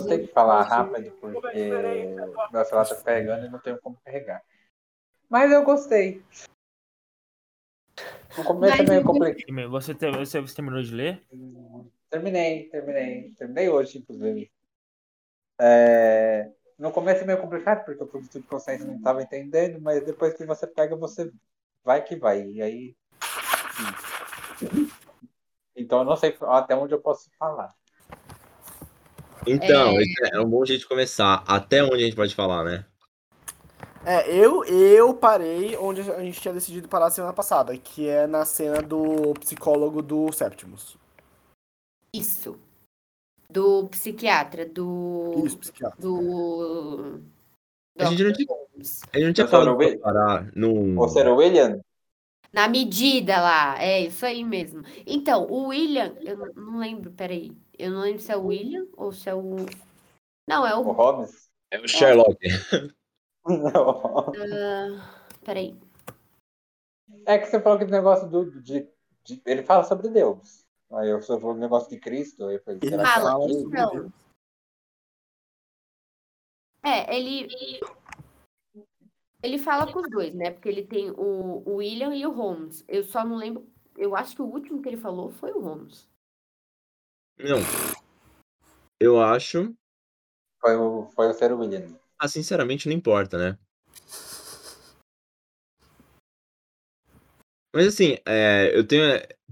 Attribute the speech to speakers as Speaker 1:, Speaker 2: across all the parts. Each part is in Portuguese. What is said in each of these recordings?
Speaker 1: vou ter que falar rápido porque meu celular tá carregando e não tenho como carregar. Mas eu gostei. No começo é meio complicado.
Speaker 2: Você, te, você, você terminou de ler?
Speaker 1: Terminei, terminei. Terminei hoje, inclusive. É... No começo é meio complicado, porque o produto de consciência não estava entendendo, mas depois que você pega, você vai que vai. E aí. Então eu não sei até onde eu posso falar.
Speaker 3: Então, é... é um bom jeito de começar. Até onde a gente pode falar, né?
Speaker 4: É, eu, eu parei onde a gente tinha decidido parar semana passada, que é na cena do psicólogo do Septimus.
Speaker 5: Isso. Do psiquiatra, do.
Speaker 4: Isso, psiquiatra.
Speaker 5: Do.
Speaker 3: A gente não tinha, a gente não tinha falado pra parar no.
Speaker 1: O William?
Speaker 5: Na medida lá, é isso aí mesmo. Então, o William, eu não lembro, peraí. Eu não lembro se é o William ou se é o. Não, é o.
Speaker 1: O Holmes?
Speaker 3: É o Sherlock.
Speaker 1: Não.
Speaker 5: Uh, peraí.
Speaker 1: É que você falou que o negócio do. De, de, ele fala sobre Deus. Aí eu só falou o negócio de Cristo. Aí eu falei, será que
Speaker 5: Fala,
Speaker 1: é
Speaker 5: então. É, ele. Ele fala com os dois, né? Porque ele tem o, o William e o Holmes. Eu só não lembro. Eu acho que o último que ele falou foi o Holmes.
Speaker 3: Não. Eu acho.
Speaker 1: Foi o, foi o William.
Speaker 3: Ah, sinceramente, não importa, né? Mas assim, é, eu tenho,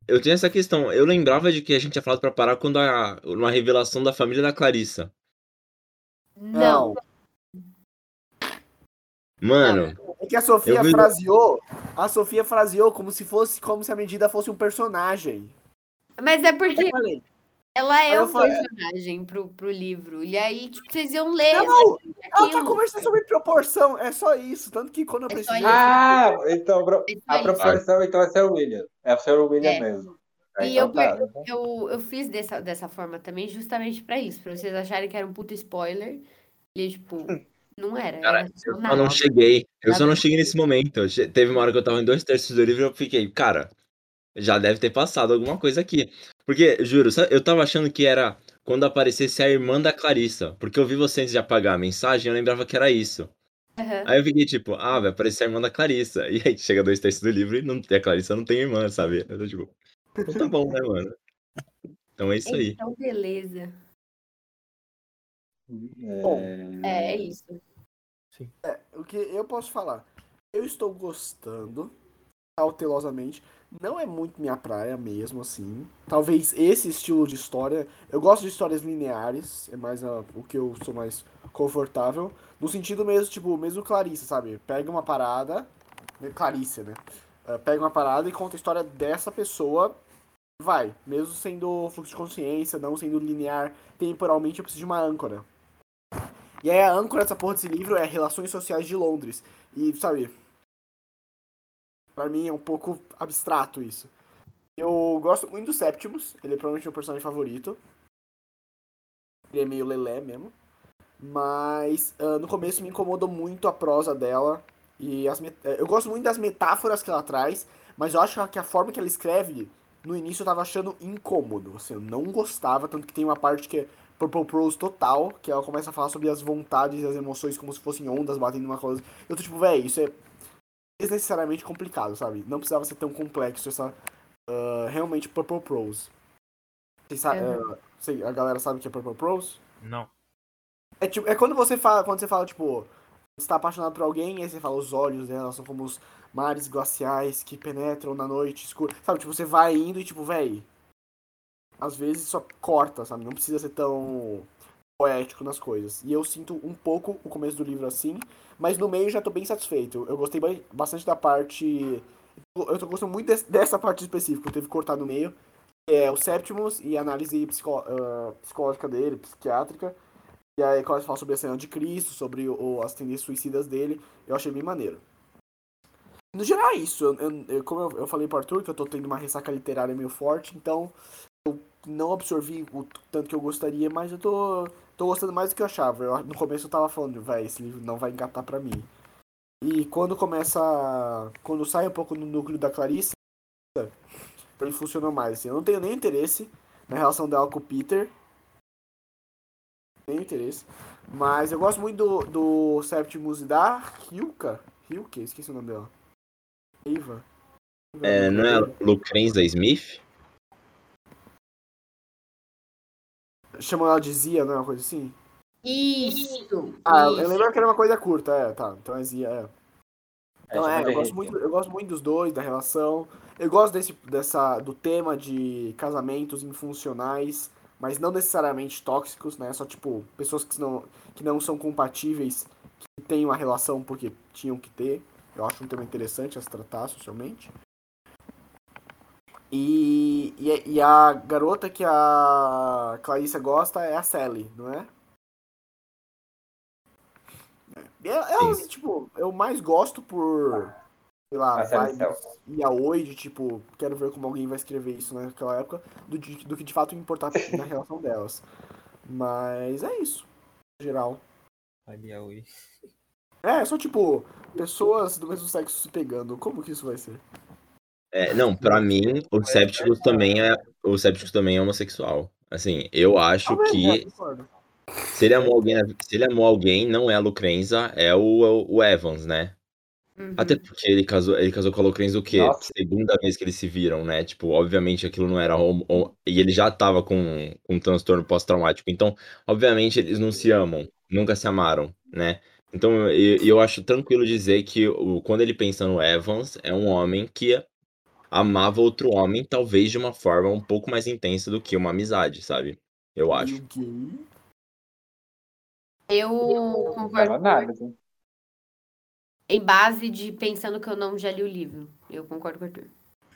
Speaker 3: eu tenho essa questão. Eu lembrava de que a gente tinha falado pra parar quando a, uma revelação da família da Clarissa.
Speaker 5: Não.
Speaker 3: Mano,
Speaker 4: É que a Sofia
Speaker 3: Eu vi-
Speaker 4: fraseou. A Sofia fraseou como se fosse como se a medida fosse um personagem.
Speaker 5: Mas é porque ela é
Speaker 4: eu
Speaker 5: um
Speaker 4: falei-
Speaker 5: personagem pro, pro livro. E aí, tipo, vocês iam ler.
Speaker 4: Não, ela tá conversando sobre proporção, é só isso. Tanto que quando eu
Speaker 5: É
Speaker 4: precisei.
Speaker 5: isso.
Speaker 1: Ah, então bro,
Speaker 5: É
Speaker 1: a
Speaker 5: isso.
Speaker 1: proporção então é ser o William. É o Sir William
Speaker 5: É.
Speaker 1: mesmo. Ah,
Speaker 5: E
Speaker 1: então
Speaker 5: eu,
Speaker 1: tá.
Speaker 5: eu, eu fiz dessa, dessa forma também, justamente pra isso, pra vocês acharem que era um puto spoiler. E, tipo, não era.
Speaker 3: Cara,
Speaker 5: era
Speaker 3: eu só não cheguei. Eu só não cheguei nesse momento. Teve uma hora que eu tava em dois terços do livro e eu fiquei, cara, já deve ter passado alguma coisa aqui. Porque, juro, eu tava achando que era quando aparecesse a irmã da Clarissa. Porque eu vi você antes de apagar a mensagem eu lembrava que era isso.
Speaker 5: Aham.
Speaker 3: Aí eu fiquei tipo, ah, vai aparecer a irmã da Clarissa. E aí chega dois terços do livro e não a Clarissa, não tem irmã, sabe? Eu tô tipo, então tá bom, né, mano? Então é isso aí.
Speaker 5: Então, beleza.
Speaker 4: Bom,
Speaker 5: É, é isso.
Speaker 4: O que eu posso falar? Eu estou gostando, cautelosamente. Não é muito minha praia mesmo, assim. Talvez esse estilo de história. Eu gosto de histórias lineares, é mais a- o que eu sou mais confortável. No sentido mesmo, tipo, mesmo Clarice, sabe? Pega uma parada. Clarice, né? Eh, Pega uma parada e conta a história dessa pessoa. Vai. Mesmo sendo fluxo de consciência, não sendo linear temporalmente, eu preciso de uma âncora. E aí a âncora dessa porra desse livro é Relações Sociais de Londres. E, sabe, pra mim é um pouco abstrato isso. Eu gosto muito do Septimus, ele é provavelmente meu personagem favorito. Ele é meio lelé mesmo. Mas ah, no começo me incomodou muito a prosa dela. E as eh, eu gosto muito das metáforas que ela traz, mas eu acho que a forma que ela escreve, no início eu tava achando incômodo. Assim, eu não gostava, tanto que tem uma parte que é Purple Prose total, que ela começa a falar sobre as vontades e as emoções como se fossem ondas batendo numa coisa. Eu tô tipo, véi, isso é desnecessariamente complicado, sabe? Não precisava ser tão complexo essa. ah, realmente Purple Prose. Vocês
Speaker 5: Uhum.
Speaker 4: sei, a galera sabe o que é Purple Prose?
Speaker 2: Não.
Speaker 4: É, tipo, é quando você fala, quando você fala, tipo, você tá apaixonado por alguém, aí você fala, os olhos dela são como os mares glaciais que penetram na noite escura. Sabe, tipo, você vai indo e, tipo, véi. Às vezes só corta, sabe? Não precisa ser tão poético nas coisas. E eu sinto um pouco o começo do livro assim, mas no meio já tô bem satisfeito. Eu gostei ba- bastante da parte. Eu tô gostando muito des- dessa parte específica, eu teve que cortar no meio. É o Septimus e a análise ah, psicológica dele, psiquiátrica. E aí, quando fala sobre a cena de Cristo, sobre o, as tendências suicidas dele, eu achei bem maneiro. No geral é isso. Eu, eu- como eu, eu falei pro Arthur, que eu tô tendo uma ressaca literária meio forte, então não absorvi o tanto que eu gostaria, mas eu tô, tô gostando mais do que eu achava. Eu- no começo eu tava falando, vai, esse livro não vai engatar pra mim. E quando começa. Quando sai um pouco no núcleo da Clarissa, pra mim funcionou mais. assim. Eu não tenho nem interesse na relação dela com o Peter. nenhum interesse. Mas eu gosto muito do, do Septimus e da Ryuka. Ryuka, esqueci o nome dela. Eva.
Speaker 3: É, não é Lucrenza Smith?
Speaker 4: Chamam ela de Zia, não é uma coisa assim?
Speaker 5: Isso!
Speaker 4: Ah,
Speaker 5: isso.
Speaker 4: eu lembro que era uma coisa curta, é, tá. Então é Zia, é. Então
Speaker 1: chama
Speaker 4: é, eu gosto, muito, eu gosto muito dos dois, da relação. Eu gosto desse, dessa, do tema de casamentos infuncionais, mas não necessariamente tóxicos, né? Só tipo, pessoas que não, que não são compatíveis, que têm uma relação porque tinham que ter. Eu acho um tema interessante a se tratar socialmente. E, e, a- e a garota que a Clarissa gosta é a Sally, não é? É,
Speaker 3: Sim.
Speaker 4: tipo, eu mais gosto por, sei lá,
Speaker 1: A
Speaker 4: e a oi de, tipo, quero ver como alguém vai escrever isso naquela época, do, do que de fato importar na relação delas. Mas é isso, no geral.
Speaker 2: Ali, oi.
Speaker 4: É, só tipo, pessoas do mesmo sexo se pegando, como que isso vai ser?
Speaker 3: É, não, pra mim, o Septicus também é. O Septicus também é homossexual. Assim, eu acho
Speaker 4: é,
Speaker 3: que
Speaker 4: concordo.
Speaker 3: se ele amou alguém, se ele amou alguém, não é a Lucrenza, é o, o Evans, né?
Speaker 5: Uhum.
Speaker 3: Até porque ele casou, ele casou com a Lucrenza o quê?
Speaker 1: Nossa.
Speaker 3: Segunda vez que eles se viram, né? Tipo, obviamente aquilo não era homo, homo- e ele já tava com, com um transtorno pós-traumático. Então, obviamente eles não se amam, nunca se amaram, né? Então, eu, eu acho tranquilo dizer que o, quando ele pensa no Evans, é um homem que amava outro homem, talvez de uma forma um pouco mais intensa do que uma amizade, sabe? Eu acho.
Speaker 5: Eu concordo em base de pensando que eu não já li o livro. Eu concordo com o Arthur.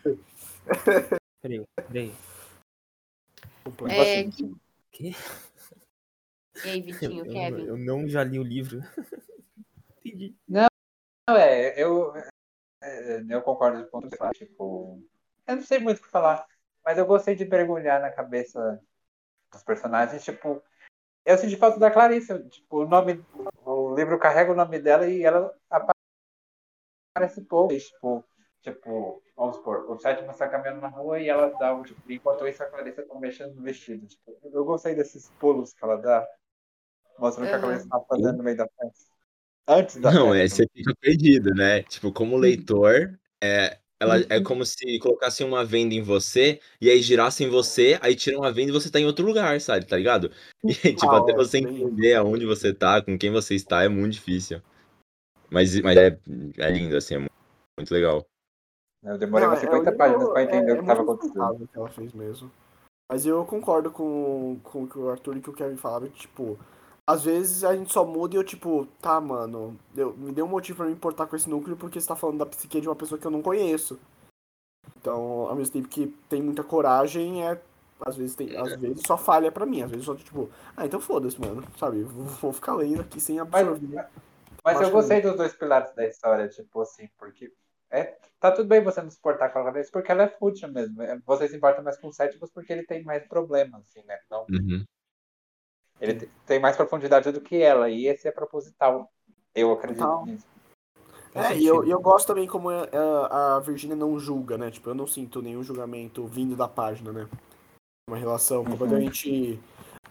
Speaker 2: Peraí, peraí.
Speaker 5: É,
Speaker 2: Que?
Speaker 5: E aí, Vitinho,
Speaker 2: Eu,
Speaker 5: Kevin?
Speaker 2: eu não já li o livro. Entendi.
Speaker 1: Não, é, eu, é, eu concordo de ponto de vista, tipo, eu não sei muito o que falar, mas eu gostei de mergulhar na cabeça dos personagens, tipo, eu senti falta da Clarissa, tipo, o nome, o livro carrega o nome dela e ela aparece pouco, tipo, tipo, vamos supor, o sétimo está caminhando na rua e ela dá o, tipo, enquanto isso a Clarissa tá mexendo no vestido, tipo, eu gostei desses pulos que ela dá, mostrando o que a
Speaker 5: Aham.
Speaker 1: Clarissa tá fazendo no meio da festa. Antes da
Speaker 3: Não, é, você fica perdido, né? Tipo, como leitor, é, ela, é como se colocassem uma venda em você e aí girassem você, aí tiram a venda e você tá em outro lugar, sabe? Tá ligado? E, tipo,
Speaker 4: Ah,
Speaker 3: até
Speaker 4: é,
Speaker 3: você entender aonde você tá, com quem você está, é muito difícil. Mas, mas é, é lindo, assim, é muito, muito legal.
Speaker 1: Eu demorei umas
Speaker 4: é,
Speaker 1: 50
Speaker 4: o livro
Speaker 1: páginas pra entender
Speaker 4: é-
Speaker 1: o que
Speaker 4: é
Speaker 1: tava acontecendo.
Speaker 4: que ela fez mesmo. Mas eu concordo com, com o que o Arthur e que o Kevin falaram, que, tipo, às vezes a gente só muda e eu, tipo, tá, mano, deu, me deu um motivo pra me importar com esse núcleo porque você tá falando da psique de uma pessoa que eu não conheço. Então, ao mesmo tempo que tem muita coragem, é. Às vezes, tem, às vezes só falha pra mim. Às vezes só, tipo, ah, então foda-se, mano. Sabe? Vou, vou ficar lendo aqui sem absorver.
Speaker 1: Mas eu
Speaker 4: Acho
Speaker 1: gostei dos dois pilares da história, tipo assim, porque é, tá tudo bem você não se importar com a Clarice, porque ela é fútil mesmo. É, Você se importa mais com o Sétimos porque ele tem mais problemas, assim, né? Não,
Speaker 3: Uhum.
Speaker 1: Ele te- tem mais profundidade do que ela, e esse é proposital. Eu acredito
Speaker 4: Total.
Speaker 1: nisso.
Speaker 4: É, e eu, eu gosto também como a, a Virginia não julga, né? Tipo, eu não sinto nenhum julgamento vindo da página, né? Uma relação
Speaker 1: Uhum.
Speaker 4: completamente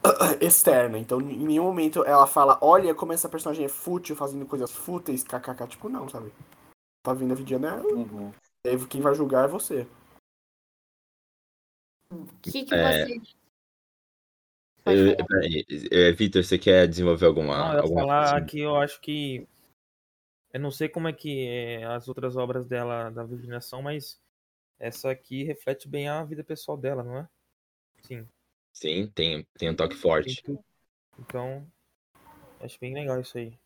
Speaker 4: externa. Então, em nenhum momento ela fala, olha como essa personagem é fútil, fazendo coisas fúteis, kkk. Tipo, não, sabe? Tá vindo a Virginia,
Speaker 1: Uhum.
Speaker 4: e aí quem vai julgar é você.
Speaker 5: O que, que
Speaker 3: É.
Speaker 5: você.
Speaker 3: É, Vitor, você quer desenvolver alguma,
Speaker 2: Não, eu ia
Speaker 3: alguma
Speaker 2: falar
Speaker 3: coisa?
Speaker 2: que eu acho que. Eu não sei como é que é, as outras obras dela, da Virginia, são, mas essa aqui reflete bem a vida pessoal dela, não é? Sim.
Speaker 3: Sim, tem, tem um toque forte.
Speaker 2: Então, acho bem legal isso aí.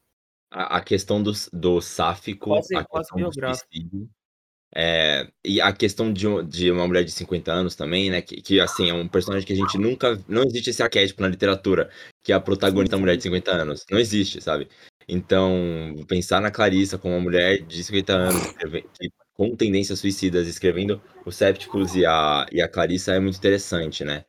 Speaker 3: A, a questão do, do sáfico,
Speaker 2: Quase-
Speaker 3: a
Speaker 2: quase
Speaker 3: questão do suicídio. É, e a questão de, de uma mulher de 50 anos também, né? Que, que, assim, é um personagem que a gente nunca. Não existe esse arquétipo na literatura, que é a protagonista mulher de 50 anos. Não existe, sabe? Então, pensar na Clarissa como uma mulher de 50 anos, que- com tendências suicidas, escrevendo o Septicus e a, e a Clarissa é muito interessante, né?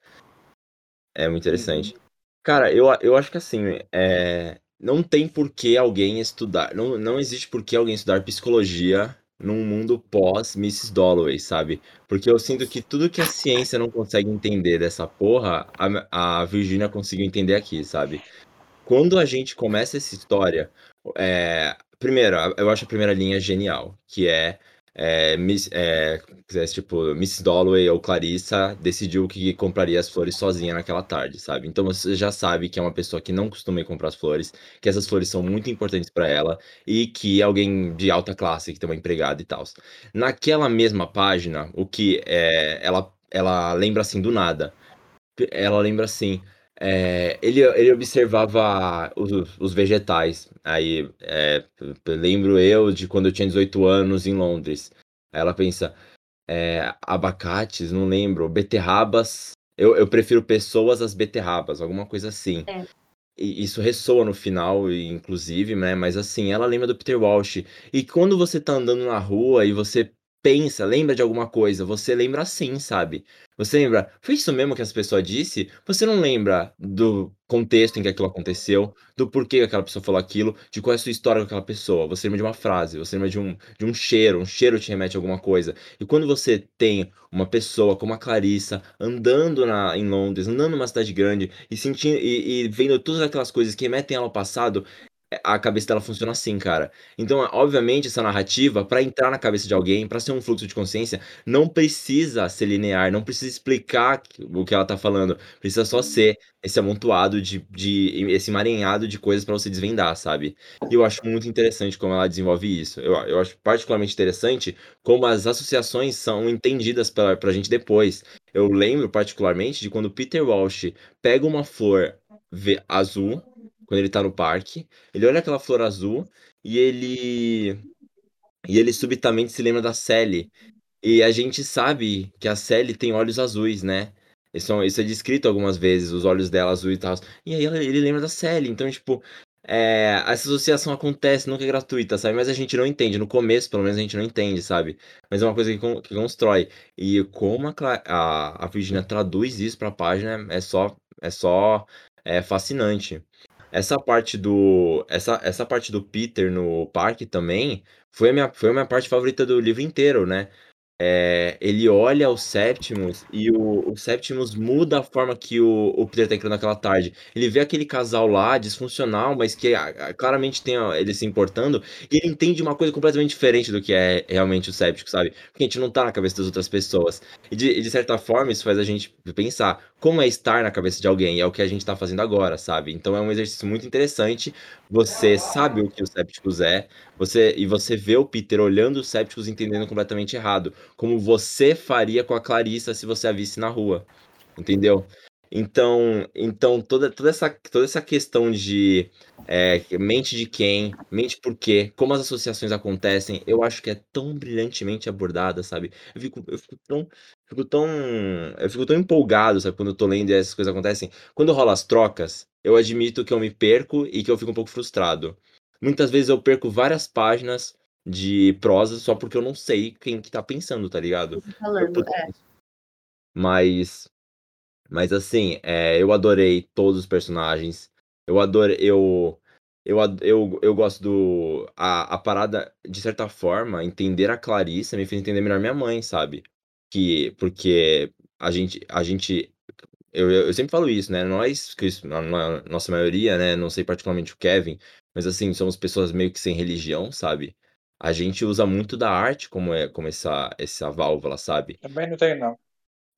Speaker 3: É muito interessante. Cara, eu, eu acho que assim, é, não tem por que alguém estudar. Não, não existe por que alguém estudar psicologia num mundo pós Mrs. Dalloway, sabe? Porque eu sinto que tudo que a ciência não consegue entender dessa porra, a, a Virginia conseguiu entender aqui, sabe? quando a gente começa essa história, é, primeiro, eu acho a primeira linha genial, que é, é, Miss, é, tipo, Miss Dalloway ou Clarissa decidiu que compraria as flores sozinha naquela tarde, sabe? Então você já sabe que é uma pessoa que não costuma comprar as flores, que essas flores são muito importantes para ela e que alguém de alta classe, que tem uma empregada e tal. Naquela mesma página, o que é, ela, ela lembra assim do nada. Ela lembra assim. É, ele, ele observava os, os vegetais. Aí, é, lembro eu de quando eu tinha 18 anos em Londres. Aí ela pensa, é, abacates, não lembro, beterrabas. Eu, eu prefiro pessoas às beterrabas, alguma coisa assim.
Speaker 5: É.
Speaker 3: E isso ressoa no final, inclusive, né? Mas assim, ela lembra do Peter Walsh. E quando você tá andando na rua e você pensa, lembra de alguma coisa, você lembra assim, sabe? Você lembra, foi isso mesmo que essa pessoa disse? Você não lembra do contexto em que aquilo aconteceu, do porquê aquela pessoa falou aquilo, de qual é a sua história com aquela pessoa. Você lembra de uma frase, você lembra de um, de um cheiro, um cheiro te remete a alguma coisa. E quando você tem uma pessoa como a Clarissa andando na, em Londres, andando numa cidade grande e sentindo e, e vendo todas aquelas coisas que remetem ao passado, a cabeça dela funciona assim, cara. Então, obviamente, essa narrativa, para entrar na cabeça de alguém, para ser um fluxo de consciência, não precisa ser linear, não precisa explicar o que ela tá falando. Precisa só ser esse amontoado de, de esse emaranhado de coisas para você desvendar, sabe? E eu acho muito interessante como ela desenvolve isso. Eu, eu acho particularmente interessante como as associações são entendidas pra, pra gente depois. Eu lembro particularmente de quando Peter Walsh pega uma flor azul quando ele tá no parque. Ele olha aquela flor azul e ele. E ele subitamente se lembra da Sally. E a gente sabe que a Sally tem olhos azuis, né? Isso, é isso é descrito algumas vezes, os olhos dela azuis e tal. E aí ele lembra da Sally. Então, tipo, é, essa associação acontece, nunca é gratuita, sabe? Mas a gente não entende. No começo, pelo menos, a gente não entende, sabe? Mas é uma coisa que, que constrói. E como a, a, a Virginia traduz isso pra página é só, é só é fascinante. Essa parte do essa essa parte do Peter no parque também foi a minha foi a minha parte favorita do livro inteiro, né. É, ele olha o Septimus e o, o Septimus muda a forma que o, o Peter tá encarando naquela tarde. Ele vê aquele casal lá, disfuncional, mas que a, a, claramente tem ó, ele se importando, e ele entende uma coisa completamente diferente do que é realmente o Séptico, sabe? Porque a gente não tá na cabeça das outras pessoas. E de, de certa forma, isso faz a gente pensar como é estar na cabeça de alguém, é o que a gente tá fazendo agora, sabe? Então é um exercício muito interessante. Você sabe o que o Sépticos é, você e você vê o Peter olhando os Sépticos entendendo completamente errado como você faria com a Clarissa se você a visse na rua, entendeu? Então, então toda, toda, essa, toda essa questão de é, mente de quem, mente por quê, como as associações acontecem, eu acho que é tão brilhantemente abordada, sabe? Eu fico, eu fico tão. Fico tão. Eu fico tão empolgado, sabe, quando eu tô lendo e essas coisas acontecem. Quando rola as trocas, eu admito que eu me perco e que eu fico um pouco frustrado. Muitas vezes eu perco várias páginas de prosa só porque eu não sei quem que tá pensando, tá ligado?
Speaker 5: Falando, é.
Speaker 3: Mas, mas assim, é, eu adorei todos os personagens. Eu adorei, eu, eu, eu, eu gosto do. A, a parada, de certa forma, entender a Clarissa me fez entender melhor minha mãe, sabe? Que, porque a gente, a gente eu, eu sempre falo isso, né? Nós, que a nossa maioria, né? Não sei particularmente o Kevin, mas assim, somos pessoas meio que sem religião, sabe? a gente usa muito da arte como é como essa essa válvula, sabe?
Speaker 1: Também não tenho, não.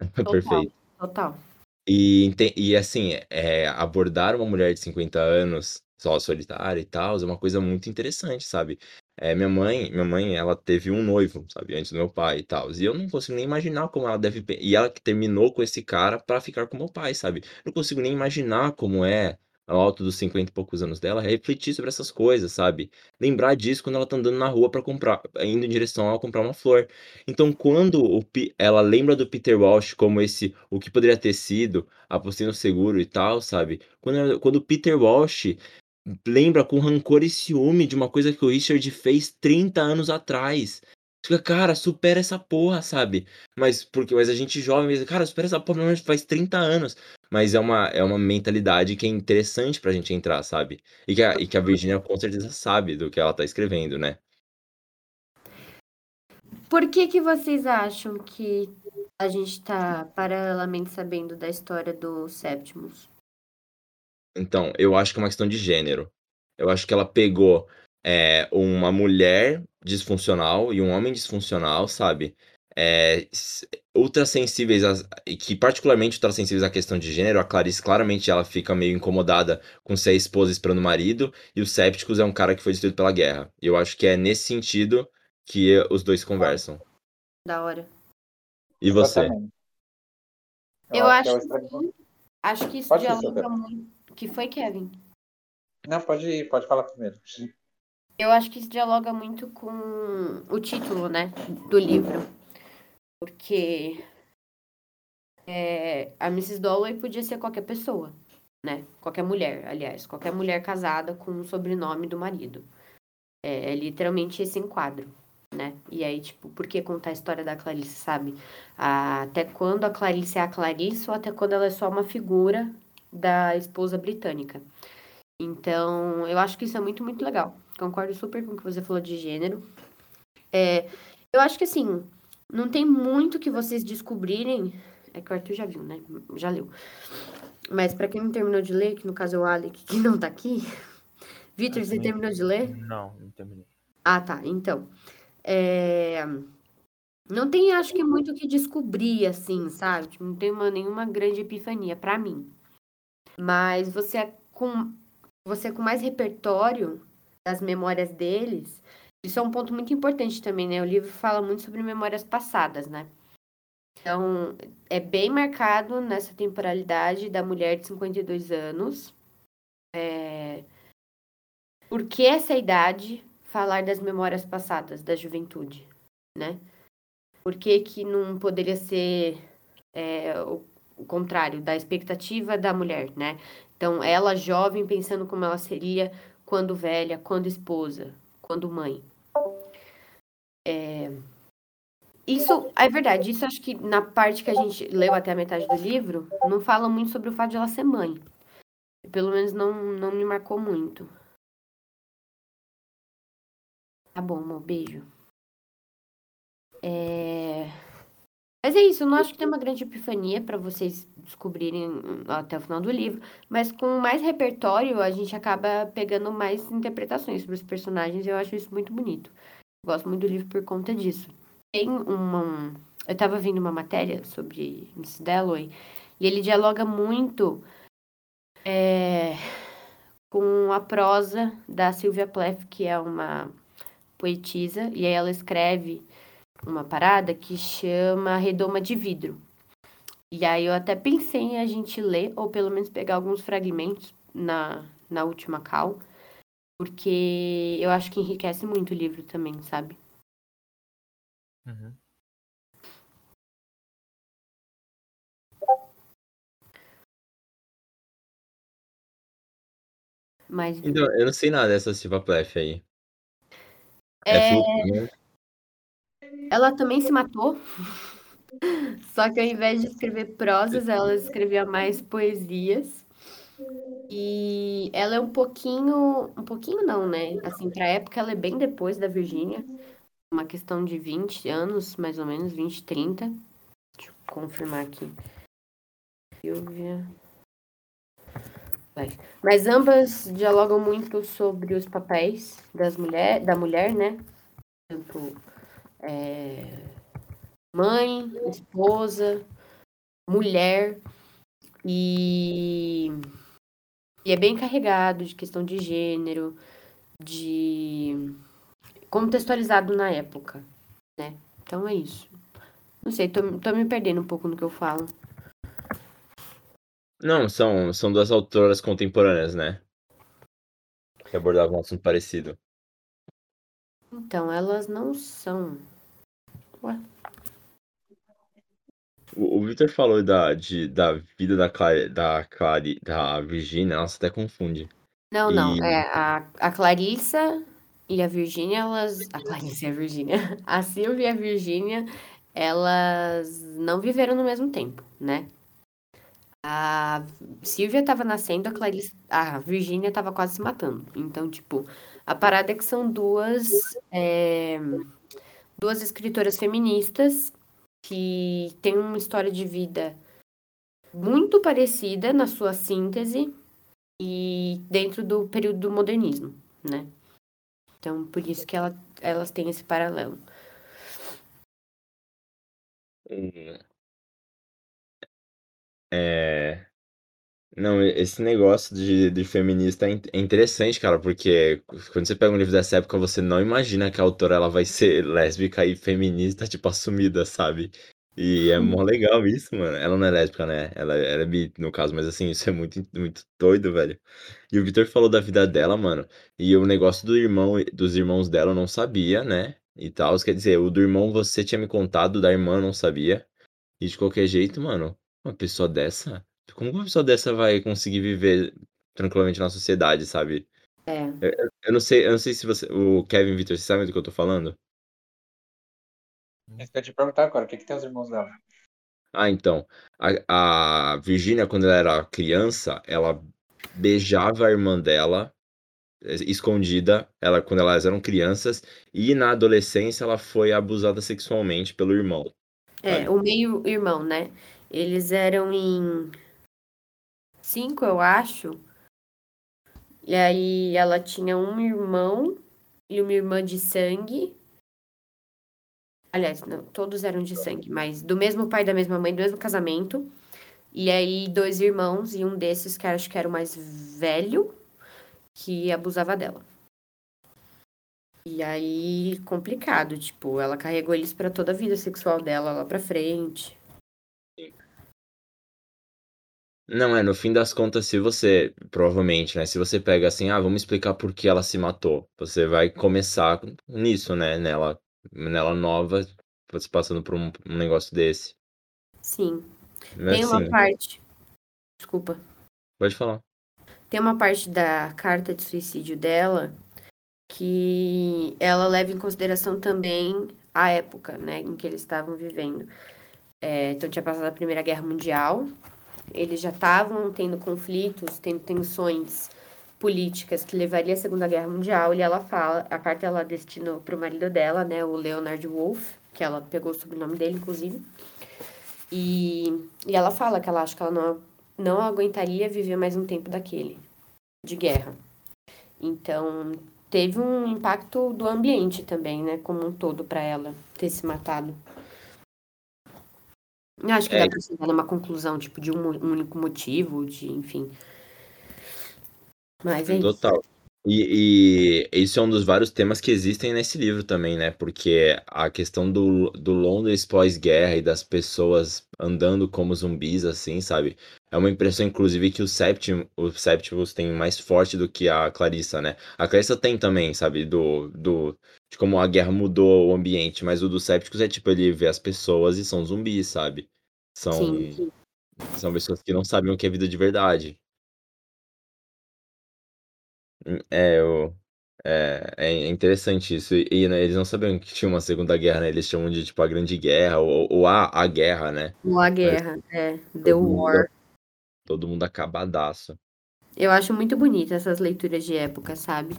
Speaker 3: Perfeito.
Speaker 5: Total.
Speaker 3: E, e assim, é, abordar uma mulher de 50 anos só solitária e tal é uma coisa muito interessante, sabe? É, minha mãe, minha mãe, ela teve um noivo, sabe, antes do meu pai e tal. E eu não consigo nem imaginar como ela deve. E ela que terminou com esse cara para ficar com meu pai, sabe? Não consigo nem imaginar como é ao alto dos 50 e poucos anos dela, refletir sobre essas coisas, sabe? Lembrar disso quando ela tá andando na rua para comprar, indo em direção a comprar uma flor. Então, quando o, ela lembra do Peter Walsh como esse, o que poderia ter sido, apostei no seguro e tal, sabe? Quando, quando o Peter Walsh lembra com rancor e ciúme de uma coisa que o Richard fez 30 anos atrás. Fica, cara, supera essa porra, sabe? Mas porque mas a gente jovem, cara, supera essa porra, faz 30 anos. Mas é uma, é uma mentalidade que é interessante pra gente entrar, sabe? E que a, e que a Virginia com certeza sabe do que ela tá escrevendo, né?
Speaker 5: Por que que vocês acham que a gente tá paralelamente sabendo da história do Septimus?
Speaker 3: Então, eu acho que é uma questão de gênero. Eu acho que ela pegou é, uma mulher disfuncional e um homem disfuncional, sabe? É, ultrassensíveis, e que particularmente ultrassensíveis à questão de gênero, a Clarice claramente ela fica meio incomodada com ser a esposa esperando o marido, e o Sépticos é um cara que foi destruído pela guerra. Eu acho que é nesse sentido que os dois conversam.
Speaker 5: Da hora.
Speaker 3: E você?
Speaker 1: Exatamente.
Speaker 5: Eu
Speaker 1: acho,
Speaker 5: acho
Speaker 1: que é extremo-
Speaker 5: Acho que isso
Speaker 1: Pode
Speaker 5: dialoga
Speaker 1: Sofia.
Speaker 5: Muito. Que foi, Kevin?
Speaker 1: Não, pode ir, pode falar primeiro.
Speaker 5: Eu acho que isso dialoga muito com o título, né, do livro. Porque é, a Mrs. Dalloway podia ser qualquer pessoa, né? Qualquer mulher, aliás. Qualquer mulher casada com o sobrenome do marido. É, é literalmente esse enquadro, né? E aí, tipo, por que contar a história da Clarice, sabe? Até quando a Clarice é a Clarice ou até quando ela é só uma figura da esposa britânica. Então, eu acho que isso é muito, muito legal. Concordo super com o que você falou de gênero. É, eu acho que, assim, não tem muito que vocês descobrirem. É que o Arthur já viu, né? Já leu. Mas pra quem não terminou de ler, que no caso é o Alec, que não tá aqui. Vitor, você terminou de ler?
Speaker 2: Não, não terminei.
Speaker 5: Ah, tá. Então, é, não tem, acho que, muito o que descobrir, assim, sabe? Tipo, não tem uma, nenhuma grande epifania pra mim. Mas você é com, você é com mais repertório das memórias deles, isso é um ponto muito importante também, né? O livro fala muito sobre memórias passadas, né? Então, é bem marcado nessa temporalidade da mulher de 52 anos. É... Por que essa idade falar das memórias passadas, da juventude, né? Por que que não poderia ser é, o contrário, da expectativa da mulher, né? Então, ela jovem pensando como ela seria quando velha, quando esposa, quando mãe. É, Isso é verdade, isso acho que na parte que a gente leu até a metade do livro, não fala muito sobre o fato de ela ser mãe. Pelo menos não, não me marcou muito. Tá bom, amor, beijo. É... Mas é isso, eu não acho que tem uma grande epifania para vocês descobrirem hum, até o final do livro, mas com mais repertório a gente acaba pegando mais interpretações sobre os personagens e eu acho isso muito bonito. Gosto muito do livro por conta disso. Tem uma. Eu tava vendo uma matéria sobre Miss Dalloway e ele dialoga muito é, com a prosa da Sylvia Plath, que é uma poetisa, e aí ela escreve uma parada que chama Redoma de Vidro. E aí eu até pensei em a gente ler, ou pelo menos pegar alguns fragmentos na, na última cal, porque eu acho que enriquece muito o livro também, sabe?
Speaker 2: Uhum.
Speaker 5: Mas
Speaker 3: Então, eu não sei nada dessa Silva Plef aí.
Speaker 5: É,
Speaker 3: É fluxo, né?
Speaker 5: Ela também se matou. Só que ao invés de escrever prosas, ela escrevia mais poesias. E ela é um pouquinho, um pouquinho não, né? Assim, pra época ela é bem depois da Virgínia. Uma questão de 20 anos, mais ou menos, 20, 30. Deixa eu confirmar aqui. Silvia. Vai. Mas ambas dialogam muito sobre os papéis das mulher, da mulher, né? Tanto é, mãe, esposa, mulher. E, e é bem carregado de questão de gênero, de contextualizado na época, né? Então é isso. Não sei, tô, tô me perdendo um pouco no que eu falo.
Speaker 3: Não, são, são duas autoras contemporâneas, né? Que abordavam um assunto parecido.
Speaker 5: Então, elas não são. Ué?
Speaker 3: O, o Victor falou da, de, da vida da, Clari, da, Clari, da Virginia, nossa, até confunde.
Speaker 5: Não, não.
Speaker 3: E-
Speaker 5: É a, a Clarissa e a Virgínia, elas. A Clarissa e a Virgínia. A Silvia e a Virgínia, elas não viveram no mesmo tempo, né? A Silvia estava nascendo, a Clarissa, a Virgínia estava quase se matando. Então, tipo, a parada é que são duas, é, duas escritoras feministas que têm uma história de vida muito parecida na sua síntese e dentro do período do modernismo, né? Então, por isso que ela, elas têm esse paralelo.
Speaker 3: Hum. É. Não, esse negócio de, de feminista é in- é interessante, cara, porque quando você pega um livro dessa época, você não imagina que a autora ela vai ser lésbica e feminista, tipo, assumida, sabe? E é mó legal isso, mano. Ela não é lésbica, né? Ela, ela é bi, no caso, mas assim, isso é muito, muito doido, velho. E o Victor falou da vida dela, mano. E o negócio do irmão, dos irmãos dela eu não sabia, né? E tal. Quer dizer, o do irmão você tinha me contado, da irmã eu não sabia. E de qualquer jeito, mano, uma pessoa dessa. Como uma pessoa dessa vai conseguir viver tranquilamente na sociedade, sabe?
Speaker 5: É.
Speaker 3: Eu, eu- não sei, eu não sei se você. O Kevin Victor, você sabe do que eu tô falando?
Speaker 1: Que eu ia te perguntar agora, o que, que tem os irmãos dela?
Speaker 3: Ah, então. A, a Virgínia, quando ela era criança, ela beijava a irmã dela, eh, escondida, ela, quando elas eram crianças, e na adolescência ela foi abusada sexualmente pelo irmão.
Speaker 5: É,
Speaker 3: Sabe?
Speaker 5: o meio-irmão, né? Eles eram em cinco, eu acho. E aí ela tinha um irmão e uma irmã de sangue. Aliás, não, todos eram de sangue, mas do mesmo pai, da mesma mãe, do mesmo casamento. E aí dois irmãos e um desses que acho que era o mais velho que abusava dela. E aí complicado, tipo, ela carregou eles pra toda a vida sexual dela lá pra frente.
Speaker 3: Não, é, no fim das contas, se você, provavelmente, né, se você pega assim, ah, vamos explicar por que ela se matou, você vai começar nisso, né, nela, nela nova, você passando por um, um negócio desse.
Speaker 5: Sim.
Speaker 3: Mas
Speaker 5: Tem uma
Speaker 3: assim,
Speaker 5: parte. Desculpa.
Speaker 3: pode falar.
Speaker 5: Tem uma parte da carta de suicídio dela que ela leva em consideração também a época, né, em que eles estavam vivendo. É, então tinha passado a Primeira Guerra Mundial, eles já estavam tendo conflitos, tendo tensões políticas que levaria à Segunda Guerra Mundial, e ela fala, a carta ela destinou para o marido dela, né, o Leonard Wolff, que ela pegou o sobrenome dele, inclusive, e, e ela fala que ela acha que ela não, não aguentaria viver mais um tempo daquele, de guerra. Então, teve um impacto do ambiente também, né, como um todo para ela ter se matado. Eu acho que
Speaker 3: É.
Speaker 5: dá pra chegar numa conclusão, tipo, de um único motivo, de, enfim. Mas é isso.
Speaker 3: Total. E, e isso é um dos vários temas que existem nesse livro também, né? Porque a questão do, do Londres pós-guerra e das pessoas andando como zumbis, assim, sabe? É uma impressão, inclusive, que o Septim, o Septimus tem mais forte do que a Clarissa, né? A Clarissa tem também, sabe? Do, do, de como a guerra mudou o ambiente, mas o do Septicus é tipo, ele vê as pessoas e são zumbis, sabe? São,
Speaker 5: Sim.
Speaker 3: são pessoas que não sabem o que é vida de verdade. É, eu, é, é interessante isso. E, e, né, eles não sabiam que tinha uma Segunda Guerra, né? Eles chamam de tipo a Grande Guerra ou, ou a, a Guerra, né?
Speaker 5: Ou a guerra, é. The
Speaker 3: Todo mundo,
Speaker 5: War.
Speaker 3: todo mundo acabadaço.
Speaker 5: Eu acho muito bonita essas leituras de época, sabe?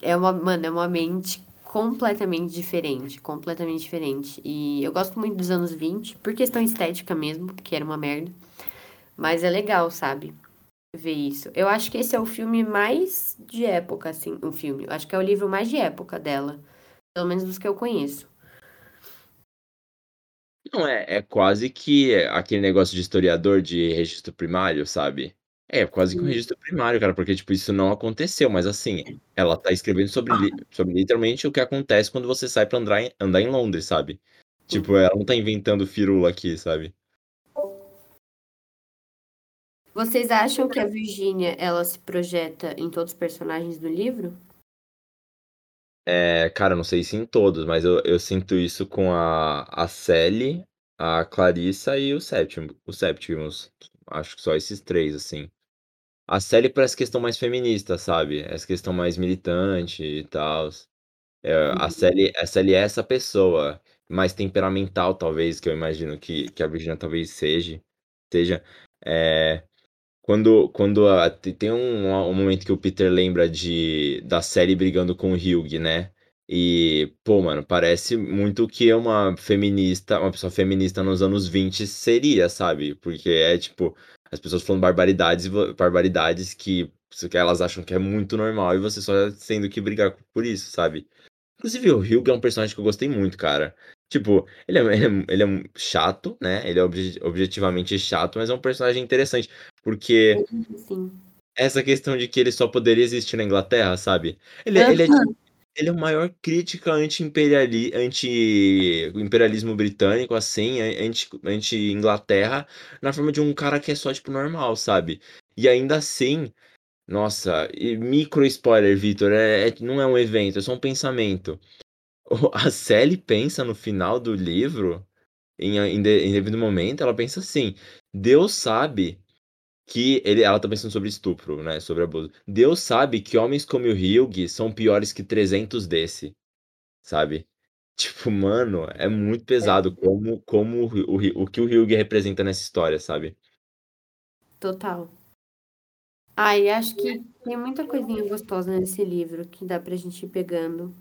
Speaker 5: É uma, mano, é uma mente completamente diferente, completamente diferente. E eu gosto muito dos anos 20, por questão estética mesmo, que era uma merda. Mas é legal, sabe? Ver isso. Eu acho que esse é o filme mais de época, assim, o filme. Eu acho que é o livro mais de época dela. Pelo menos dos que eu conheço.
Speaker 3: Não, é, é quase que aquele negócio de historiador de registro primário, sabe? É quase que um
Speaker 5: Sim.
Speaker 3: registro primário, cara, porque tipo, isso não aconteceu, mas assim, ela tá escrevendo sobre, li- sobre literalmente o que acontece quando você sai pra andar em, andar em Londres, sabe? Tipo, ela não tá inventando firula aqui, sabe?
Speaker 5: Vocês acham que a Virginia, ela se projeta em todos os personagens do livro?
Speaker 3: É, cara, não sei se em todos, mas eu, eu sinto isso com a, a Sally, a Clarissa e o Septimus, o Septimus. Acho que só esses três, assim. A Sally por essa questão mais feminista, sabe? Essa questão mais militante e tal. a Sally, a Sally é essa pessoa mais temperamental, talvez, que eu imagino que, que a Virginia talvez seja. seja. É, quando, quando a- te- tem um, um momento que o Peter lembra de da série brigando com o Hugh, né? E, pô, mano, parece muito que uma feminista, uma pessoa feminista nos anos 20 seria, sabe? Porque é tipo, As pessoas falando barbaridades, barbaridades que, que elas acham que é muito normal e você só tendo que brigar por isso, sabe? Inclusive, o Hugh é um personagem que eu gostei muito, cara. Tipo, ele é, ele é, ele é chato, né? Ele é obje, objetivamente chato, mas é um personagem interessante. Porque
Speaker 5: Sim.
Speaker 3: essa questão de que ele só poderia existir na Inglaterra, sabe? Ele, é- ele é tipo, ele é a maior crítica anti-imperiali, anti-imperialismo britânico, assim, anti- anti-Inglaterra, na forma de um cara que é só, tipo, normal, sabe? E ainda assim, nossa, micro spoiler, Vitor, é, é- não é um evento, é só um pensamento. O- A Sally pensa no final do livro, em, em, de- em devido momento, ela pensa assim: Deus sabe que ele, ela tá pensando sobre estupro, né? Sobre abuso. Deus sabe que homens como o Hugh são piores que 300 desse, sabe? Tipo, mano, é muito pesado como, como o, o, o que o Hugh representa nessa história, sabe?
Speaker 5: Total. Ai, acho que tem muita coisinha gostosa nesse livro que dá pra gente ir pegando.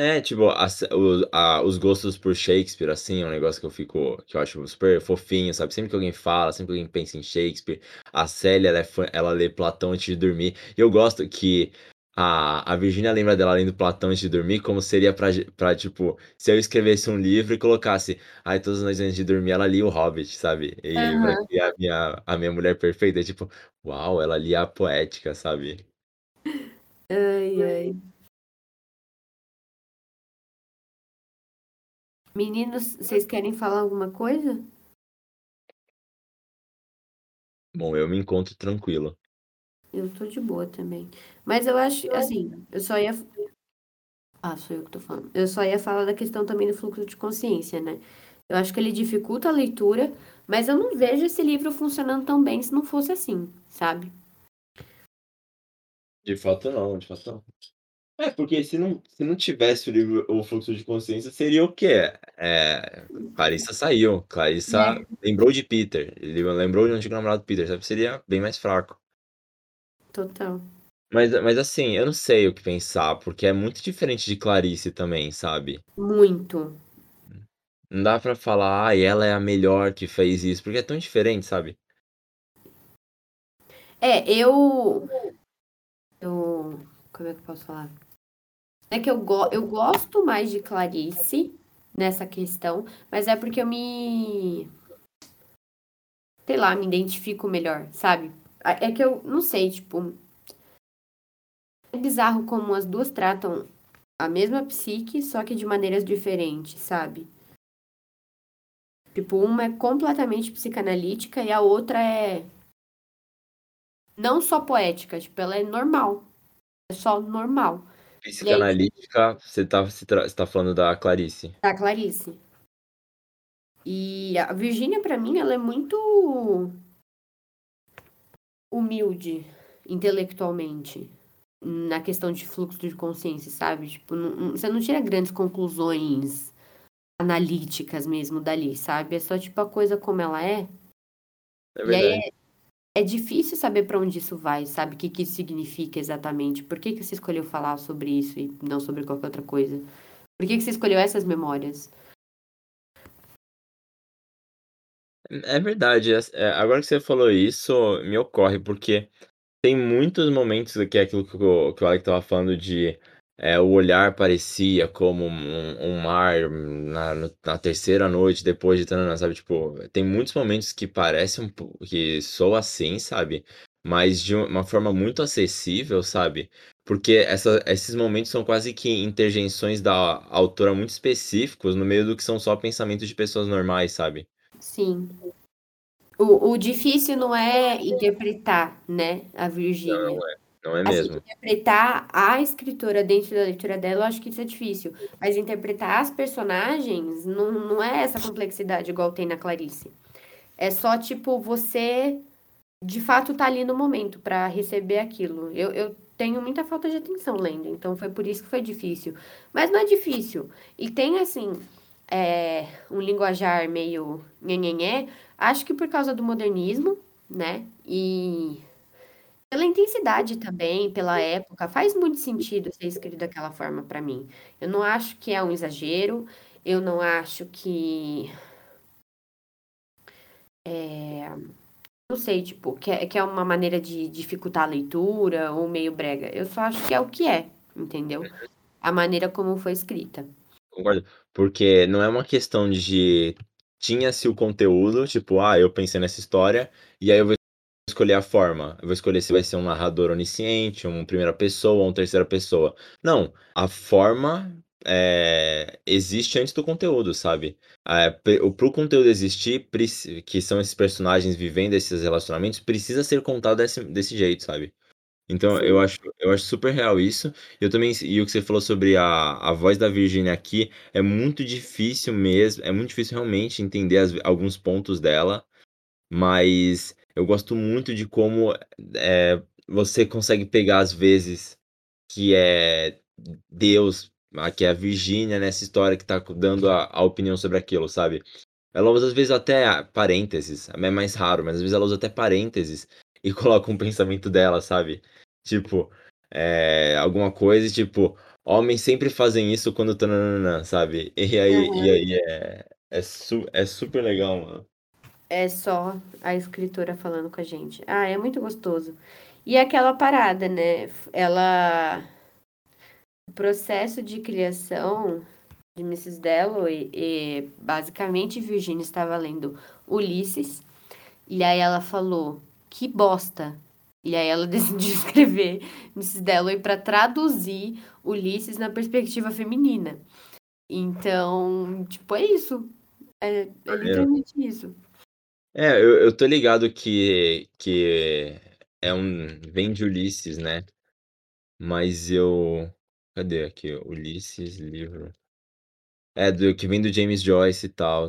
Speaker 3: É, tipo, as- o- a- os gostos por Shakespeare, assim, é um negócio que eu fico, que eu acho super fofinho, sabe? Sempre que alguém fala, sempre que alguém pensa em Shakespeare, a Célia, ela, é fã- ela lê Platão antes de dormir. E eu gosto que a, a Virginia lembra dela lendo Platão antes de dormir, como seria pra, pra, tipo, se eu escrevesse um livro e colocasse, ai, todas as noites antes de dormir, ela lia o Hobbit, sabe? E pra
Speaker 5: Aham.
Speaker 3: criar a minha, a minha mulher perfeita, é tipo, uau, ela lia a poética, sabe?
Speaker 5: Ai, ai. Meninos, vocês querem falar alguma coisa?
Speaker 3: Bom, eu me encontro tranquilo.
Speaker 5: Eu tô de boa também. Mas eu acho, assim, eu só ia. Ah, sou eu que tô falando. Eu só ia falar da questão também do fluxo de consciência, né? Eu acho que ele dificulta a leitura, mas eu não vejo esse livro funcionando tão bem se não fosse assim, sabe?
Speaker 3: De fato não, de fato não. É, porque se não, se não tivesse o livro O Fluxo de Consciência, seria o quê? É, Clarissa saiu. Clarissa lembrou de Peter. Ele lembrou de um antigo namorado Peter, sabe? Seria bem mais fraco.
Speaker 5: Total.
Speaker 3: Mas, mas assim, eu não sei o que pensar, porque é muito diferente de Clarice também, sabe?
Speaker 5: Muito.
Speaker 3: Não dá pra falar, ah, ela é a melhor que fez isso, porque é tão diferente, sabe?
Speaker 5: É, eu. Eu. Como é que eu posso falar? É que eu, go eu gosto mais de Clarice nessa questão, mas é porque eu me. Sei lá, me identifico melhor, sabe? É que eu não sei, tipo. É bizarro como as duas tratam a mesma psique, só que de maneiras diferentes, sabe? Tipo, uma é completamente psicanalítica e a outra é não só poética, tipo, ela é normal. É só normal.
Speaker 3: Psicanalítica, você tá, você tá, você tá falando da Clarice.
Speaker 5: Da Clarice. E a Virgínia, pra mim, ela é muito humilde intelectualmente na questão de fluxo de consciência, sabe? Tipo, não, você não tira grandes conclusões analíticas mesmo dali, sabe? É só tipo a coisa como ela é.
Speaker 3: É
Speaker 5: E
Speaker 3: verdade.
Speaker 5: aí é, difícil saber pra onde isso vai, sabe? O que, que isso significa exatamente. Por que, que você escolheu falar sobre isso e não sobre qualquer outra coisa? Por que, que você escolheu essas memórias?
Speaker 3: É verdade. é- é, agora que você falou isso, me ocorre, porque tem muitos momentos que é aquilo que o, que o Alec tava falando de é, o olhar parecia como um, um mar na, na terceira noite depois de tanana, sabe? Tipo, tem muitos momentos que parecem um que soa assim, sabe? Mas de uma forma muito acessível, sabe? Porque essa, esses momentos são quase que interjeições da autora muito específicos no meio do que são só pensamentos de pessoas normais, sabe?
Speaker 5: Sim. O, o difícil não é interpretar, né, a Virgínia.
Speaker 3: Não é
Speaker 5: Assim,
Speaker 3: mesmo?
Speaker 5: interpretar a escritora dentro da leitura dela, eu acho que isso é difícil. Mas interpretar as personagens não, não é essa complexidade igual tem na Clarice. É só, tipo, você de fato tá ali no momento para receber aquilo. Eu, eu tenho muita falta de atenção lendo, então foi por isso que foi difícil. Mas não é difícil. E tem, assim, é, um linguajar meio nhenhenhé, acho que por causa do modernismo, né? E pela intensidade também, pela época, faz muito sentido ser escrito daquela forma para mim. Eu não acho que é um exagero, eu não acho que é, não sei, tipo, que é, que é uma maneira de dificultar a leitura ou meio brega. Eu só acho que é o que é, entendeu? A maneira como foi escrita.
Speaker 3: Concordo. Porque não é uma questão de tinha-se o conteúdo, tipo, ah, eu pensei nessa história, e aí eu vou escolher a forma. Eu vou escolher se vai ser um narrador onisciente, uma primeira pessoa ou uma terceira pessoa. Não, a forma é, existe antes do conteúdo, sabe? É, pro conteúdo existir, que são esses personagens vivendo esses relacionamentos, precisa ser contado desse, desse jeito, sabe? Então eu acho, eu acho super real isso. Eu também, e o que você falou sobre a, a voz da Virginia aqui, é muito difícil mesmo, é muito difícil realmente entender as- alguns pontos dela, mas eu gosto muito de como é, você consegue pegar às vezes que é Deus, que é a Virginia nessa história que tá dando a, a opinião sobre aquilo, sabe? Ela usa às vezes até parênteses, é mais raro, mas às vezes ela usa até parênteses e coloca um pensamento dela, sabe? Tipo, é, alguma coisa, tipo, homens sempre fazem isso quando tananana, sabe? E aí,
Speaker 5: Uhum.
Speaker 3: e aí é, é, su, é super legal, mano.
Speaker 5: É só a escritora falando com a gente. Ah, é muito gostoso. E aquela parada, né? Ela. O processo de criação de Mrs. Dalloway, e, basicamente Virginia estava lendo Ulisses, e aí ela falou: que bosta. E aí ela decidiu escrever Mrs. Dalloway para traduzir Ulisses na perspectiva feminina. Então, tipo, é isso. É, é literalmente isso.
Speaker 3: É, eu, eu tô ligado que, que é um. Vem de Ulisses, né? Mas eu. Cadê aqui? Ulisses, livro. É, do que vem do James Joyce e tal.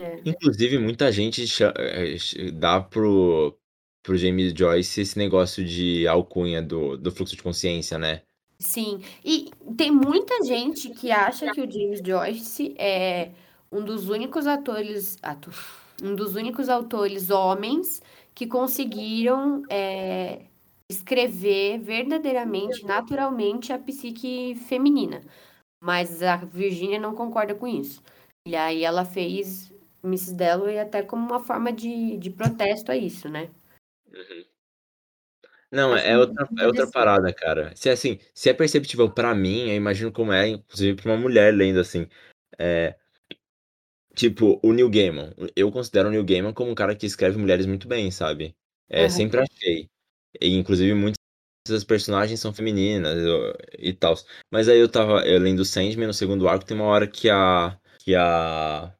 Speaker 5: É.
Speaker 3: Inclusive, muita gente cha- eh, ch- dá pro, pro James Joyce esse negócio de alcunha do, do fluxo de consciência, né?
Speaker 5: Sim, e tem muita gente que acha que o James Joyce é um dos únicos atores, ato, um dos únicos autores homens que conseguiram é, escrever verdadeiramente, naturalmente, a psique feminina. Mas a Virginia não concorda com isso. E aí ela fez Mrs. Dalloway até como uma forma de, de protesto a isso, né?
Speaker 3: Não,
Speaker 5: Acho
Speaker 3: é
Speaker 5: muito
Speaker 3: outra, é outra parada, cara. Se assim, se é perceptível pra mim, eu imagino como é, inclusive pra uma mulher lendo assim. É, tipo, o Neil Gaiman. Eu considero o Neil Gaiman como um cara que escreve mulheres muito bem, sabe? É,
Speaker 5: Aham.
Speaker 3: sempre achei. E, inclusive, muitas das personagens são femininas e tal. Mas aí eu tava eu lendo Sandman no segundo arco, tem uma hora que a. que a.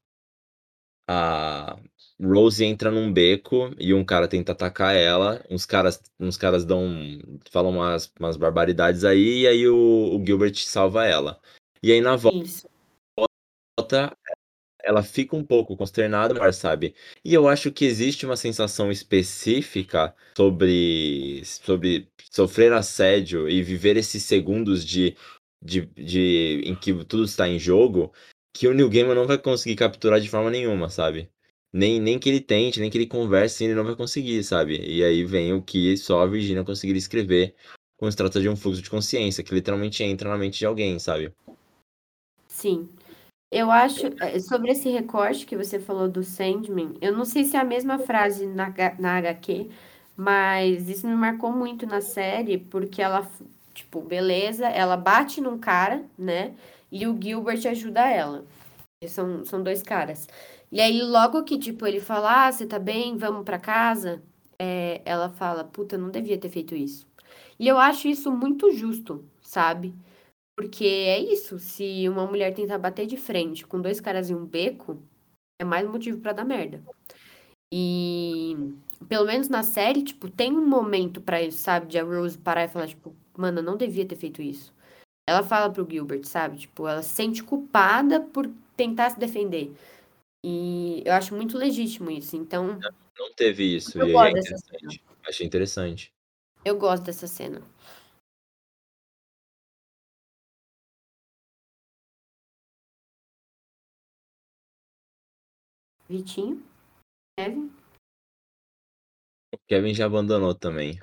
Speaker 3: a Rose entra num beco e um cara tenta atacar ela. Uns caras, uns caras dão. falam umas, umas barbaridades aí, e aí o, o Gilbert salva ela. E aí na
Speaker 5: Isso.
Speaker 3: volta ela fica um pouco consternada, mas sabe? E eu acho que existe uma sensação específica sobre, sobre sofrer assédio e viver esses segundos de, de, de em que tudo está em jogo, que o New Gaiman não vai conseguir capturar de forma nenhuma, sabe? Nem, nem que ele tente, nem que ele converse, ele não vai conseguir, sabe? E aí vem o que só a Virginia conseguiria escrever quando se trata de um fluxo de consciência, que literalmente entra na mente de alguém, sabe?
Speaker 5: Sim. Eu acho, eh, sobre esse recorte que você falou do Sandman, eu não sei se é a mesma frase na, na HQ, mas isso me marcou muito na série, porque ela, tipo, beleza, ela bate num cara, né? E o Gilbert ajuda ela. São, são dois caras. E aí, logo que, tipo, ele fala, ah, você tá bem, vamos pra casa, é, ela fala, puta, não devia ter feito isso. E eu acho isso muito justo, sabe? Porque é isso, se uma mulher tentar bater de frente com dois caras em um beco, é mais motivo pra dar merda. E pelo menos na série, tipo, tem um momento pra isso, sabe? De a Rose parar e falar, tipo, mano, eu não devia ter feito isso. Ela fala pro Gilbert, sabe? Tipo, ela se sente culpada por tentar se defender. E eu acho muito legítimo isso. Então,
Speaker 3: Não teve isso,
Speaker 5: Eu
Speaker 3: e é interessante. Achei interessante.
Speaker 5: eu gosto dessa cena. Vitinho? Kevin?
Speaker 3: O Kevin já abandonou também.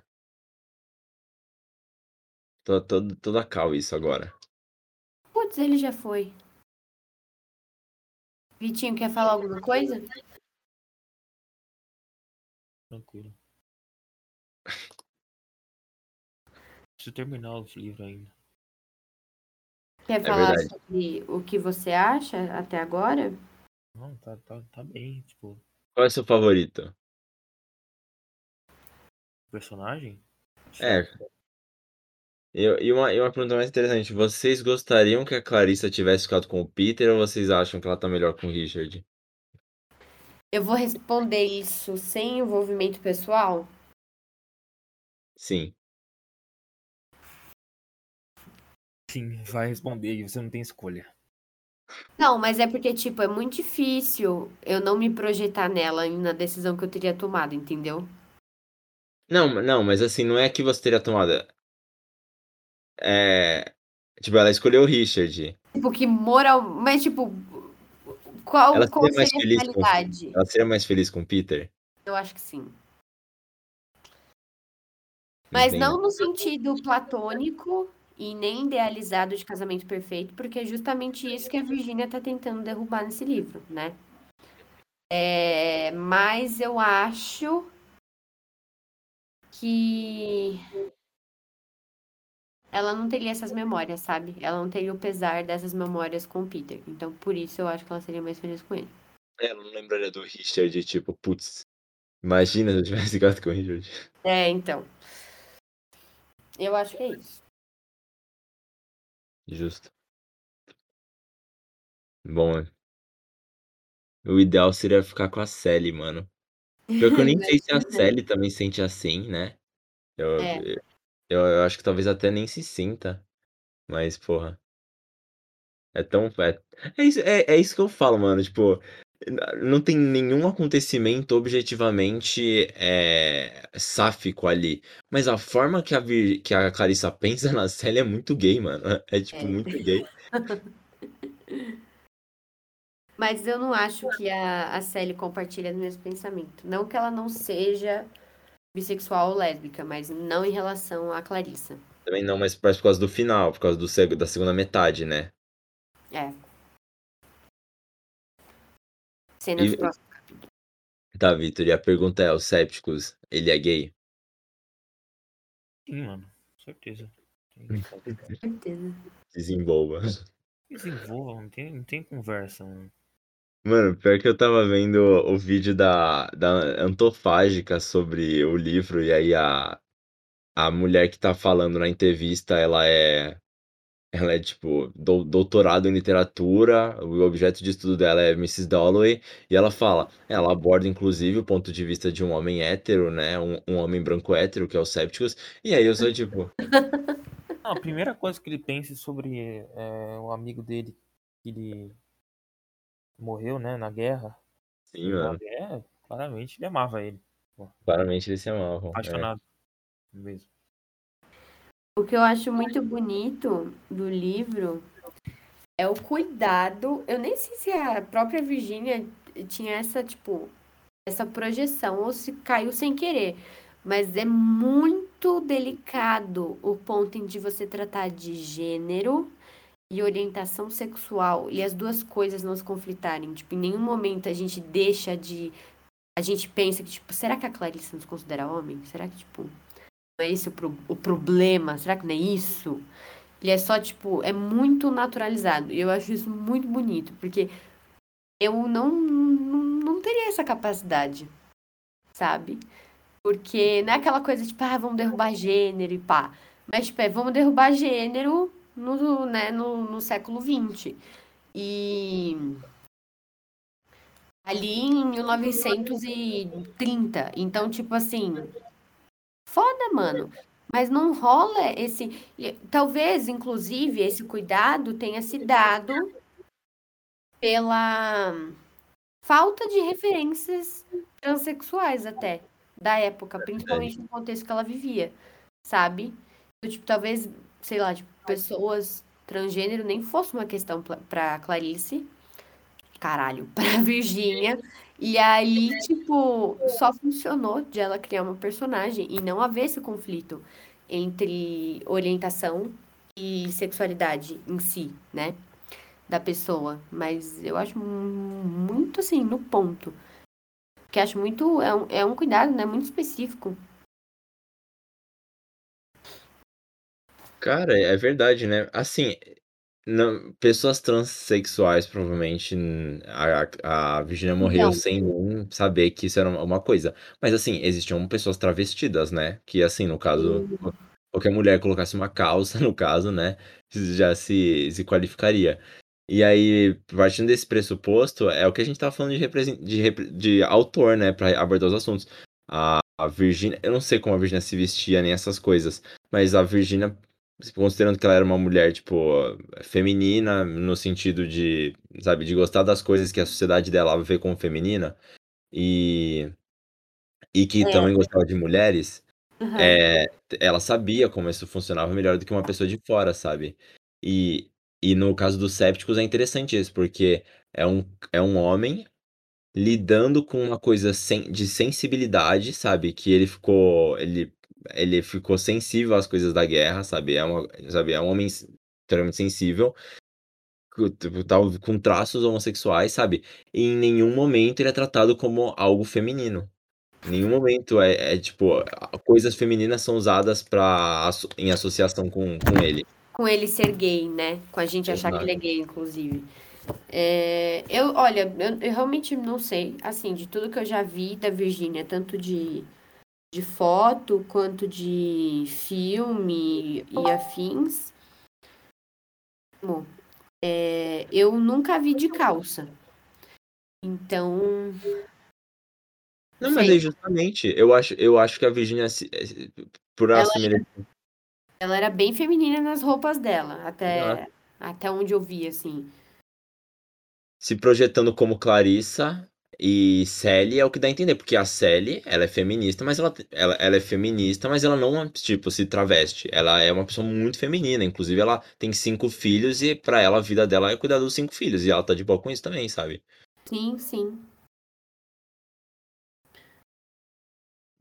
Speaker 3: Tô, tô, toda cal isso agora.
Speaker 5: Putz, ele já foi. Vitinho, quer falar alguma coisa?
Speaker 2: Tranquilo. Preciso terminar os livros ainda.
Speaker 5: Quer falar
Speaker 3: verdade.
Speaker 5: sobre o que você acha até agora?
Speaker 2: Não, tá, tá, tá bem, tipo,
Speaker 3: Qual é o seu favorito?
Speaker 2: personagem?
Speaker 3: É. Eu, e, uma, e uma pergunta mais interessante. Vocês gostariam que a Clarissa tivesse ficado com o Peter ou vocês acham que ela tá melhor com o Richard?
Speaker 5: Eu vou responder isso sem envolvimento pessoal.
Speaker 3: Sim.
Speaker 2: Sim, vai responder e você não tem escolha.
Speaker 5: Não, mas é porque, tipo, é muito difícil eu não me projetar nela e na decisão que eu teria tomado, entendeu?
Speaker 3: Não, não, mas assim, não é que você teria tomado. É. Tipo, ela escolheu o Richard.
Speaker 5: Tipo, que moral. Mas, tipo, qual,
Speaker 3: Ela
Speaker 5: qual
Speaker 3: seria mais
Speaker 5: seria a
Speaker 3: feliz com? Ela seria mais feliz com o Peter?
Speaker 5: Eu acho que sim. Mas
Speaker 3: Entendi.
Speaker 5: não no sentido platônico e nem idealizado de casamento perfeito, porque é justamente isso que a Virginia tá tentando derrubar nesse livro, né? É, mas eu acho que ela não teria essas memórias, sabe? Ela não teria o pesar dessas memórias com o Peter. Então, por isso eu acho que ela seria mais feliz com ele.
Speaker 3: Ela não lembraria do Richard, tipo, putz. Imagina se eu tivesse ficado com o Richard.
Speaker 5: É, então. Eu acho que é isso.
Speaker 3: Justo. Bom, o ideal seria ficar com a Sally, mano. Pior que eu nem sei se a Sally também sente assim, né? Eu,
Speaker 5: É.
Speaker 3: eu, eu acho que talvez até nem se sinta. Mas, porra. É tão. É, é, isso, é, é isso que eu falo, mano. Tipo, não tem nenhum acontecimento objetivamente é, sáfico ali. Mas a forma que a, Vir- que a Clarissa pensa na Sally é muito gay, mano. É, tipo,
Speaker 5: É.
Speaker 3: muito gay.
Speaker 5: Mas eu não acho que a, a Sally compartilha do mesmo pensamento. Não que ela não seja bissexual ou lésbica, mas não em relação à Clarissa.
Speaker 3: Também não, mas por causa do final, por causa do, da segunda metade, né?
Speaker 5: É. Cenas
Speaker 3: E-
Speaker 5: próximas.
Speaker 3: Tá, Vitor, e a pergunta é: os sépticos, ele é gay?
Speaker 2: Sim, mano. Certeza.
Speaker 5: Certeza.
Speaker 3: Desenvolva.
Speaker 2: Desenvolva, não tem, não tem conversa, mano.
Speaker 3: Mano, pior que eu tava vendo o vídeo da, da Antofágica sobre o livro, e aí a, a mulher que tá falando na entrevista, ela é. Ela é, tipo, dou- doutorado em literatura, o objeto de estudo dela é Mrs. Dalloway, e ela fala, ela aborda, inclusive, o ponto de vista de um homem hétero, né, um, um homem branco hétero, que é o Sépticos, e aí eu sou, tipo,
Speaker 2: Não, a primeira coisa que ele pensa sobre é, o amigo dele que ele morreu, né, na guerra.
Speaker 3: sim,
Speaker 2: Na
Speaker 3: mano,
Speaker 2: guerra, claramente ele amava ele.
Speaker 3: claramente eles se amavam. é.
Speaker 2: Apaixonado. Mesmo.
Speaker 5: O que eu acho muito bonito do livro é o cuidado. Eu nem sei se a própria Virginia tinha essa, tipo, essa projeção ou se caiu sem querer. Mas é muito delicado o ponto em de você tratar de gênero e orientação sexual e as duas coisas não se conflitarem. Tipo, em nenhum momento a gente deixa de. A gente pensa que, tipo, será que a Clarice nos considera homem? Será que, tipo, é esse o, pro- o problema? Será que não é isso? Ele é só, tipo, é muito naturalizado. E eu acho isso muito bonito, porque eu não, não, não teria essa capacidade, sabe? Porque não é aquela coisa, tipo, ah, vamos derrubar gênero e pá. Mas, tipo, é, vamos derrubar gênero no, né, no, no século XX. E ali em 1930. Então, tipo assim, foda, mano. Mas não rola esse. Talvez, inclusive, esse cuidado tenha se dado pela falta de referências transexuais até da época, principalmente no contexto que ela vivia, sabe? Tipo, talvez, sei lá, tipo, pessoas transgênero nem fosse uma questão pra Clarice, caralho, pra Virgínia. E aí, tipo, só funcionou de ela criar uma personagem e não haver esse conflito entre orientação e sexualidade em si, né? Da pessoa. Mas eu acho mu- muito assim, no ponto. Porque acho muito. É um, é um cuidado, né? Muito específico.
Speaker 3: Cara, é verdade, né? Assim, não, pessoas transexuais, provavelmente, a, a Virginia morreu
Speaker 5: Então.
Speaker 3: sem nem saber que isso era uma coisa. Mas, assim, existiam pessoas travestidas, né? Que, assim, no caso, qualquer mulher colocasse uma calça, no caso, né? Já se, se qualificaria. E aí, partindo desse pressuposto, é o que a gente tava falando de, de, de autor, né? Pra abordar os assuntos. A, a Virginia, eu não sei como a Virginia se vestia nem essas coisas, mas a Virginia considerando que ela era uma mulher, tipo, feminina, no sentido de, sabe, de gostar das coisas que a sociedade dela vê como feminina, e, e que
Speaker 5: É.
Speaker 3: também gostava de mulheres,
Speaker 5: Aham.
Speaker 3: é, ela sabia como isso funcionava melhor do que uma pessoa de fora, sabe? E, e no caso dos sépticos é interessante isso, porque é um, é um homem lidando com uma coisa sen- de sensibilidade, sabe? Que ele ficou, ele, ele ficou sensível às coisas da guerra, sabe? É, uma, sabe? é um homem extremamente sensível, com, tipo, com traços homossexuais, sabe? E em nenhum momento ele é tratado como algo feminino. Em nenhum momento é, é, tipo, coisas femininas são usadas pra, em associação com, com ele.
Speaker 5: Com ele ser gay, né? Com a gente achar que ele é gay, inclusive. É, eu, olha, eu, eu realmente não sei, assim, de tudo que eu já vi da Virgínia, tanto de, de foto quanto de filme e afins. Bom, é, eu nunca vi de calça. Então,
Speaker 3: Não, mas aí justamente, eu acho, eu acho que a Virginia, eh, por ela
Speaker 5: Ela era bem feminina nas roupas dela, até, até onde eu vi, assim.
Speaker 3: se projetando como Clarissa e Sally é o que dá a entender, porque a Sally, ela é feminista, mas ela, ela, ela é feminista, mas ela não, tipo, se traveste. Ela é uma pessoa muito feminina, inclusive ela tem cinco filhos e pra ela a vida dela é cuidar dos cinco filhos, e ela tá de boa com isso também, sabe?
Speaker 5: Sim, sim.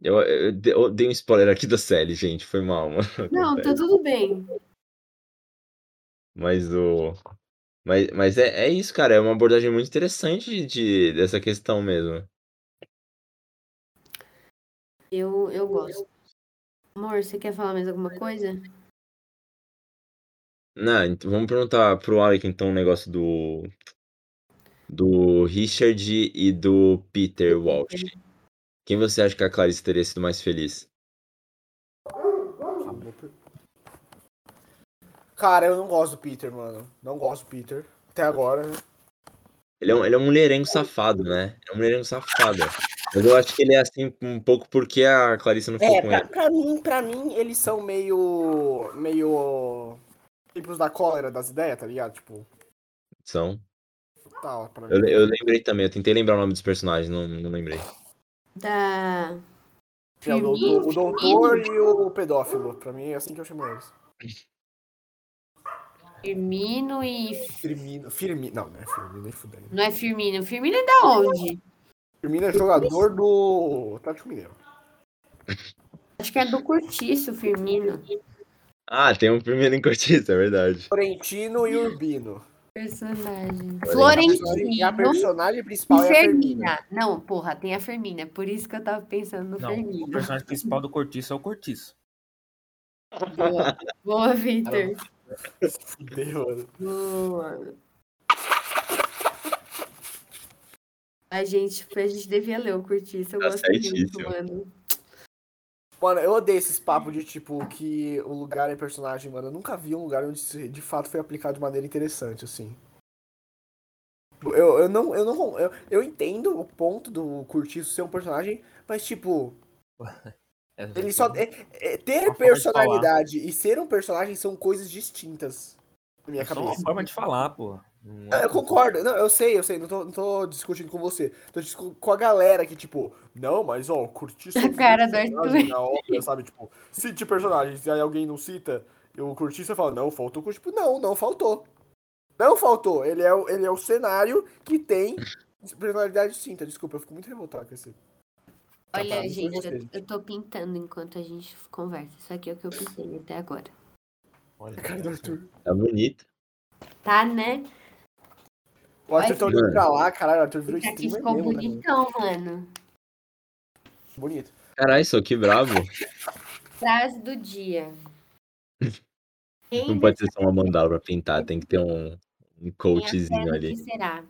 Speaker 3: Eu, eu, eu dei um spoiler aqui da Sally, gente, foi mal, mano.
Speaker 5: Não, tá tudo bem.
Speaker 3: Mas o... Mas, mas é, é isso, cara, é uma abordagem muito interessante de, de- dessa questão mesmo.
Speaker 5: Eu, eu gosto. Amor, você quer falar mais alguma coisa?
Speaker 3: Não, então vamos perguntar pro Alec então um negócio do do Richard e do Peter Walsh. Quem você acha que a Clarice teria sido mais feliz?
Speaker 4: Cara, eu não gosto do Peter, mano. Não gosto do Peter. Até agora. né?
Speaker 3: Ele é um, ele é um mulherengo safado, né? É um mulherengo safado. Mas eu acho que ele é assim um pouco porque a Clarice não ficou
Speaker 4: É,
Speaker 3: com
Speaker 4: pra,
Speaker 3: ele.
Speaker 4: pra mim, pra mim, eles são meio. meio. Tipos da cólera das ideias, tá ligado? Tipo,
Speaker 3: São.
Speaker 4: mim.
Speaker 3: Eu, eu lembrei também, eu tentei lembrar o nome dos personagens, não, não lembrei.
Speaker 5: Da.
Speaker 4: É, o, doutor, o doutor e o pedófilo. Pra mim é assim que eu chamo eles.
Speaker 5: Firmino e.
Speaker 4: Firmino. Firmino. Não, não é Firmino, nem fudendo.
Speaker 5: Não é Firmino. Firmino é da onde?
Speaker 4: Firmino é jogador do Atlético Mineiro.
Speaker 5: Acho que é do Curtiço, Firmino.
Speaker 3: Ah, tem um primeiro em cortiça, é verdade.
Speaker 4: Florentino e Urbino.
Speaker 5: Personagem.
Speaker 4: E a
Speaker 5: Florentino
Speaker 4: personagem principal
Speaker 5: e
Speaker 4: é a Fermina.
Speaker 5: Não, porra, tem a Fermina. Por isso que eu tava pensando no
Speaker 2: Não, o
Speaker 5: Fermina.
Speaker 2: personagem principal do Cortiço é o Cortiço.
Speaker 5: Boa, Boa Victor.
Speaker 4: Fudeu, mano.
Speaker 5: A gente, a gente devia ler o Curtiço. Eu
Speaker 3: Tá
Speaker 5: gosto muito,
Speaker 3: certíssimo.
Speaker 5: mano.
Speaker 4: Mano, eu odeio esses papos de tipo que o lugar é personagem, mano. Eu nunca vi um lugar onde isso de fato foi aplicado de maneira interessante, assim. Eu, eu não. Eu, não eu, eu entendo o ponto do Curtiço ser um personagem, mas tipo, ele só. é- é- ter personalidade e ser um personagem são coisas distintas na minha
Speaker 2: É só uma
Speaker 4: cabeça.
Speaker 2: forma de falar, pô. Não é-
Speaker 4: Eu concordo, não, eu sei, eu sei, não tô, não tô discutindo com você. Tô discutindo com a galera que, tipo, não, mas ó, curti
Speaker 5: A cara Arthur.
Speaker 4: na obra, sabe? Tipo, cite personagens, e aí alguém não cita, eu curti, você fala, não, faltou. Tipo, não, não faltou. Não faltou. Ele é, o- ele é o cenário que tem personalidade distinta. Desculpa, eu fico muito revoltado com esse.
Speaker 5: Olha,
Speaker 4: Tá, foi
Speaker 5: gente, eu, tô pintando enquanto a gente conversa. Isso aqui é o que eu pintei até agora.
Speaker 2: Olha,
Speaker 4: A cara do Arthur.
Speaker 3: Tá bonito.
Speaker 5: Tá, né?
Speaker 4: O Arthur
Speaker 5: Ai,
Speaker 4: tá olhando pra lá, caralho, o Arthur virou
Speaker 5: Isso aqui
Speaker 4: streamer
Speaker 5: ficou
Speaker 4: mesmo, né, mano?
Speaker 5: bonitão, mano.
Speaker 4: bonito.
Speaker 3: Caralho, só que brabo.
Speaker 5: Frase do dia. Quem
Speaker 3: Não pode ser só uma mandala pra pintar, tem que ter um, um coachzinho ali.
Speaker 5: que será?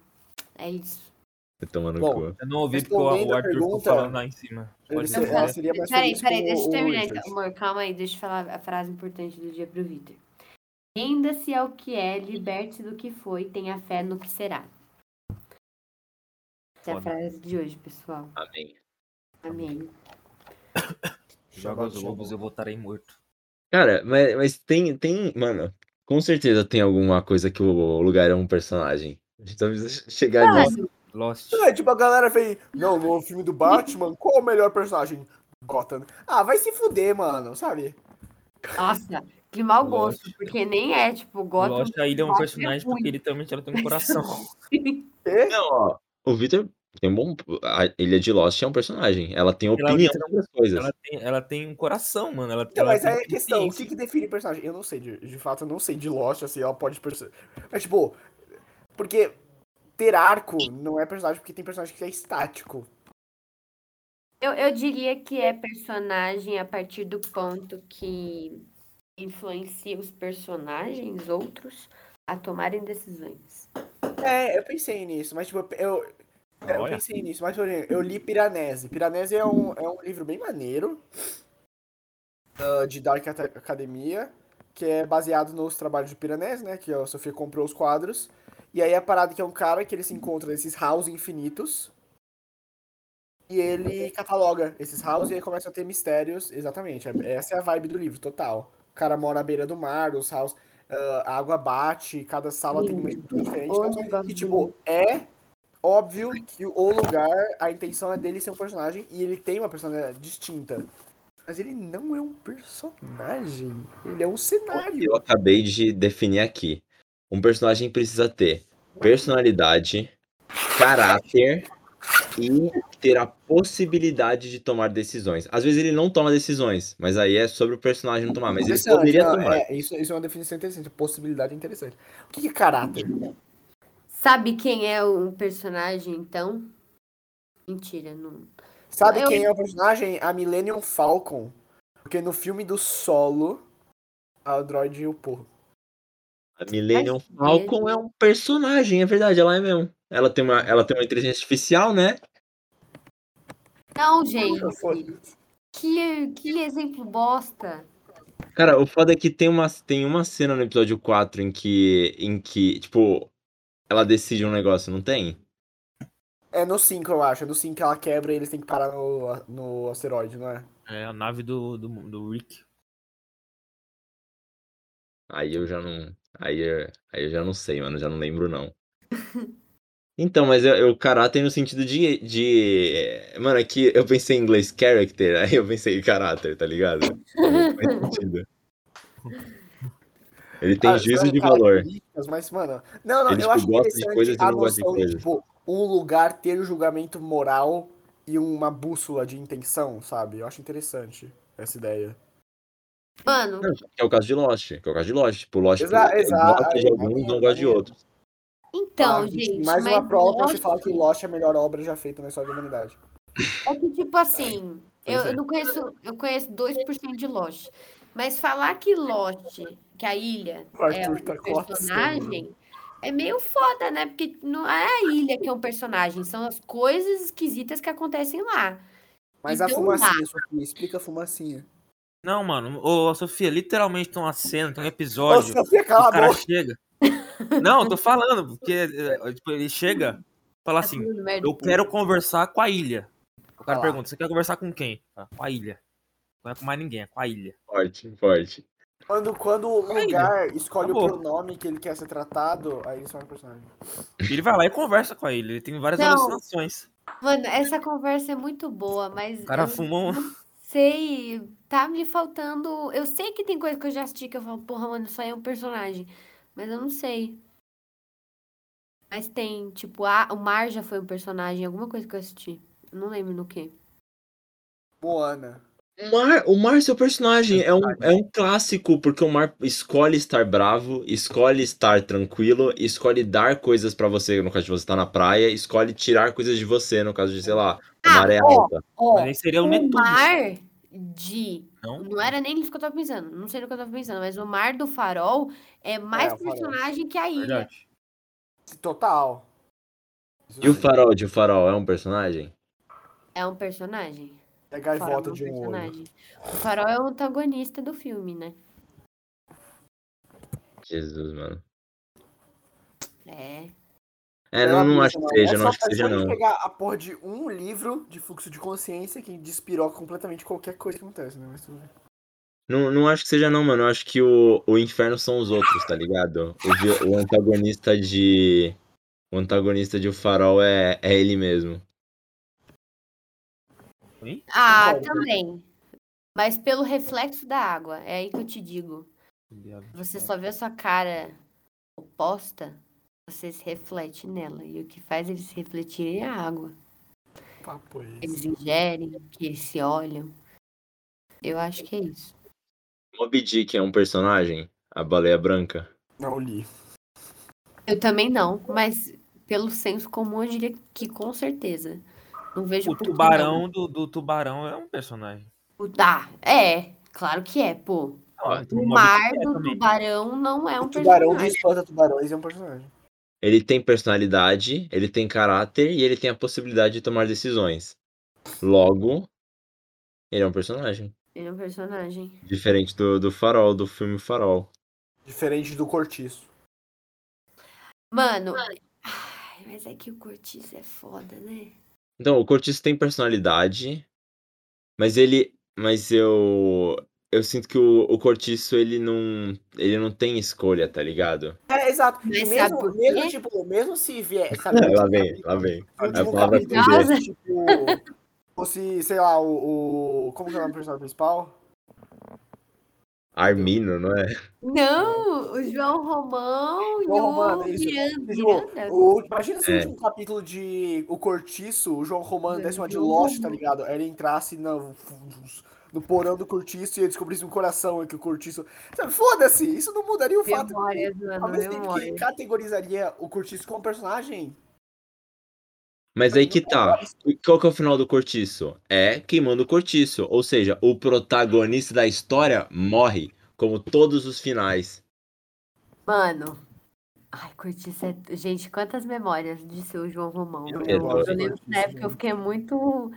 Speaker 5: É isso.
Speaker 3: Tomando
Speaker 4: Bom,
Speaker 3: cu.
Speaker 2: Eu não ouvi porque o, Arthur ficou
Speaker 4: pergunta,
Speaker 2: falando lá em cima. Pode
Speaker 4: ser- ela seria mais
Speaker 5: Peraí, peraí, deixa eu terminar então. Amor, calma aí, deixa eu falar a frase importante do dia pro Vitor. Renda-se ao que é, liberte-se do que foi, tenha fé no que será. Essa é a frase de hoje, pessoal.
Speaker 3: Amém.
Speaker 5: Amém.
Speaker 2: Joga os lobos, eu voltarei morto.
Speaker 3: Cara, mas, mas tem, tem. Mano, com certeza tem alguma coisa que o lugar é um personagem. A gente precisa chegar nisso.
Speaker 2: Lost.
Speaker 4: É, tipo, a galera fez. Não, no filme do Batman, qual o melhor personagem? Gotham. Ah, vai se fuder, mano, sabe?
Speaker 5: Nossa, que mau
Speaker 2: Lost.
Speaker 5: gosto, porque nem é, tipo, Gotham.
Speaker 2: Lost ele é um
Speaker 5: é
Speaker 2: personagem
Speaker 5: ruim.
Speaker 2: porque ele também ela tem um coração.
Speaker 3: Não, ó. O Victor tem um bom. A Ilha de Lost é um personagem. Ela tem
Speaker 2: Ela
Speaker 3: opinião
Speaker 2: literal-
Speaker 3: sobre as coisas.
Speaker 2: ela, tem, ela tem um coração, mano. Ela,
Speaker 4: Não,
Speaker 2: ela
Speaker 4: mas
Speaker 2: tem
Speaker 4: aí é a questão, o que, que define personagem? Eu não sei, de, de fato, eu não sei de Lost, assim, ela pode perceber. Mas, tipo, porque ter arco não é personagem, porque tem personagem que é estático.
Speaker 5: Eu, eu diria que é personagem a partir do ponto que influencia os personagens, outros, a tomarem decisões.
Speaker 4: É, eu pensei nisso, mas, tipo, eu, eu
Speaker 2: Olha.
Speaker 4: pensei nisso, mas, por exemplo, eu li Piranesi. Piranesi é um, é um livro bem maneiro, ah, de Dark Academia, que é baseado nos trabalhos de Piranesi, né, que a Sofia comprou os quadros. E aí a parada que é um cara que ele se encontra nesses house infinitos, e ele cataloga esses house e aí começa a ter mistérios, exatamente, é- essa é a vibe do livro, total. O cara mora à beira do mar, os house, ah, a água bate, cada sala tem uma estrutura diferente.
Speaker 5: O
Speaker 4: então,
Speaker 5: negócio
Speaker 4: e, tipo, é óbvio que o lugar, a intenção é dele ser um personagem e ele tem uma personalidade distinta. Mas ele não é um personagem. Ele é um cenário.
Speaker 3: Eu acabei de definir aqui. Um personagem precisa ter personalidade, caráter e ter a possibilidade de tomar decisões. Às vezes ele não toma decisões, mas aí é sobre o personagem não tomar. Mas ele poderia
Speaker 4: não,
Speaker 3: tomar.
Speaker 4: é, isso, isso é uma definição interessante. Possibilidade interessante. O que que é caráter?
Speaker 5: Sabe quem é o personagem, então? Mentira, não.
Speaker 4: Sabe
Speaker 5: Eu-
Speaker 4: quem é o personagem? A Millennium Falcon. Porque no filme do Solo, a Android e o porro.
Speaker 3: A Millennium Falcon é um personagem, é verdade, ela é mesmo. Ela tem uma, ela tem uma inteligência artificial, né?
Speaker 5: Não, gente. Que, que exemplo bosta.
Speaker 3: Cara, o foda é que tem uma, tem uma cena no episódio 4 em que, em que, tipo, ela decide um negócio, não tem?
Speaker 4: É no 5, eu acho. É no 5 que ela quebra e eles têm que parar no, no asteroide, não é?
Speaker 2: É a nave do, do, do Rick.
Speaker 3: Aí eu já não. Aí, eu- aí eu já não sei, mano. Já não lembro, não. Então, mas eu, eu caráter no sentido de, de. Mano, é que eu pensei em inglês character, aí eu pensei em caráter, tá ligado? Não faz sentido. Ele tem
Speaker 4: Ah,
Speaker 3: juízo
Speaker 4: são
Speaker 3: de valor.
Speaker 4: Mas, mano. Não, não,
Speaker 3: Ele,
Speaker 4: eu
Speaker 3: tipo,
Speaker 4: acho
Speaker 3: gosta de
Speaker 4: interessante
Speaker 3: coisas e
Speaker 4: a
Speaker 3: não gosta de
Speaker 4: noção de,
Speaker 3: coisas.
Speaker 4: tipo, um lugar ter o julgamento moral e uma bússola de intenção, sabe? Eu acho interessante essa ideia.
Speaker 5: Mano,
Speaker 3: Que é o caso de Lost. Que é o caso de Lost. Tipo, Lost
Speaker 4: Exa- exato,
Speaker 3: gosta de alguns, não gosta de outros.
Speaker 5: então,
Speaker 4: Ah,
Speaker 5: gente.
Speaker 4: Mais
Speaker 5: mas
Speaker 4: uma prova pra você
Speaker 5: Lost-
Speaker 4: falar que Lost é a melhor obra já feita na história da humanidade.
Speaker 5: É que, tipo assim, eu,
Speaker 2: Pois é.
Speaker 5: eu não conheço, eu conheço 2% de Lost. Mas falar que Lost, que a ilha é um
Speaker 4: tá
Speaker 5: personagem, é meio foda, né? Porque não é a ilha que é um personagem, são as coisas esquisitas que acontecem lá.
Speaker 4: Mas a
Speaker 5: Então
Speaker 4: fumacinha, Sofia, explica a fumacinha.
Speaker 2: Não, mano. Ô, Sofia, literalmente tem uma cena, tem um
Speaker 4: Ô,
Speaker 2: episódio.
Speaker 4: Sofia,
Speaker 2: o
Speaker 4: cala a
Speaker 2: cara
Speaker 4: boca.
Speaker 2: chega. Não, eu tô falando, porque é, tipo, ele chega fala
Speaker 5: Tá
Speaker 2: assim. Eu quero conversar com a ilha. O cara
Speaker 4: Ah
Speaker 2: pergunta: Você quer conversar com quem? Com a ilha. Não é com mais ninguém, é com a ilha.
Speaker 3: Forte, forte.
Speaker 4: Quando, quando o lugar escolhe
Speaker 2: Acabou.
Speaker 4: o pronome que ele quer ser tratado, aí ele se torna personagem.
Speaker 2: Ele vai lá e conversa com a ilha. Ele tem várias
Speaker 5: Não.
Speaker 2: alucinações.
Speaker 5: Mano, essa conversa é muito boa, mas
Speaker 2: O cara
Speaker 5: eu
Speaker 2: fuma um.
Speaker 5: Sei, tá me faltando. Eu sei que tem coisa que eu já assisti que eu falo, porra, mano, isso aí é um personagem. Mas eu não sei. Mas tem, tipo, a, o Mar já foi um personagem, alguma coisa que eu assisti. Não lembro no que.
Speaker 4: Moana.
Speaker 3: O Mar, o Mar, seu personagem, é um, é um clássico, porque o Mar escolhe estar bravo, escolhe estar tranquilo, escolhe dar coisas pra você, no caso de você estar na praia, escolhe tirar coisas de você, no caso de, sei lá,
Speaker 5: Ah,
Speaker 3: maré
Speaker 5: ó,
Speaker 3: alta.
Speaker 5: Ó,
Speaker 2: Mas seria o
Speaker 5: o
Speaker 2: Netuno.
Speaker 5: mar de.
Speaker 2: Não?
Speaker 5: Não era nem isso que eu tava pensando. Não sei no que eu tava pensando, mas o mar do farol é mais
Speaker 4: É, o
Speaker 5: personagem que a ilha.
Speaker 2: Verdade.
Speaker 4: Total.
Speaker 3: E o farol de o farol é um personagem?
Speaker 5: É um personagem.
Speaker 4: É
Speaker 5: O farol
Speaker 4: gaivota
Speaker 5: um
Speaker 4: de um olho.
Speaker 5: personagem. O farol é o antagonista do filme, né?
Speaker 3: Jesus, mano.
Speaker 5: É.
Speaker 3: É, não, não acho que seja, não acho que seja, não.
Speaker 4: pegar a porra de um livro de fluxo de consciência que despiroca completamente qualquer coisa que acontece, né? Mas tudo bem.
Speaker 3: Não, não acho que seja, não, mano. Eu acho que o, o inferno são os outros, tá ligado? O, o antagonista de. O antagonista de O Farol é, é ele mesmo.
Speaker 2: Oi?
Speaker 5: Ah,
Speaker 4: Concordo.
Speaker 5: também. Mas pelo reflexo da água. É aí que eu te digo. Você só vê a sua cara oposta, você se reflete nela. E o que faz eles se refletirem é a água.
Speaker 4: Papo é.
Speaker 5: Eles ingerem, que eles se olham. Eu acho que é isso.
Speaker 3: Moby Dick é um personagem? A baleia branca?
Speaker 4: Não li.
Speaker 5: Eu também não, mas pelo senso comum eu diria que com certeza. Não vejo
Speaker 2: O
Speaker 5: que
Speaker 2: tubarão do, do tubarão é um personagem.
Speaker 5: O- Tá, é, claro que é, pô.
Speaker 2: Então,
Speaker 5: O
Speaker 2: Moby
Speaker 5: mar
Speaker 2: é
Speaker 5: do
Speaker 2: também.
Speaker 5: tubarão não é um
Speaker 4: O tubarão do
Speaker 5: personagem.
Speaker 4: Espanta Tubarões é um personagem.
Speaker 3: Ele tem personalidade, ele tem caráter e ele tem a possibilidade de tomar decisões. Logo, ele é um personagem.
Speaker 5: Ele é um personagem.
Speaker 3: Diferente do, do Farol, do filme Farol.
Speaker 4: Diferente do Cortiço.
Speaker 5: Mano, ai, mas é que o Cortiço é foda, né?
Speaker 3: Então, o Cortiço tem personalidade, mas ele. Mas eu. Eu sinto que o, o Cortiço, ele não. Ele não tem escolha, tá ligado?
Speaker 4: É, exato.
Speaker 5: Mas
Speaker 4: mesmo, mesmo, tipo, mesmo se vier. Sabe,
Speaker 3: lá
Speaker 4: no
Speaker 3: vem, lá vem.
Speaker 4: capítulo- no
Speaker 3: A
Speaker 4: último
Speaker 3: palavra
Speaker 4: tipo, fosse, sei lá, o, o. Como que é o nome do personagem principal?
Speaker 3: Armino, não é?
Speaker 5: Não, o João Romão e
Speaker 4: João
Speaker 5: o
Speaker 4: Romano, isso.
Speaker 5: Miranda.
Speaker 4: Imagina se o
Speaker 3: É.
Speaker 4: último capítulo de O Cortiço, o João Romano desse uma de Lost, tá ligado? Aí ele entrasse no, no porão do Cortiço e ele descobrisse no coração que o Cortiço. Foda-se! Isso não mudaria o fato.
Speaker 5: Memórias, mano,
Speaker 4: Ao mesmo tempo que categorizaria o Cortiço como personagem.
Speaker 3: Mas aí que tá. Qual que é o final do Cortiço? É queimando o Cortiço. Ou seja, o protagonista da história morre, como todos os finais.
Speaker 5: Mano. Ai, Cortiço é. Gente, quantas memórias de seu João Romão.
Speaker 4: Eu
Speaker 5: Eu, eu lembro que na época eu fiquei muito.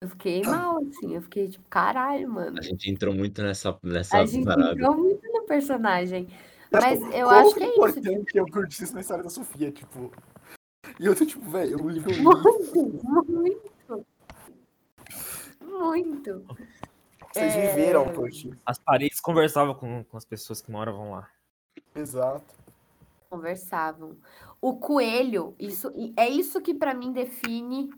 Speaker 5: Eu fiquei mal, assim. Eu fiquei tipo, caralho, mano.
Speaker 3: A gente entrou muito nessa, nessa
Speaker 5: A gente
Speaker 3: parada.
Speaker 5: entrou muito no personagem. Mas eu
Speaker 4: Quão
Speaker 5: acho que é isso. tipo,
Speaker 4: importante é o Cortiço na história da Sofia, tipo. E eu tô tipo, velho, eu livro.
Speaker 5: Muito, muito. Muito.
Speaker 4: Vocês
Speaker 5: É.
Speaker 4: viveram o Cortiço.
Speaker 2: As paredes conversavam com, com as pessoas que moravam lá.
Speaker 4: Exato.
Speaker 5: Conversavam. O coelho, isso, é isso que pra mim define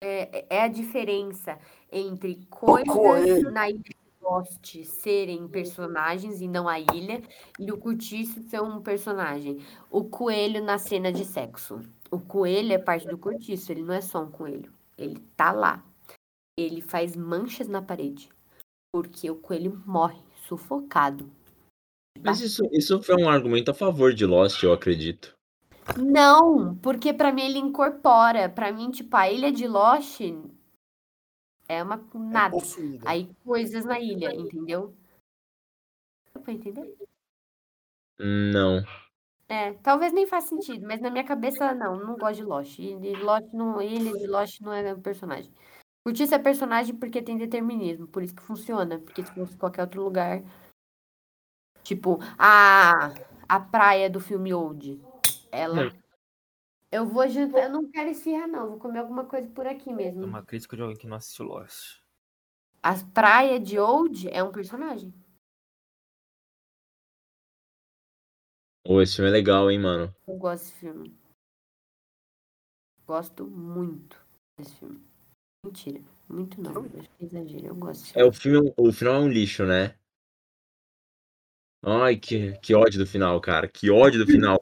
Speaker 5: é, é a diferença entre coisas na ilha de Lost serem personagens e não a ilha, e o Curtiço ser um personagem. O coelho na cena de sexo. O coelho é parte do Curtiço, ele não é só um coelho. Ele tá lá. Ele faz manchas na parede. Porque o coelho morre sufocado.
Speaker 3: Mas isso, isso foi um argumento a favor de Lost, eu acredito.
Speaker 5: Não, porque pra mim ele incorpora. Pra mim, tipo, a ilha de Lost é uma
Speaker 4: É
Speaker 5: nada.
Speaker 4: possuída.
Speaker 5: Aí coisas na ilha, entendeu? Deu pra entender?
Speaker 3: Não.
Speaker 5: É, talvez nem faça sentido, mas na minha cabeça, não, não gosto de Lost. E de Lost não, ilha de Lost não é personagem. Curtiça é personagem porque tem determinismo, por isso que funciona. Porque se fosse qualquer outro lugar. Tipo, a, a praia do filme Old. Ela. Eu vou jantar, eu não quero esfirrar, não. Vou comer alguma coisa por aqui
Speaker 2: É
Speaker 5: mesmo.
Speaker 2: uma crítica de alguém que não assistiu Lost.
Speaker 5: A praia de Old é um personagem.
Speaker 3: Ô, esse filme é legal, hein, mano.
Speaker 5: Eu gosto desse filme. Gosto muito desse filme. Mentira. Muito não. Acho que é exagero. Eu gosto desse
Speaker 3: É, o filme, o final é um lixo, né? Ai, que, que ódio do final, cara. Que ódio do final.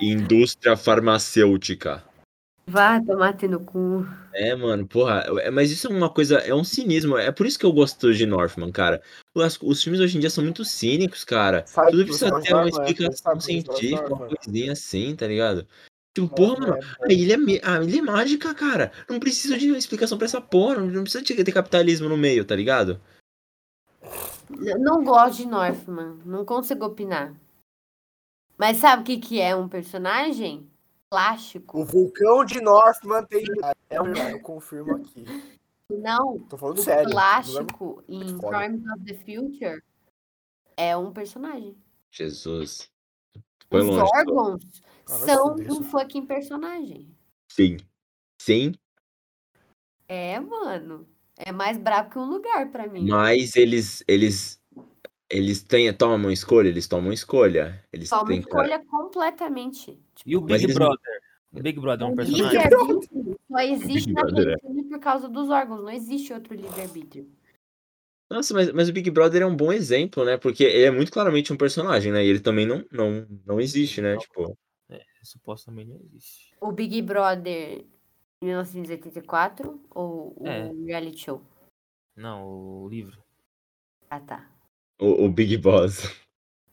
Speaker 3: Indústria farmacêutica.
Speaker 5: Vá tomar no cu.
Speaker 3: É, mano, porra, é, mas isso é uma coisa, é um cinismo. É por isso que eu gosto de Northman, cara. Os, os filmes hoje em dia são muito cínicos, cara.
Speaker 4: Sabe
Speaker 3: Tudo precisa ter uma
Speaker 4: Orwell é-
Speaker 3: explicação científica, uma
Speaker 4: Orwell-
Speaker 3: coisinha assim, tá ligado? Tipo, porra, mano, a ilha, é a ilha é mágica, cara. Não precisa de uma explicação pra essa porra. Não precisa de ter capitalismo no meio, tá ligado?
Speaker 5: Não gosto de Northman. Não consigo opinar. Mas sabe o que, que é um personagem? Plástico.
Speaker 4: O vulcão de Northman tem. É um eu confirmo aqui.
Speaker 5: Não,
Speaker 4: Tô falando
Speaker 5: o
Speaker 4: sério.
Speaker 5: plástico em
Speaker 4: foda.
Speaker 5: Crimes of the Future é um personagem.
Speaker 3: Jesus. Foi
Speaker 5: Os
Speaker 3: longe.
Speaker 5: órgãos
Speaker 4: Ah, vai
Speaker 5: são um fucking personagem.
Speaker 3: Sim. Sim,
Speaker 5: É, mano. É mais brabo que um lugar pra mim.
Speaker 3: mas eles, eles, eles têm, tomam escolha, eles tomam escolha. Eles
Speaker 5: uma
Speaker 3: têm, cara.
Speaker 5: escolha completamente.
Speaker 2: E o Big
Speaker 3: eles-
Speaker 2: Brother? O Big Brother é um
Speaker 5: O
Speaker 2: personagem?
Speaker 5: livre-arbítrio só existe
Speaker 3: Big
Speaker 5: naquele
Speaker 3: Brother é.
Speaker 5: por causa dos órgãos. Não existe outro livre-arbítrio.
Speaker 3: Nossa, mas, mas o Big Brother é um bom exemplo, né? Porque ele é muito claramente um personagem, né? E ele também não, não, não existe, né? Tipo,
Speaker 2: Supostamente não existe.
Speaker 5: O Big Brother 1984 ou o
Speaker 2: É.
Speaker 5: reality show?
Speaker 2: Não, o livro.
Speaker 5: Ah, tá.
Speaker 3: O, o Big Boss.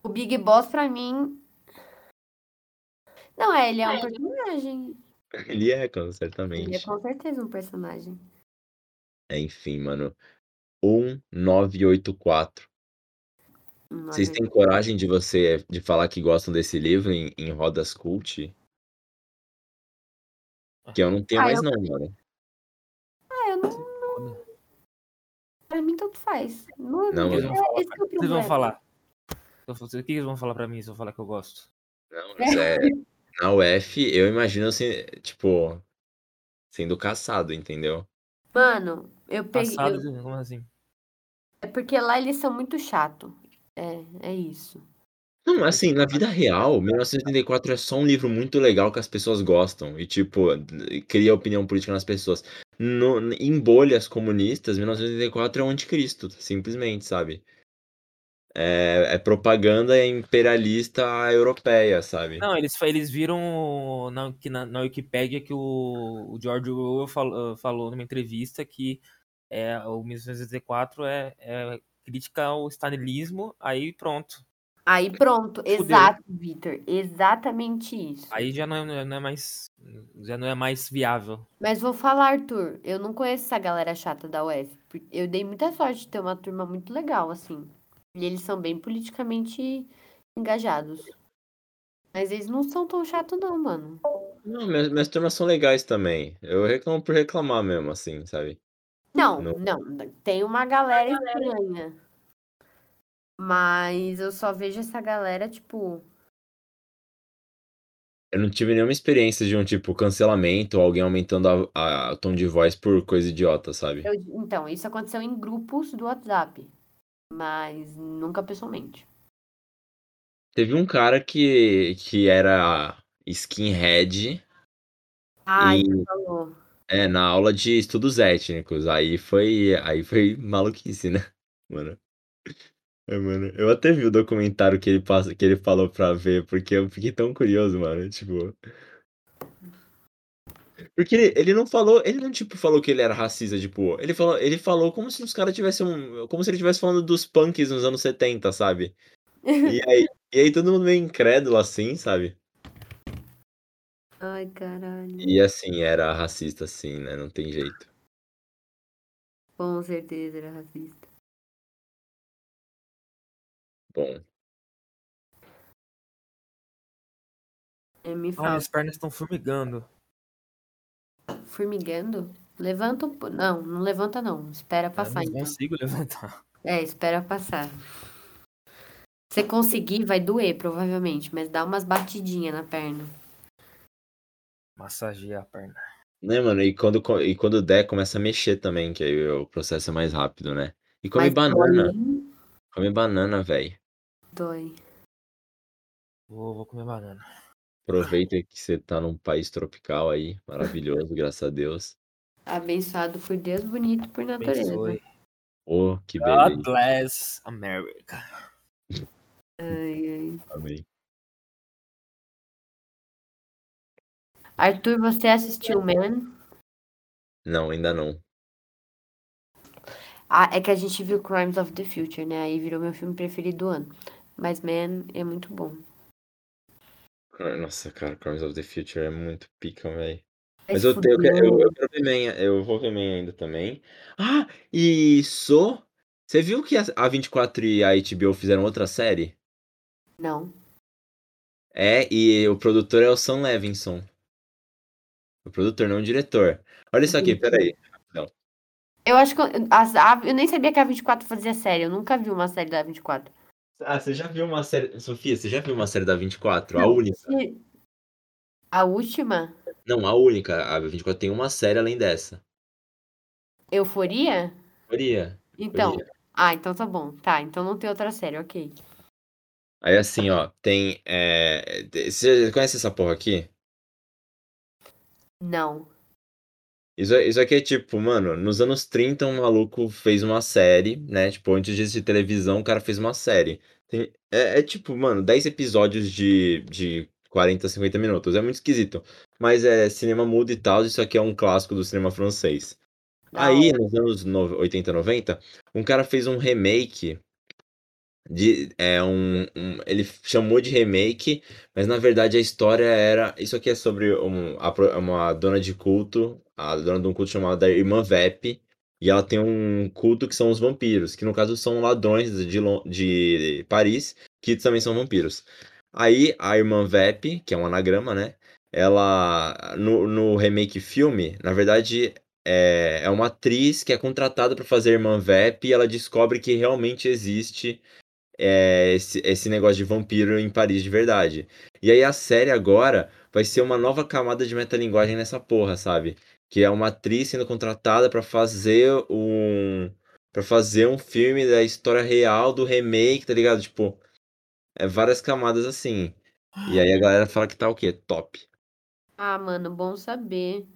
Speaker 5: O Big Boss, pra mim. Não, é, ele é um personagem.
Speaker 3: Ele é, cara,
Speaker 5: Ele é
Speaker 3: certamente.
Speaker 5: com certeza um personagem.
Speaker 3: É, enfim, mano. 1984. Vocês
Speaker 5: Olha,
Speaker 3: têm coragem de você de falar que gostam desse livro em, em rodas cult? Que eu não tenho
Speaker 5: Ah,
Speaker 3: mais
Speaker 5: eu-
Speaker 3: não, mano.
Speaker 5: Ah, eu não.
Speaker 2: Foda.
Speaker 5: Pra mim, tanto faz. Não,
Speaker 3: Não,
Speaker 5: é, esse que é o
Speaker 2: Vocês vão
Speaker 5: problema.
Speaker 2: falar. Eu vou- O que eles vão falar pra mim se eu falar que eu gosto?
Speaker 3: Não, mas é, na UF, eu imagino assim, tipo, sendo caçado, entendeu?
Speaker 5: Mano, eu peguei.
Speaker 2: Passado,
Speaker 5: eu-
Speaker 2: como assim?
Speaker 5: É porque lá eles são muito chato. É, é isso.
Speaker 3: Não, assim, na vida real, 1984 é só um livro muito legal que as pessoas gostam e, tipo, cria opinião política nas pessoas. No, em bolhas comunistas, 1984 é o anticristo, simplesmente, sabe? É, é propaganda imperialista europeia, sabe?
Speaker 2: Não, eles, eles viram na, que na, na Wikipédia que o, o George Orwell falou, falou numa entrevista que é, o 1984 é, é crítica ao stalinismo, aí pronto.
Speaker 5: Aí pronto, exato, Vitor. Exatamente isso.
Speaker 2: Aí já não é, não é mais já não é mais viável.
Speaker 5: Mas vou falar, Arthur, eu não conheço essa galera chata da UF. Eu dei muita sorte de ter uma turma muito legal, assim. E eles são bem politicamente engajados. Mas eles não são tão chatos, não, mano.
Speaker 3: Não, minhas, minhas turmas são legais também. Eu reclamo por reclamar mesmo, assim, sabe?
Speaker 5: Não,
Speaker 3: Não.
Speaker 5: não. Tem uma galera estranha. Mas eu só vejo essa galera, tipo.
Speaker 3: Eu não tive nenhuma experiência de um tipo cancelamento ou alguém aumentando o tom de voz por coisa idiota, sabe?
Speaker 5: eu- então, isso aconteceu em grupos do WhatsApp. Mas nunca pessoalmente.
Speaker 3: Teve um cara que, que era skinhead
Speaker 5: Ai,
Speaker 3: e
Speaker 5: você falou.
Speaker 3: é, na aula de estudos étnicos. Aí foi, aí foi maluquice, né? Mano. É, mano. Eu até vi o documentário que ele, passa, que ele falou pra ver, porque eu fiquei tão curioso, mano. Tipo. Porque ele, ele não falou, ele não tipo falou que ele era racista, tipo, ele falou, ele falou como se os caras tivessem um, como se ele estivesse falando dos punks nos anos 70, sabe? E aí, e aí todo mundo meio incrédulo assim, sabe?
Speaker 5: Ai, caralho.
Speaker 3: E assim, era racista assim, né? Não tem jeito.
Speaker 5: Com certeza era racista.
Speaker 3: Bom,
Speaker 5: É, me fala.
Speaker 2: minhas pernas estão formigando.
Speaker 5: Formigando? Levanta um pouco. Não, não levanta não. Espera
Speaker 2: Eu
Speaker 5: passar,
Speaker 2: não
Speaker 5: então.
Speaker 2: consigo levantar.
Speaker 5: É, espera passar. Se conseguir, vai doer, provavelmente, mas dá umas batidinhas na perna.
Speaker 2: Massagear a perna.
Speaker 3: né, mano? E quando, e quando der, começa a mexer também, que aí o processo é mais rápido, né? E come
Speaker 5: Mas
Speaker 3: banana. Come banana, velho.
Speaker 5: Dói.
Speaker 2: Vou, vou comer banana.
Speaker 3: Aproveita que você tá num país tropical aí, maravilhoso, graças a Deus.
Speaker 5: Abençoado por Deus, bonito por natureza.
Speaker 2: Abençoe.
Speaker 3: Oh, que
Speaker 2: God
Speaker 3: beleza.
Speaker 2: bless America.
Speaker 5: Ai, ai.
Speaker 3: Amém.
Speaker 5: Arthur, você assistiu Man?
Speaker 3: Não, ainda não.
Speaker 5: Ah, é que a gente viu Crimes of the Future, né? Aí virou meu filme preferido do ano. Mas Man é muito bom.
Speaker 3: Nossa, cara, Crimes of the Future é muito pica, velho.
Speaker 5: Vai
Speaker 3: Mas eu, tenho, eu, eu, eu eu vou ver Man ainda também. Ah, e So, você viu que a a 24 e a HBO fizeram outra série?
Speaker 5: Não.
Speaker 3: É, e o produtor é o Sam Levinson. O produtor, não o diretor. Olha isso aqui, peraí. Rapidão.
Speaker 5: Eu acho que. eu- as- a- eu nem sabia que a 24 fazia série. Eu nunca vi uma série da 24.
Speaker 3: Ah, você já viu uma série. Sofia, você já viu uma série da 24? A única.
Speaker 5: A última?
Speaker 3: Não, a única. A 24 tem uma série além dessa.
Speaker 5: Euforia?
Speaker 3: Maria.
Speaker 5: Então.
Speaker 3: Euforia.
Speaker 5: Ah, então tá bom. Tá, então não tem outra série, ok.
Speaker 3: Aí assim, ó, tem. é, Você conhece essa porra aqui?
Speaker 5: Não.
Speaker 3: Isso, isso aqui é tipo, mano, nos anos 30 um maluco fez uma série, né? Tipo, antes de existir televisão, o cara fez uma série. Tem- é, é tipo, mano, 10 episódios de, de 40, 50 minutos. É muito esquisito. Mas é cinema mudo e tal, isso aqui é um clássico do cinema francês.
Speaker 5: Da
Speaker 3: Aí, nos anos no- 80, 90, um cara fez um remake de é um, um- ele chamou de remake, mas na verdade a história era, isso aqui é sobre um- uma dona de culto, a dona de um culto chamada Irmã Vep, e ela tem um culto que são os vampiros, que no caso são ladrões de, de Paris, que também são vampiros. Aí a Irmã Vep, que é um anagrama, né? Ela no, no remake filme, na verdade é, é uma atriz que é contratada para fazer a Irmã Vep e ela descobre que realmente existe é, esse, esse negócio de vampiro em Paris de verdade. E aí a série agora vai ser uma nova camada de metalinguagem nessa porra, sabe? Que é uma atriz sendo contratada pra fazer um para fazer um filme da história real do remake, tá ligado? Tipo, é várias camadas assim. E aí a galera fala que tá o quê? Top.
Speaker 5: Ah, mano, bom saber.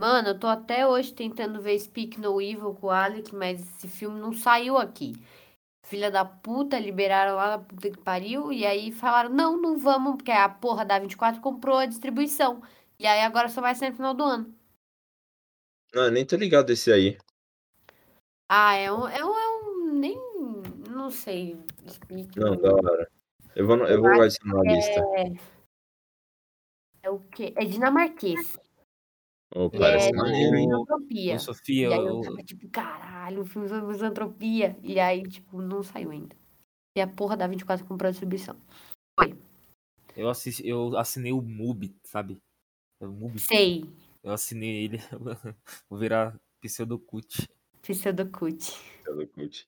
Speaker 5: Mano, eu tô até hoje tentando ver Speak No Evil com o Alec, mas esse filme não saiu aqui. Filha da puta, liberaram lá na puta que pariu, e aí falaram, não, não vamos, porque a porra da 24 comprou a distribuição. E aí agora só vai sair no final do ano.
Speaker 3: Não, eu nem tô ligado desse aí.
Speaker 5: Ah, é um, é um, é um nem, não sei. Speak
Speaker 3: Não, da hora. Eu vou, eu vou adicionar na lista.
Speaker 5: É o quê? É dinamarquês.
Speaker 3: Oh, parece
Speaker 5: é
Speaker 3: maneiro, hein?
Speaker 5: misantropia.
Speaker 2: Sofia,
Speaker 5: E aí eu tava tipo, caralho, um filme sobre misantropia. E aí, tipo, não saiu ainda. E a porra da 24 comprou a distribuição.
Speaker 2: eu, assisti, eu assinei o MUBI, sabe? O MUBI.
Speaker 5: Sei,
Speaker 2: Eu assinei ele. Vou virar pseudocult.
Speaker 5: Pseudocult.
Speaker 3: Pelo Cult.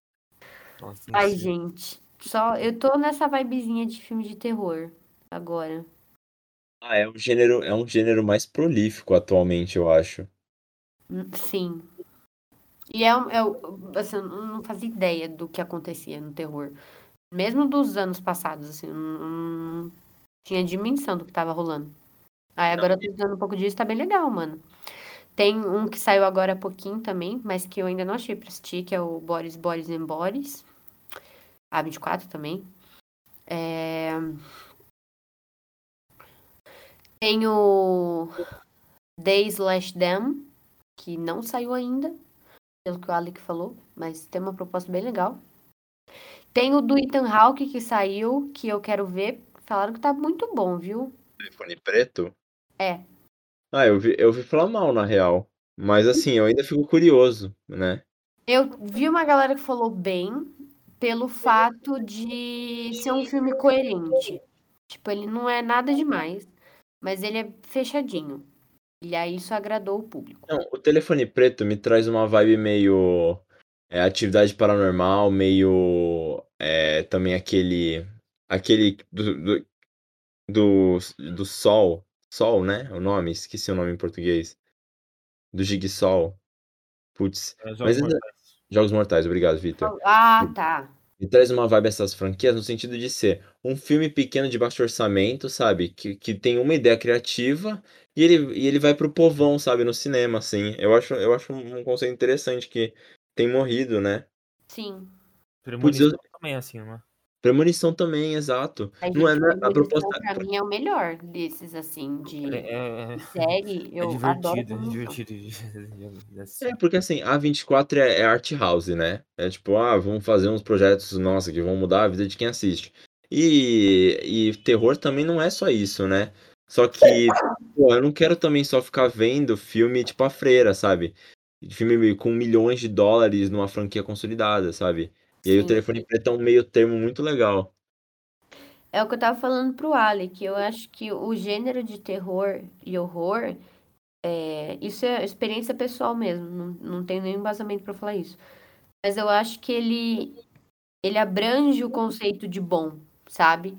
Speaker 2: Nossa, não
Speaker 5: Ai, gente. Só, eu tô nessa vibezinha de filme de terror agora.
Speaker 3: Ah, é um gênero, é um gênero mais prolífico atualmente, eu acho.
Speaker 5: Hum, Sim. E é, um- é, assim, eu não fazia ideia do que acontecia no terror. Mesmo dos anos passados, assim, não, não tinha dimensão do que tava rolando. Aí agora eu tô estudando um pouco disso, tá bem legal, mano. Tem um que saiu agora há pouquinho também, mas que eu ainda não achei pra assistir, que é o Boris, Boris and Boris. A24 também. É... Tem o They Slash Them, que não saiu ainda, pelo que o Alec falou, mas tem uma proposta bem legal. Tem o do Ethan Hawke que saiu, que eu quero ver. Falaram que tá muito bom, viu?
Speaker 3: Telefone preto?
Speaker 5: É.
Speaker 3: Ah, eu vi, eu vi falar mal, na real. Mas assim, eu ainda fico curioso, né?
Speaker 5: Eu vi uma galera que falou bem pelo fato de ser um filme coerente. Tipo, ele não é nada demais, mas ele é fechadinho. E aí isso agradou o público.
Speaker 3: Não, o telefone preto me traz uma vibe meio é, atividade paranormal, meio é, também aquele aquele do, do, do, do Sol, Sol, né? O nome, esqueci o nome em português. Do Jigsaw. Putz,
Speaker 2: É,
Speaker 3: mas
Speaker 2: Jogos
Speaker 3: ainda-
Speaker 2: Mortais.
Speaker 3: Jogos Mortais, obrigado, Vitor.
Speaker 5: Ah, tá.
Speaker 3: Me traz uma vibe essas franquias no sentido de ser um filme pequeno de baixo orçamento, sabe? Que, que tem uma ideia criativa e ele, e ele vai pro povão, sabe? No cinema, assim. Eu acho, eu acho um conceito interessante que tem morrido, né?
Speaker 5: Sim.
Speaker 3: Putz, eu-
Speaker 2: também é assim, né?
Speaker 3: Premonição também, exato. Não é, não é- a proposta.
Speaker 5: pra mim é o melhor desses, assim, de
Speaker 2: É, é-
Speaker 5: série.
Speaker 2: é
Speaker 5: Eu adoro
Speaker 2: divertido, é divertido de- de assistir.
Speaker 3: É, porque assim, a 24 é, é art house, né? É tipo, ah, vamos fazer uns projetos, nossa, que vão mudar a vida de quem assiste. E, e terror também não é só isso, né? Só que, pô, eu não quero também só ficar vendo filme tipo A Freira, sabe? Filme com milhões de dólares numa franquia consolidada, sabe? E aí o telefone preto é um meio termo muito legal.
Speaker 5: É o que eu tava falando pro que eu acho que o gênero de terror e horror, é, isso é experiência pessoal mesmo, não, não tenho nenhum embasamento pra falar isso. Mas eu acho que ele, ele abrange o conceito de bom, sabe?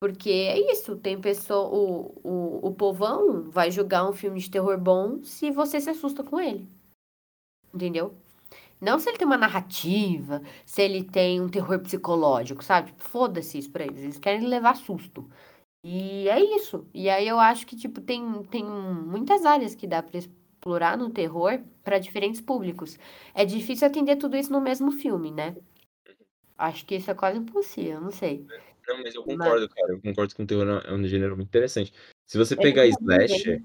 Speaker 5: Porque é isso, tem pessoa, o, o, o povão vai julgar um filme de terror bom se você se assusta com ele. Entendeu? Não se ele tem uma narrativa, se ele tem um terror psicológico, sabe? Tipo, Foda-se isso pra eles. Eles querem levar susto. E é isso. E aí eu acho que, tipo, tem, tem muitas áreas que dá pra explorar no terror pra diferentes públicos. É difícil atender tudo isso no mesmo filme, né? Acho que isso é quase impossível, não sei.
Speaker 3: Não, mas eu
Speaker 5: Mas-
Speaker 3: concordo, cara. Eu concordo que o terror é um gênero muito interessante. Se você
Speaker 5: É
Speaker 3: pegar
Speaker 5: também
Speaker 3: slasher,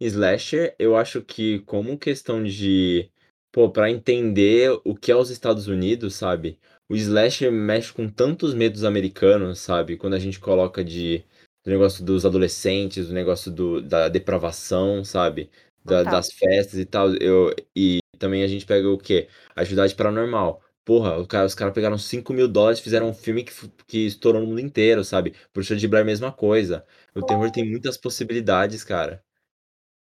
Speaker 3: Slasher, eu acho que como questão de, pô, pra entender o que é os Estados Unidos, sabe? O slasher mexe com tantos medos americanos, sabe? Quando a gente coloca de do negócio dos adolescentes, do negócio do, da depravação, sabe? Da- das festas e tal. Eu, e também a gente pega o quê? Atividade paranormal. Porra, o cara- os caras pegaram 5 mil dólares e fizeram um filme que, que estourou no mundo inteiro, sabe? Bruxa de Blair, mesma coisa. O terror tem muitas possibilidades, cara.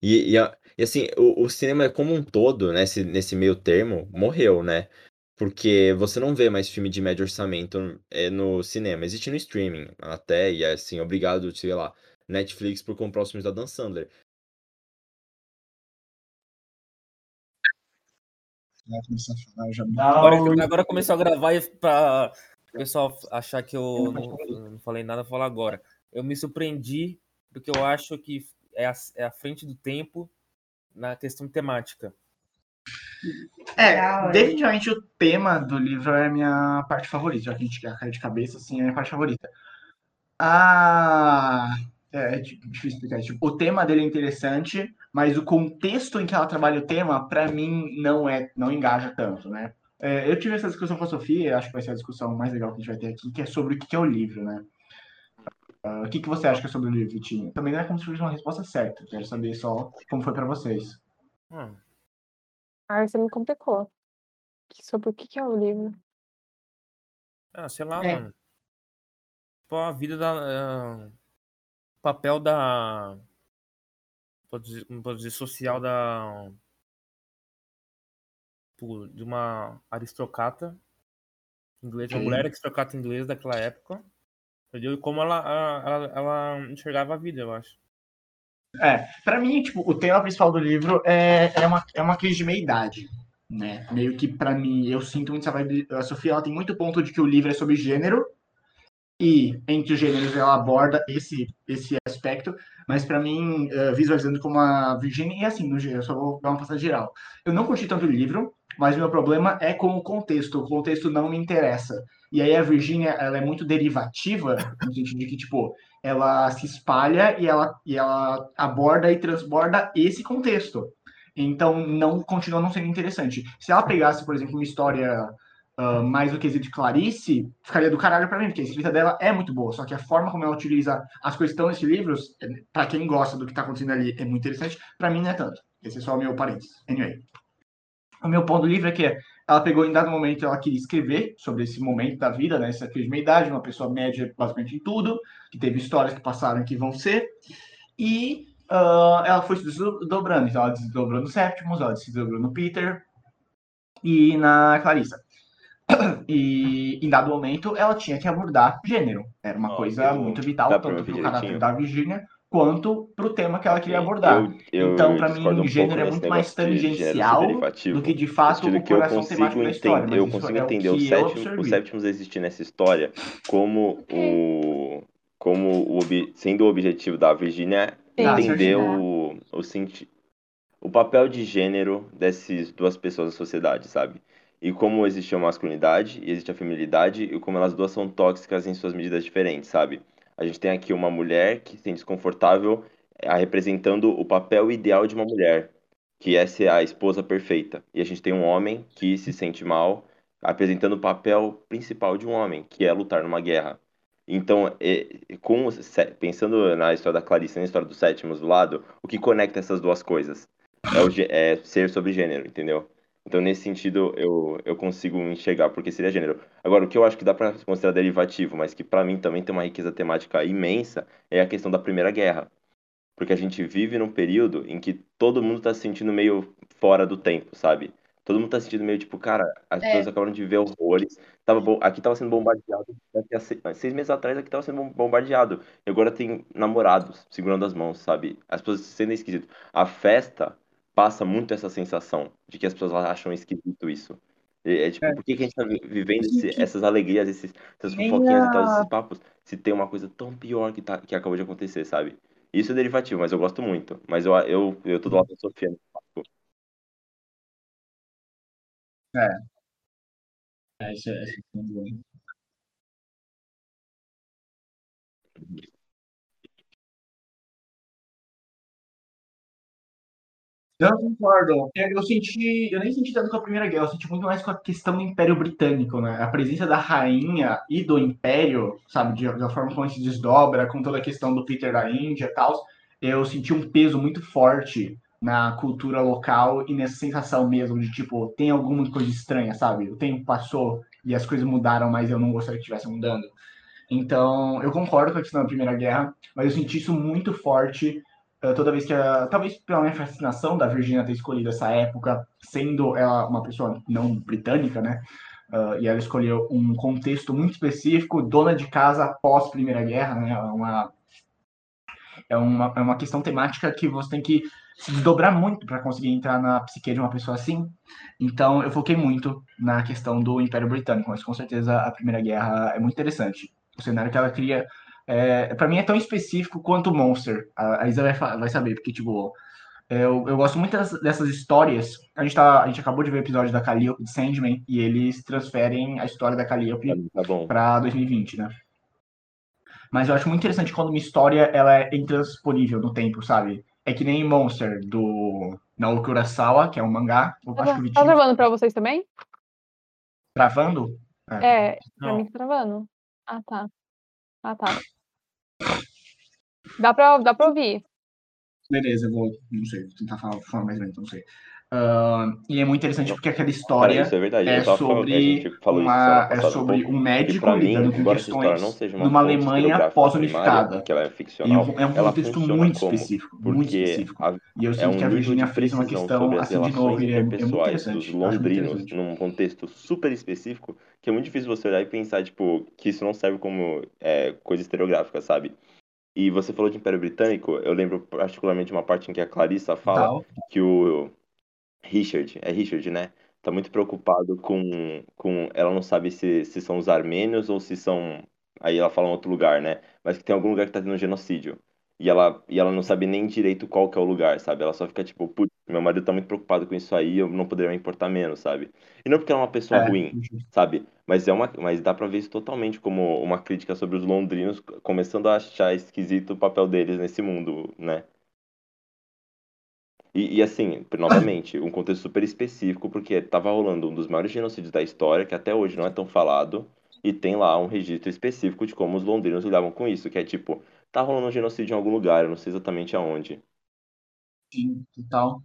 Speaker 3: E, e, a- e, assim, o, o cinema como um todo, nesse, nesse meio termo, morreu, né? Porque você não vê mais filme de médio orçamento é, no cinema. Existe no streaming até, e assim, obrigado, sei lá, Netflix por comprar os filmes da Dan Sandler.
Speaker 2: Agora, agora começou a gravar e pra o pessoal achar que eu não, não falei nada, eu vou falar agora. Eu me surpreendi porque eu acho que é a, é a frente do tempo na questão temática.
Speaker 6: É, definitivamente o tema do livro é a minha parte favorita, já que a gente quer a cara de cabeça, assim, é a minha parte favorita. Ah, é, é difícil explicar. Tipo, o tema dele é interessante, mas o contexto em que ela trabalha o tema, pra mim, não é, não engaja tanto, né? É, eu tive essa discussão com a Sofia, acho que vai ser a discussão mais legal que a gente vai ter aqui, que é sobre o que é o livro, né? Ah, o que, que você acha que é sobre o livro, Vitinho? Também não é como se fosse uma resposta certa, quero saber só como foi pra vocês.
Speaker 2: Hum,
Speaker 7: Ah, você me complicou. Sobre o que que é o livro.
Speaker 2: ah, sei lá,
Speaker 6: É.
Speaker 2: mano. Tipo, a vida da. O papel da. Pode dizer, como pode dizer, social da. tipo, De uma aristocrata inglesa, uma mulher aristocrata inglesa daquela época. Entendeu? E como ela, ela, ela enxergava a vida, eu acho.
Speaker 6: É, pra mim, tipo, o tema principal do livro é, é, uma, é uma crise de meia-idade, né? Meio que pra mim, eu sinto muito essa vibe. A Sofia, ela tem muito ponto de que o livro é sobre gênero, e entre os gêneros ela aborda esse, esse aspecto, mas pra mim, eh, visualizando como a Virginia, e assim, no, ge- eu só vou dar uma passada geral. Eu não curti tanto o livro, mas meu problema é com o contexto, o contexto não me interessa. E aí a Virginia, ela é muito derivativa, no sentido de que, tipo, ela se espalha e ela, e ela aborda e transborda esse contexto. Então, não continua não sendo interessante. Se ela pegasse, por exemplo, uma história ah, mais do quesito de Clarice, ficaria do caralho pra mim, porque a escrita dela é muito boa, só que a forma como ela utiliza as coisas que estão nesses livros, pra quem gosta do que tá acontecendo ali, é muito interessante. Pra mim, não é tanto. Esse é só o meu parênteses. Anyway. O meu ponto do livro é que ela pegou em dado momento, ela queria escrever sobre esse momento da vida, né? Essa crise de meia-idade, uma pessoa média basicamente em tudo, que teve histórias que passaram e que vão ser. E ah, ela foi se desdobrando. Então, ela desdobrou no Septimus, ela se desdobrou no Peter e na Clarissa. E em dado momento, ela tinha que abordar gênero. Era uma
Speaker 3: Ó,
Speaker 6: coisa muito vital, tanto
Speaker 3: ouvir
Speaker 6: pro caráter da Virginia, quanto pro tema que ela queria abordar.
Speaker 3: Eu, eu
Speaker 6: Então, pra mim,
Speaker 3: um
Speaker 6: gênero é muito mais
Speaker 3: de
Speaker 6: tangencial do que de fato o coração temático da história.
Speaker 3: entender,
Speaker 6: Mas
Speaker 3: eu consigo
Speaker 6: é o
Speaker 3: entender o sétimo, o. Septimus existir nessa história como o como o sendo o objetivo da Virginia.
Speaker 6: Ah,
Speaker 3: entender o o senti o papel de gênero dessas duas pessoas na sociedade, sabe? e como existe a masculinidade e existe a feminilidade e como elas duas são tóxicas em suas medidas diferentes, sabe? A gente tem aqui uma mulher que se sente desconfortável é, representando o papel ideal de uma mulher, que é ser a esposa perfeita. E a gente tem um homem que se sente mal apresentando o papel principal de um homem, que é lutar numa guerra. Então, é, com, pensando na história da Clarice e na história dos sétimos do lado, o que conecta essas duas coisas? É, o, é ser sobre gênero, entendeu? Então, nesse sentido, eu, eu consigo enxergar porque seria gênero. Agora, o que eu acho que dá para considerar derivativo, mas que para mim também tem uma riqueza temática imensa, é a questão da Primeira Guerra. Porque a gente vive num período em que todo mundo tá se sentindo meio fora do tempo, sabe? Todo mundo tá se sentindo meio tipo, cara, as
Speaker 5: É.
Speaker 3: pessoas acabaram de ver horrores. Tava, bom- aqui tava sendo bombardeado. daqui a se- seis meses atrás aqui tava sendo bom- bombardeado. E agora tem namorados segurando as mãos, sabe? As pessoas se sentem esquisito. A festa passa muito essa sensação de que as pessoas acham esquisito isso. É, é tipo,
Speaker 1: É.
Speaker 3: por que, que a gente tá vi- vivendo esse- essas alegrias, esses, essas fofoquinhas e tal, esses papos, se tem uma coisa tão pior que, tá, que acabou de acontecer, sabe? Isso é derivativo, mas eu gosto muito. Mas eu, eu, eu tô do lado da Sofia.
Speaker 6: É, isso é, isso é muito bom. Eu concordo. Eu, senti, eu nem senti tanto com a Primeira Guerra, eu senti muito mais com a questão do Império Britânico, né? A presença da rainha e do Império, sabe, de, da forma como se desdobra, com toda a questão do Peter da Índia e tal, eu senti um peso muito forte na cultura local e nessa sensação mesmo de, tipo, tem alguma coisa estranha, sabe? O tempo passou e as coisas mudaram, mas eu não gostaria que estivesse mudando. Então, eu concordo com a questão da Primeira Guerra, mas eu senti isso muito forte toda vez que, talvez pela minha fascinação da Virginia ter escolhido essa época, sendo ela uma pessoa não britânica, né? Uh, e ela escolheu um contexto muito específico, dona de casa pós Primeira Guerra, né? É uma, é uma, é uma questão temática que você tem que se desdobrar muito para conseguir entrar na psique de uma pessoa assim. Então, eu foquei muito na questão do Império Britânico, mas com certeza a Primeira Guerra é muito interessante. O cenário que ela cria, é, para mim, é tão específico quanto o Monster. A, a Isa vai, vai saber, porque, tipo, eu, eu gosto muito dessas, dessas histórias. A gente, tá, a gente acabou de ver o episódio da Calliope de Sandman e eles transferem a história da Calliope
Speaker 3: Tá bom.
Speaker 6: para 2020, né? Mas eu acho muito interessante quando uma história ela é intransponível no tempo, sabe? É que nem Monster do Naoki Urasawa, que é um mangá. Eu
Speaker 7: Tá,
Speaker 6: acho que o
Speaker 7: tá
Speaker 6: Vitinho
Speaker 7: travando pra vocês também?
Speaker 6: travando.
Speaker 7: É, pra
Speaker 2: Não.
Speaker 7: mim tá travando. Ah, tá. Ah, tá. Dá pra, dá pra ouvir.
Speaker 6: Beleza, eu vou, não sei, vou tentar falar, falar mais lento, não sei. Ah, e é muito interessante porque aquela história
Speaker 3: isso é verdade.
Speaker 6: é
Speaker 3: falando,
Speaker 6: sobre
Speaker 3: isso
Speaker 6: uma, é
Speaker 3: um
Speaker 6: sobre um médico
Speaker 3: mim,
Speaker 6: lidando com questões numa Alemanha pós-unificada.
Speaker 3: é
Speaker 6: E um- é um
Speaker 3: ela
Speaker 6: contexto muito específico, muito específico.
Speaker 3: a-
Speaker 6: E eu
Speaker 3: é
Speaker 6: sinto
Speaker 3: um
Speaker 6: que a Virginia fez uma questão assim de novo, é, é muito
Speaker 3: dos
Speaker 6: interessante. Acho muito
Speaker 3: londrinos
Speaker 6: interessante.
Speaker 3: num contexto super específico que é muito difícil você olhar e pensar, tipo, que isso não serve como é, coisa historiográfica, sabe? E você falou de Império Britânico, eu lembro particularmente uma parte em que a Clarissa fala
Speaker 6: Tal.
Speaker 3: que o Richard, é Richard, né? Tá muito preocupado com, com ela não sabe se, se são os armênios ou se são, aí ela fala em outro lugar, né? Mas que tem algum lugar que tá tendo um genocídio. E ela, e ela não sabe nem direito qual que é o lugar, sabe? Ela só fica tipo, putz, meu marido tá muito preocupado com isso aí, eu não poderia me importar menos, sabe? E não porque ela é uma pessoa
Speaker 6: É,
Speaker 3: ruim, sabe? Mas é uma, mas dá pra ver isso totalmente como uma crítica sobre os londrinos começando a achar esquisito o papel deles nesse mundo, né? E, e, assim, novamente, um contexto super específico, porque tava rolando um dos maiores genocídios da história, que até hoje não é tão falado, e tem lá um registro específico de como os londrinos lidavam com isso, que é tipo, tá rolando um genocídio em algum lugar, eu não sei exatamente aonde.
Speaker 6: Sim, total.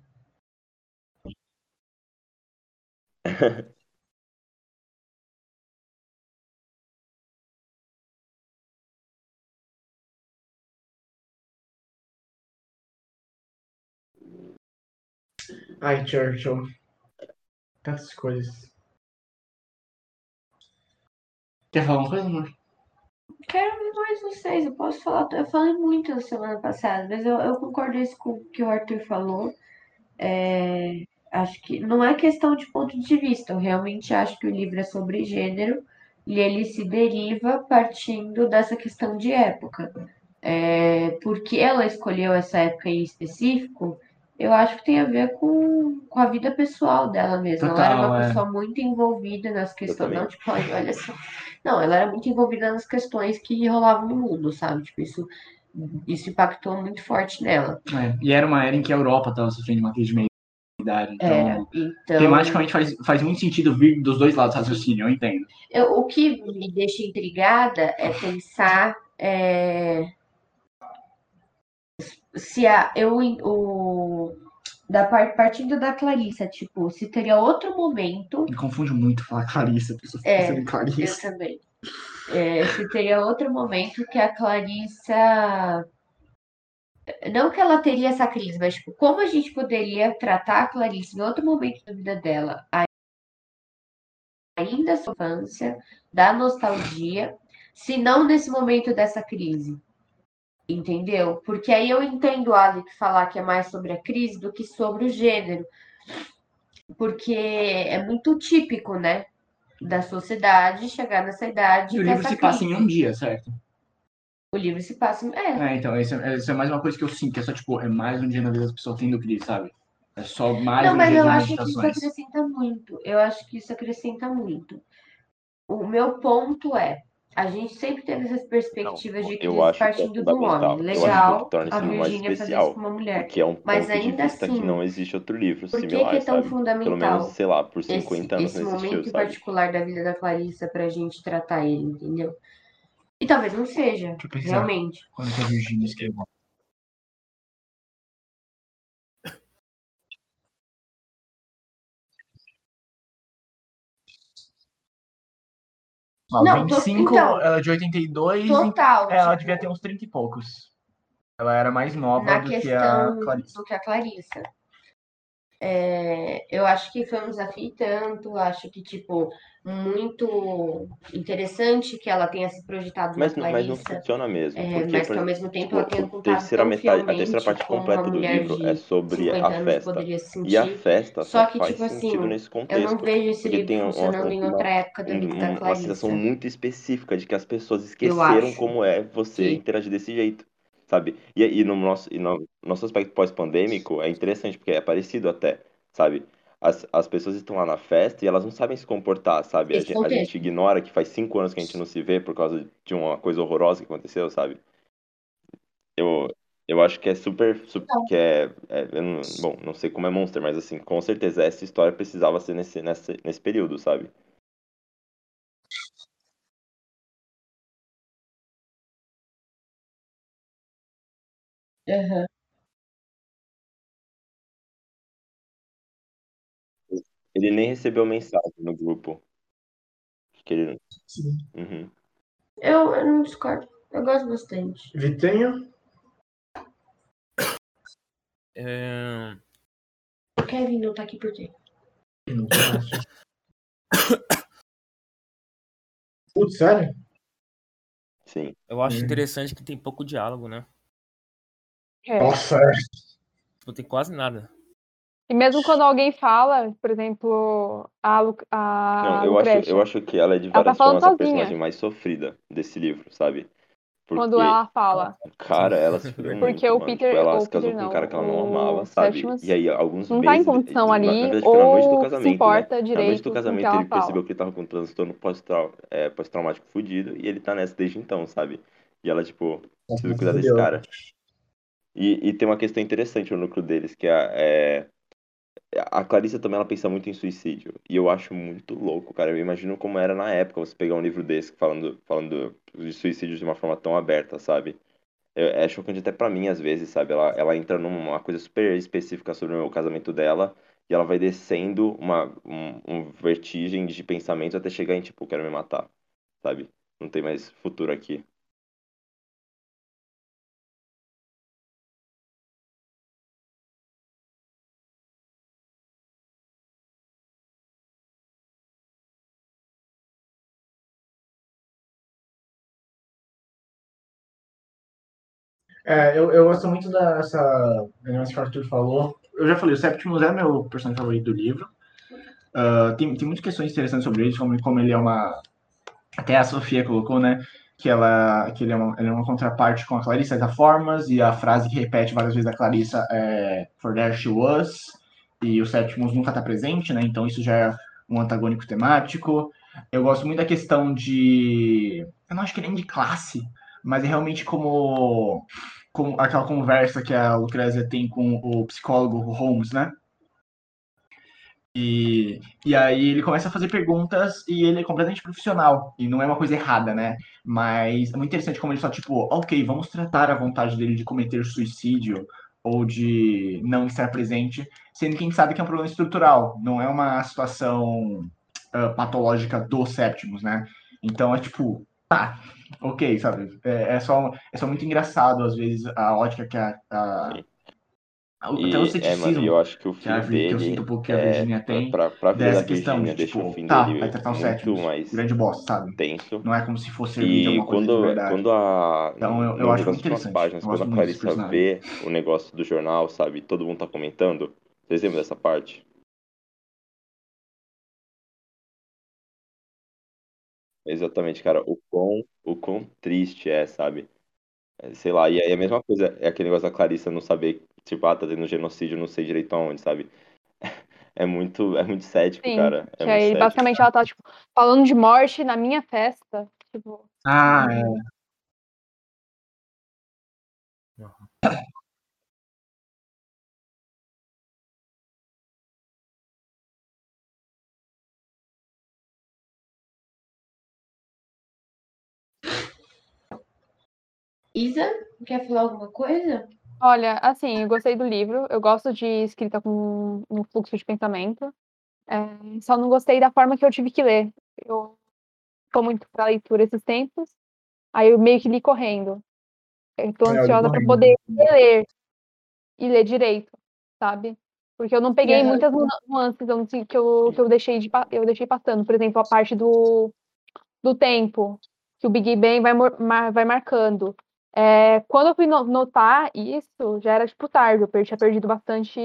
Speaker 6: Ai, Churchill. Tantas coisas. Quer falar uma coisa, amor?
Speaker 5: Quero ver mais vocês. Eu posso falar. Eu falei muito na semana passada, mas eu, eu concordo com o que o Arthur falou. É, acho que não é questão de ponto de vista. Eu realmente acho que o livro é sobre gênero e ele se deriva partindo dessa questão de época. É, porque ela escolheu essa época em específico, eu acho que tem a ver com, com a vida pessoal dela mesmo. ela era
Speaker 6: Total,
Speaker 5: uma
Speaker 6: é.
Speaker 5: pessoa muito envolvida nas questões. Não, tipo, olha, só. Não, ela era muito envolvida nas questões que rolavam no mundo, sabe? Tipo, isso, isso impactou muito forte nela.
Speaker 6: É, E era uma era em que a Europa estava sofrendo uma crise de meia-idade. Então,
Speaker 5: É, então,
Speaker 6: tematicamente faz, faz muito sentido vir dos dois lados do raciocínio, eu entendo.
Speaker 5: eu- o que me deixa intrigada é pensar é, se a, eu, o, da par- partindo da Clarissa, tipo, se teria outro momento
Speaker 6: Me confunde muito falar Clarissa, a pessoa fica
Speaker 5: É,
Speaker 6: em
Speaker 5: Eu
Speaker 6: Clarissa.
Speaker 5: também. É, se teria outro momento que a Clarissa. Não que ela teria essa crise, mas tipo, como a gente poderia tratar a Clarissa em outro momento da vida dela, ainda sua infância, da nostalgia, se não nesse momento dessa crise. Entendeu? Porque aí eu entendo o Alec falar que é mais sobre a crise do que sobre o gênero. Porque é muito típico, né? Da sociedade chegar nessa idade.
Speaker 6: E o livro se passa em
Speaker 5: crise.
Speaker 6: um dia, certo?
Speaker 5: O livro se passa. em- É,
Speaker 6: É, então, isso é, é mais uma coisa que eu sinto, que é só, tipo, é mais um dia na vida das pessoas tendo crise, sabe? É só mais
Speaker 5: não,
Speaker 6: um
Speaker 5: mas
Speaker 6: dia
Speaker 5: eu acho que isso acrescenta muito. Eu acho que isso acrescenta muito. O meu ponto é. A gente sempre teve essas perspectivas
Speaker 3: Não,
Speaker 5: de
Speaker 3: que é
Speaker 5: partindo do homem.
Speaker 3: Que
Speaker 5: Legal
Speaker 3: que esse
Speaker 5: a Virgínia fazer isso com uma mulher.
Speaker 3: Porque é um ponto
Speaker 5: Mas
Speaker 3: de
Speaker 5: ainda
Speaker 3: vista
Speaker 5: assim,
Speaker 3: que não existe outro livro
Speaker 5: Por que,
Speaker 3: similar,
Speaker 5: que é tão
Speaker 3: sabe? Pelo
Speaker 5: fundamental
Speaker 3: menos, sei lá, por
Speaker 5: esse,
Speaker 3: 50 anos
Speaker 5: esse
Speaker 3: não
Speaker 5: momento
Speaker 3: existiu, sabe?
Speaker 5: particular da vida da Clarissa pra gente tratar ele, entendeu? E talvez não seja, realmente.
Speaker 6: Quando que a Virgínia escreveu.
Speaker 5: Não, tô-
Speaker 6: 25,
Speaker 5: então.
Speaker 6: ela é de 82,
Speaker 5: Total.
Speaker 6: é, ela
Speaker 5: tipo,
Speaker 6: devia ter uns 30 e poucos. Ela era mais nova do que a Clarissa.
Speaker 5: do que a Clarissa. É, eu acho que foi um desafio tanto, acho que, tipo, muito interessante que ela tenha se projetado
Speaker 3: Mas,
Speaker 5: na
Speaker 3: não- mas não
Speaker 5: Clarissa,
Speaker 3: funciona mesmo.
Speaker 5: é,
Speaker 3: porque,
Speaker 5: mas que ao mesmo tempo
Speaker 3: tipo,
Speaker 5: ela tenha
Speaker 3: a
Speaker 5: contado
Speaker 3: terceira metade, a terceira parte completa do livro é sobre
Speaker 5: 50
Speaker 3: a festa. E a festa
Speaker 5: Só
Speaker 3: só
Speaker 5: que,
Speaker 3: faz
Speaker 5: tipo
Speaker 3: sentido
Speaker 5: assim,
Speaker 3: nesse
Speaker 5: eu não
Speaker 3: contexto.
Speaker 5: vejo esse livro
Speaker 3: tem uma,
Speaker 5: funcionando em
Speaker 3: uma,
Speaker 5: outra época da
Speaker 3: um-
Speaker 5: vida da
Speaker 3: um- uma sensação
Speaker 5: Clarissa.
Speaker 3: muito específica de que as pessoas esqueceram como é você
Speaker 5: que
Speaker 3: interagir desse jeito, sabe? E, e no nosso, e no nosso aspecto pós-pandêmico é interessante, porque é parecido até, sabe? As, as pessoas estão lá na festa e elas não sabem se comportar, sabe? A,
Speaker 5: esse
Speaker 3: gen- a gente ignora que faz cinco anos que a gente não se vê por causa de uma coisa horrorosa que aconteceu, sabe? Eu, eu acho que é super, super que é, é- eu não- bom, não sei como é Monster, mas assim, com certeza essa história precisava ser nesse, nesse, nesse período, sabe?
Speaker 5: Aham.
Speaker 3: Ele nem recebeu mensagem no grupo. Acho que ele.
Speaker 6: Sim.
Speaker 3: Uhum.
Speaker 5: Eu, eu não discordo. Eu gosto bastante.
Speaker 6: Vitinho?
Speaker 2: É,
Speaker 5: O Kevin não tá aqui por quê?
Speaker 6: Putz, sério?
Speaker 3: Sim.
Speaker 2: eu acho
Speaker 6: Hum.
Speaker 2: interessante que tem pouco diálogo, né?
Speaker 7: É.
Speaker 6: Nossa,
Speaker 2: Tipo, tem quase nada.
Speaker 7: E mesmo quando alguém fala, por exemplo, a, Lu, a
Speaker 3: Não, eu acho, eu acho que ela é de
Speaker 7: tá
Speaker 3: várias
Speaker 7: falando
Speaker 3: formas a
Speaker 7: sozinha.
Speaker 3: personagem mais sofrida desse livro, sabe?
Speaker 7: quando
Speaker 3: Porque,
Speaker 7: ela fala,
Speaker 3: cara, ela se fudeu
Speaker 7: Porque
Speaker 3: muito,
Speaker 7: o. Peter-
Speaker 3: Tipo, ela
Speaker 7: o
Speaker 3: se casou
Speaker 7: Peter
Speaker 3: com um
Speaker 7: não,
Speaker 3: cara que ela não amava, sabe? E aí, alguns
Speaker 7: não tá em
Speaker 3: meses.
Speaker 7: condição
Speaker 3: na,
Speaker 7: ali,
Speaker 3: na verdade, noite do
Speaker 7: ou se
Speaker 3: casamento, né?
Speaker 7: importa
Speaker 3: Na noite
Speaker 7: direito
Speaker 3: do
Speaker 7: com o que
Speaker 3: casamento,
Speaker 7: ela
Speaker 3: ele percebeu
Speaker 7: fala.
Speaker 3: que ele tava com um transtorno é, pós-traumático fudido e ele tá nessa desde então, sabe? E ela, tipo, precisa cuidar desse cara. E, e tem uma questão interessante no núcleo deles, que é, é a Clarissa também ela pensa muito em suicídio. E eu acho muito louco, cara. Eu imagino como era na época você pegar um livro desse falando, falando de suicídio de uma forma tão aberta, sabe? É, é chocante até pra mim, às vezes, sabe? Ela, ela entra numa coisa super específica sobre o casamento dela e ela vai descendo uma um, um vertigem de pensamento até chegar em, tipo, quero me matar, sabe? Não tem mais futuro aqui.
Speaker 6: É, eu, eu gosto muito dessa negócio que o Arthur falou. Eu já falei, o Septimus é meu personagem favorito do livro. Ah, tem, tem muitas questões interessantes sobre ele, como, como ele é uma. Até a Sofia colocou, né? que ela que ele é uma, ele é uma contraparte com a Clarissa da Formas, e a frase que repete várias vezes a Clarissa é For there she was, e o Sétimos nunca está presente, né? Então isso já é um antagônico temático. Eu gosto muito da questão de. Eu não acho que nem de classe, mas é realmente como, como aquela conversa que a Lucrécia tem com o psicólogo Holmes, né? E, e aí ele começa a fazer perguntas e ele é completamente profissional. E não é uma coisa errada, né? Mas é muito interessante como ele só, tipo, ok, vamos tratar a vontade dele de cometer suicídio ou de não estar presente, sendo que a gente sabe que é um problema estrutural, não é uma situação uh, patológica do Septimus, né? Então é tipo, tá, ok, sabe? É, é, só, é só muito engraçado, às vezes, a ótica que a, a
Speaker 3: e,
Speaker 6: até o ceticismo.
Speaker 3: É, mano, eu acho que o fim
Speaker 6: que, a,
Speaker 3: dele.
Speaker 6: que eu sinto um pouco que a
Speaker 3: é,
Speaker 6: Virginia tem.
Speaker 3: Pra, pra vida
Speaker 6: dessa questão de,
Speaker 3: deixa
Speaker 6: tipo,
Speaker 3: o fim
Speaker 6: tá,
Speaker 3: dele
Speaker 6: vai tratar o sétimo, grande bosta, sabe?
Speaker 3: tenso.
Speaker 6: Não é como se fosse
Speaker 3: E
Speaker 6: alguma coisa de
Speaker 3: quando, quando a.
Speaker 6: Então, eu- eu acho muito interessante.
Speaker 3: páginas, quando a Clarissa vê o negócio do jornal, sabe? Todo mundo tá comentando. Vocês lembram dessa parte? Exatamente, cara. O quão, o quão triste é, sabe? É, Sei lá, e aí a mesma coisa, é aquele negócio da Clarissa não saber, tipo, ah, tá tendo genocídio, não sei direito aonde, sabe? É muito, é muito cético,
Speaker 7: Sim,
Speaker 3: cara. É
Speaker 7: que
Speaker 3: muito
Speaker 7: aí
Speaker 3: cético.
Speaker 7: basicamente ela tá, tipo, falando de morte na minha festa. Tipo,
Speaker 6: Ah, é.
Speaker 5: Isa, quer falar alguma coisa?
Speaker 7: olha, assim, eu gostei do livro, eu gosto de escrita com um fluxo de pensamento. é, só não gostei da forma que eu tive que ler. Eu tô muito pra leitura esses tempos, aí eu meio que li correndo. Eu tô
Speaker 6: É,
Speaker 7: ansiosa pra poder ler e ler direito, sabe? Porque eu não peguei
Speaker 5: Aham.
Speaker 7: muitas nu- nuances eu não sei, que eu, que eu deixei de eu deixei passando. Por exemplo, a parte do, do tempo, que o Big Bang vai, vai marcando. É, quando eu fui no- notar isso, já era tipo tarde, eu per- tinha perdido bastante,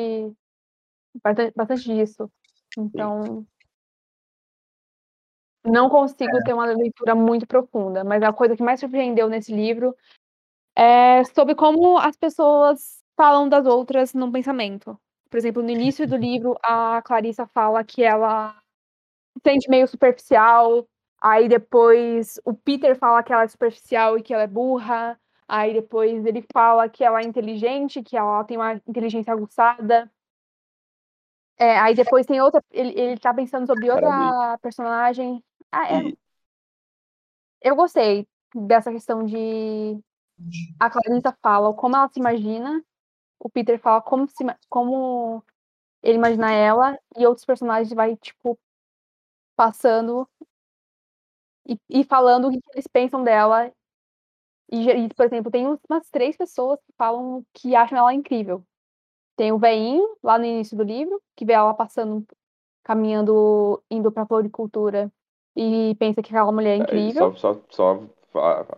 Speaker 7: bastante, disso. Então, não consigo ter uma leitura muito profunda, mas a coisa que mais surpreendeu nesse livro é sobre como as pessoas falam das outras no pensamento. Por exemplo, no início do livro, a Clarissa fala que ela se sente meio superficial, aí depois o Peter fala que ela é superficial e que ela é burra, aí depois ele fala que ela é inteligente, que ela tem uma inteligência aguçada. É, aí depois tem outra, ele, ele tá pensando sobre outra
Speaker 3: Caramba,
Speaker 7: personagem. Ah, é,
Speaker 3: E,
Speaker 7: eu gostei dessa questão de a Clarissa fala como ela se imagina, o Peter fala como, se, como ele imagina ela, e outros personagens vai, tipo, passando e, e falando o que eles pensam dela. E, e, por exemplo, tem umas três pessoas que falam que acham ela incrível. Tem o veinho, lá no início do livro, que vê ela passando, caminhando, indo pra floricultura, e pensa que aquela mulher é
Speaker 3: é,
Speaker 7: incrível.
Speaker 3: só, só, só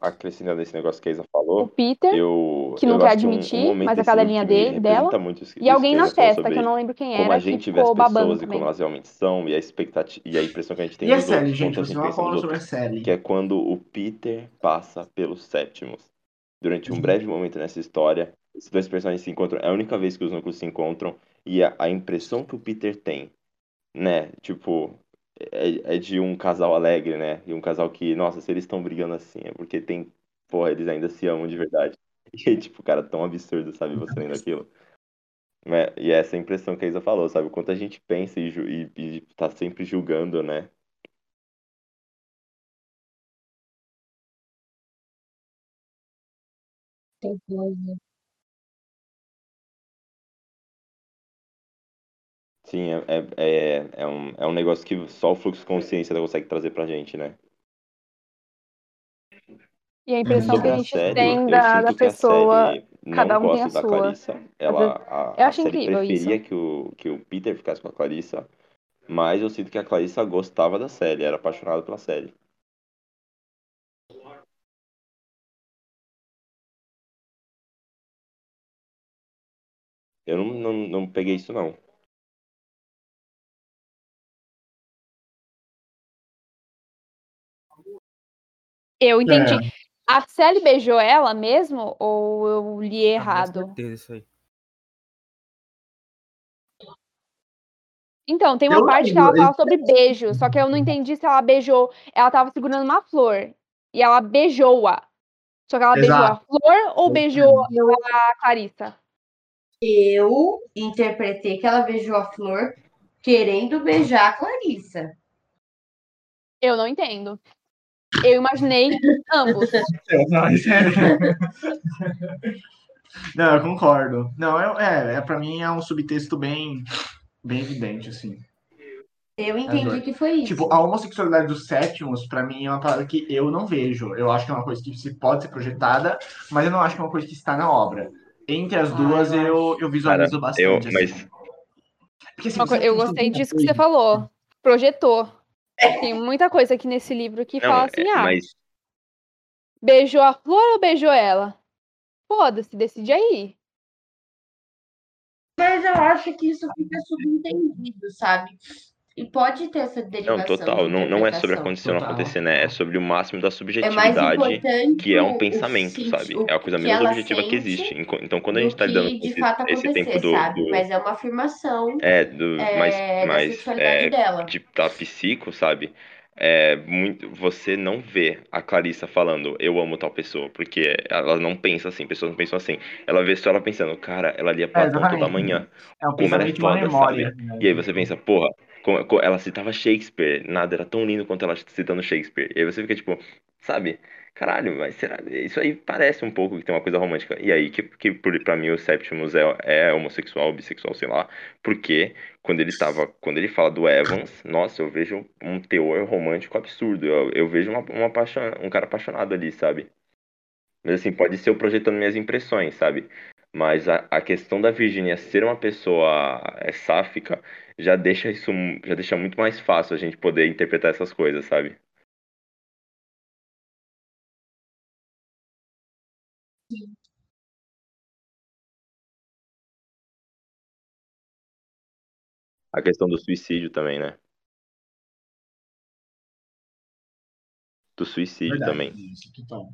Speaker 3: acrescentando esse negócio que a Isa
Speaker 7: O
Speaker 3: falou,
Speaker 7: Peter,
Speaker 3: eu,
Speaker 7: que não
Speaker 3: eu
Speaker 7: quer
Speaker 3: um, um
Speaker 7: admitir,
Speaker 3: momento
Speaker 7: mas a cadelinha dele, dela.
Speaker 3: isso,
Speaker 7: E alguém
Speaker 3: a
Speaker 7: na festa, que eu não lembro quem
Speaker 3: como
Speaker 7: era,
Speaker 3: a
Speaker 7: que
Speaker 3: gente vê as pessoas e como elas realmente são, e a expectativa e a impressão que a gente tem
Speaker 6: E a série,
Speaker 3: outros,
Speaker 6: gente?
Speaker 3: a
Speaker 6: Você vai falar sobre a série.
Speaker 3: que é quando o Peter passa pelos Sétimos. Durante um breve momento nessa história, esses dois personagens se encontram, é a única vez que os núcleos se encontram, e a, a impressão que o Peter tem, né, tipo, é, é de um casal alegre, né, e um casal que, nossa, se eles estão brigando assim, é porque tem, porra, eles ainda se amam de verdade. E tipo, cara, tão absurdo, sabe, você lendo aquilo. Né? E é essa impressão que a Isa falou, sabe? O quanto a gente pensa e, e, e tá sempre julgando, né? Sim, é, é, é, é um, é um negócio que só o fluxo de consciência consegue trazer pra gente, né?
Speaker 7: E a impressão que
Speaker 3: Sobre
Speaker 7: a
Speaker 3: a
Speaker 7: gente
Speaker 3: série,
Speaker 7: tem da, da
Speaker 3: que a
Speaker 7: pessoa, cada um tem a sua.
Speaker 3: Clarissa. Ela, a,
Speaker 7: eu
Speaker 3: a
Speaker 7: acho
Speaker 3: série
Speaker 7: incrível isso.
Speaker 3: preferia que o, que o Peter ficasse com a Clarissa, mas eu sinto que a Clarissa gostava da série, era apaixonada pela série. Eu não, não, não peguei isso, não.
Speaker 7: Eu entendi.
Speaker 6: É.
Speaker 7: A Sally beijou ela mesmo? Ou eu li
Speaker 2: Ah,
Speaker 7: errado?
Speaker 2: Com certeza isso aí.
Speaker 7: Então, tem uma
Speaker 6: Eu
Speaker 7: parte que ela fala sobre beijo, só que eu não entendi se ela beijou. Ela tava segurando uma flor. E ela beijou-a. Só que ela beijou a
Speaker 6: Exato.
Speaker 7: flor ou beijou
Speaker 5: Eu,
Speaker 7: a Clarissa?
Speaker 5: eu interpretei que ela beijou a flor querendo beijar a Clarissa.
Speaker 7: Eu não entendo. Eu imaginei ambos.
Speaker 6: Não, sério. Não, eu concordo. Não, é, é, é para mim é um subtexto bem, bem evidente, assim.
Speaker 5: Eu entendi que foi isso.
Speaker 6: Tipo, a homossexualidade dos sétimos, pra mim, é uma parada que eu não vejo. Eu acho que é uma coisa que se pode ser projetada, mas eu não acho que é uma coisa que está na obra. Entre as
Speaker 5: Ah,
Speaker 6: duas,
Speaker 5: eu
Speaker 6: eu, eu visualizo
Speaker 3: Cara,
Speaker 6: bastante.
Speaker 3: eu-
Speaker 6: assim.
Speaker 3: mas-
Speaker 6: Porque, assim,
Speaker 7: Eu gostei disso que você falou. Projetou. Tem muita coisa aqui nesse livro que
Speaker 3: Não,
Speaker 7: fala assim:
Speaker 3: é,
Speaker 7: ah,
Speaker 3: mas
Speaker 7: beijou a flor ou beijou ela? Foda-se, decide aí.
Speaker 5: Mas eu acho que isso fica subentendido, sabe? E pode ter essa
Speaker 3: não,
Speaker 5: derivação
Speaker 3: total,
Speaker 5: de
Speaker 3: não, não é sobre a condição não
Speaker 6: Total.
Speaker 3: acontecer, né? É sobre o máximo da
Speaker 5: É
Speaker 3: subjetividade,
Speaker 5: importante
Speaker 3: que é um pensamento, sabe? É a coisa menos objetiva que existe. Então, quando a gente tá lidando com
Speaker 5: de
Speaker 3: esse,
Speaker 5: fato
Speaker 3: esse
Speaker 5: acontecer,
Speaker 3: tempo do,
Speaker 5: sabe?
Speaker 3: do-
Speaker 5: Mas é uma afirmação
Speaker 3: é, do mais,
Speaker 5: é, da
Speaker 3: mais
Speaker 5: sexualidade
Speaker 3: é,
Speaker 5: dela.
Speaker 3: de, da psico, sabe? É muito, você não vê a Clarissa falando eu amo tal pessoa, porque ela não pensa assim, pessoas não pensam assim. Ela vê só ela pensando, cara, ela lia Platão toda
Speaker 6: exatamente.
Speaker 3: manhã.
Speaker 6: É um
Speaker 3: ela é
Speaker 6: pensamento de uma
Speaker 3: foda,
Speaker 6: memória. né?
Speaker 3: E aí você pensa, porra, ela citava Shakespeare, nada era tão lindo quanto ela citando Shakespeare. E aí você fica tipo, sabe? Caralho, mas será? Isso aí parece um pouco que tem uma coisa romântica. E aí que, que pra mim o Septimus é, é homossexual, bissexual, sei lá. Porque quando ele tava, quando ele fala do Evans, nossa, eu vejo um teor romântico absurdo. Eu, eu vejo uma, uma apaixon- um cara apaixonado ali, sabe? Mas assim, pode ser eu projetando minhas impressões, sabe? Mas a, a questão da Virginia ser uma pessoa é, sáfica já deixa isso, já deixa muito mais fácil a gente poder interpretar essas coisas, sabe? A questão do suicídio também, né? Do suicídio
Speaker 6: Verdade,
Speaker 3: também.
Speaker 6: isso, total.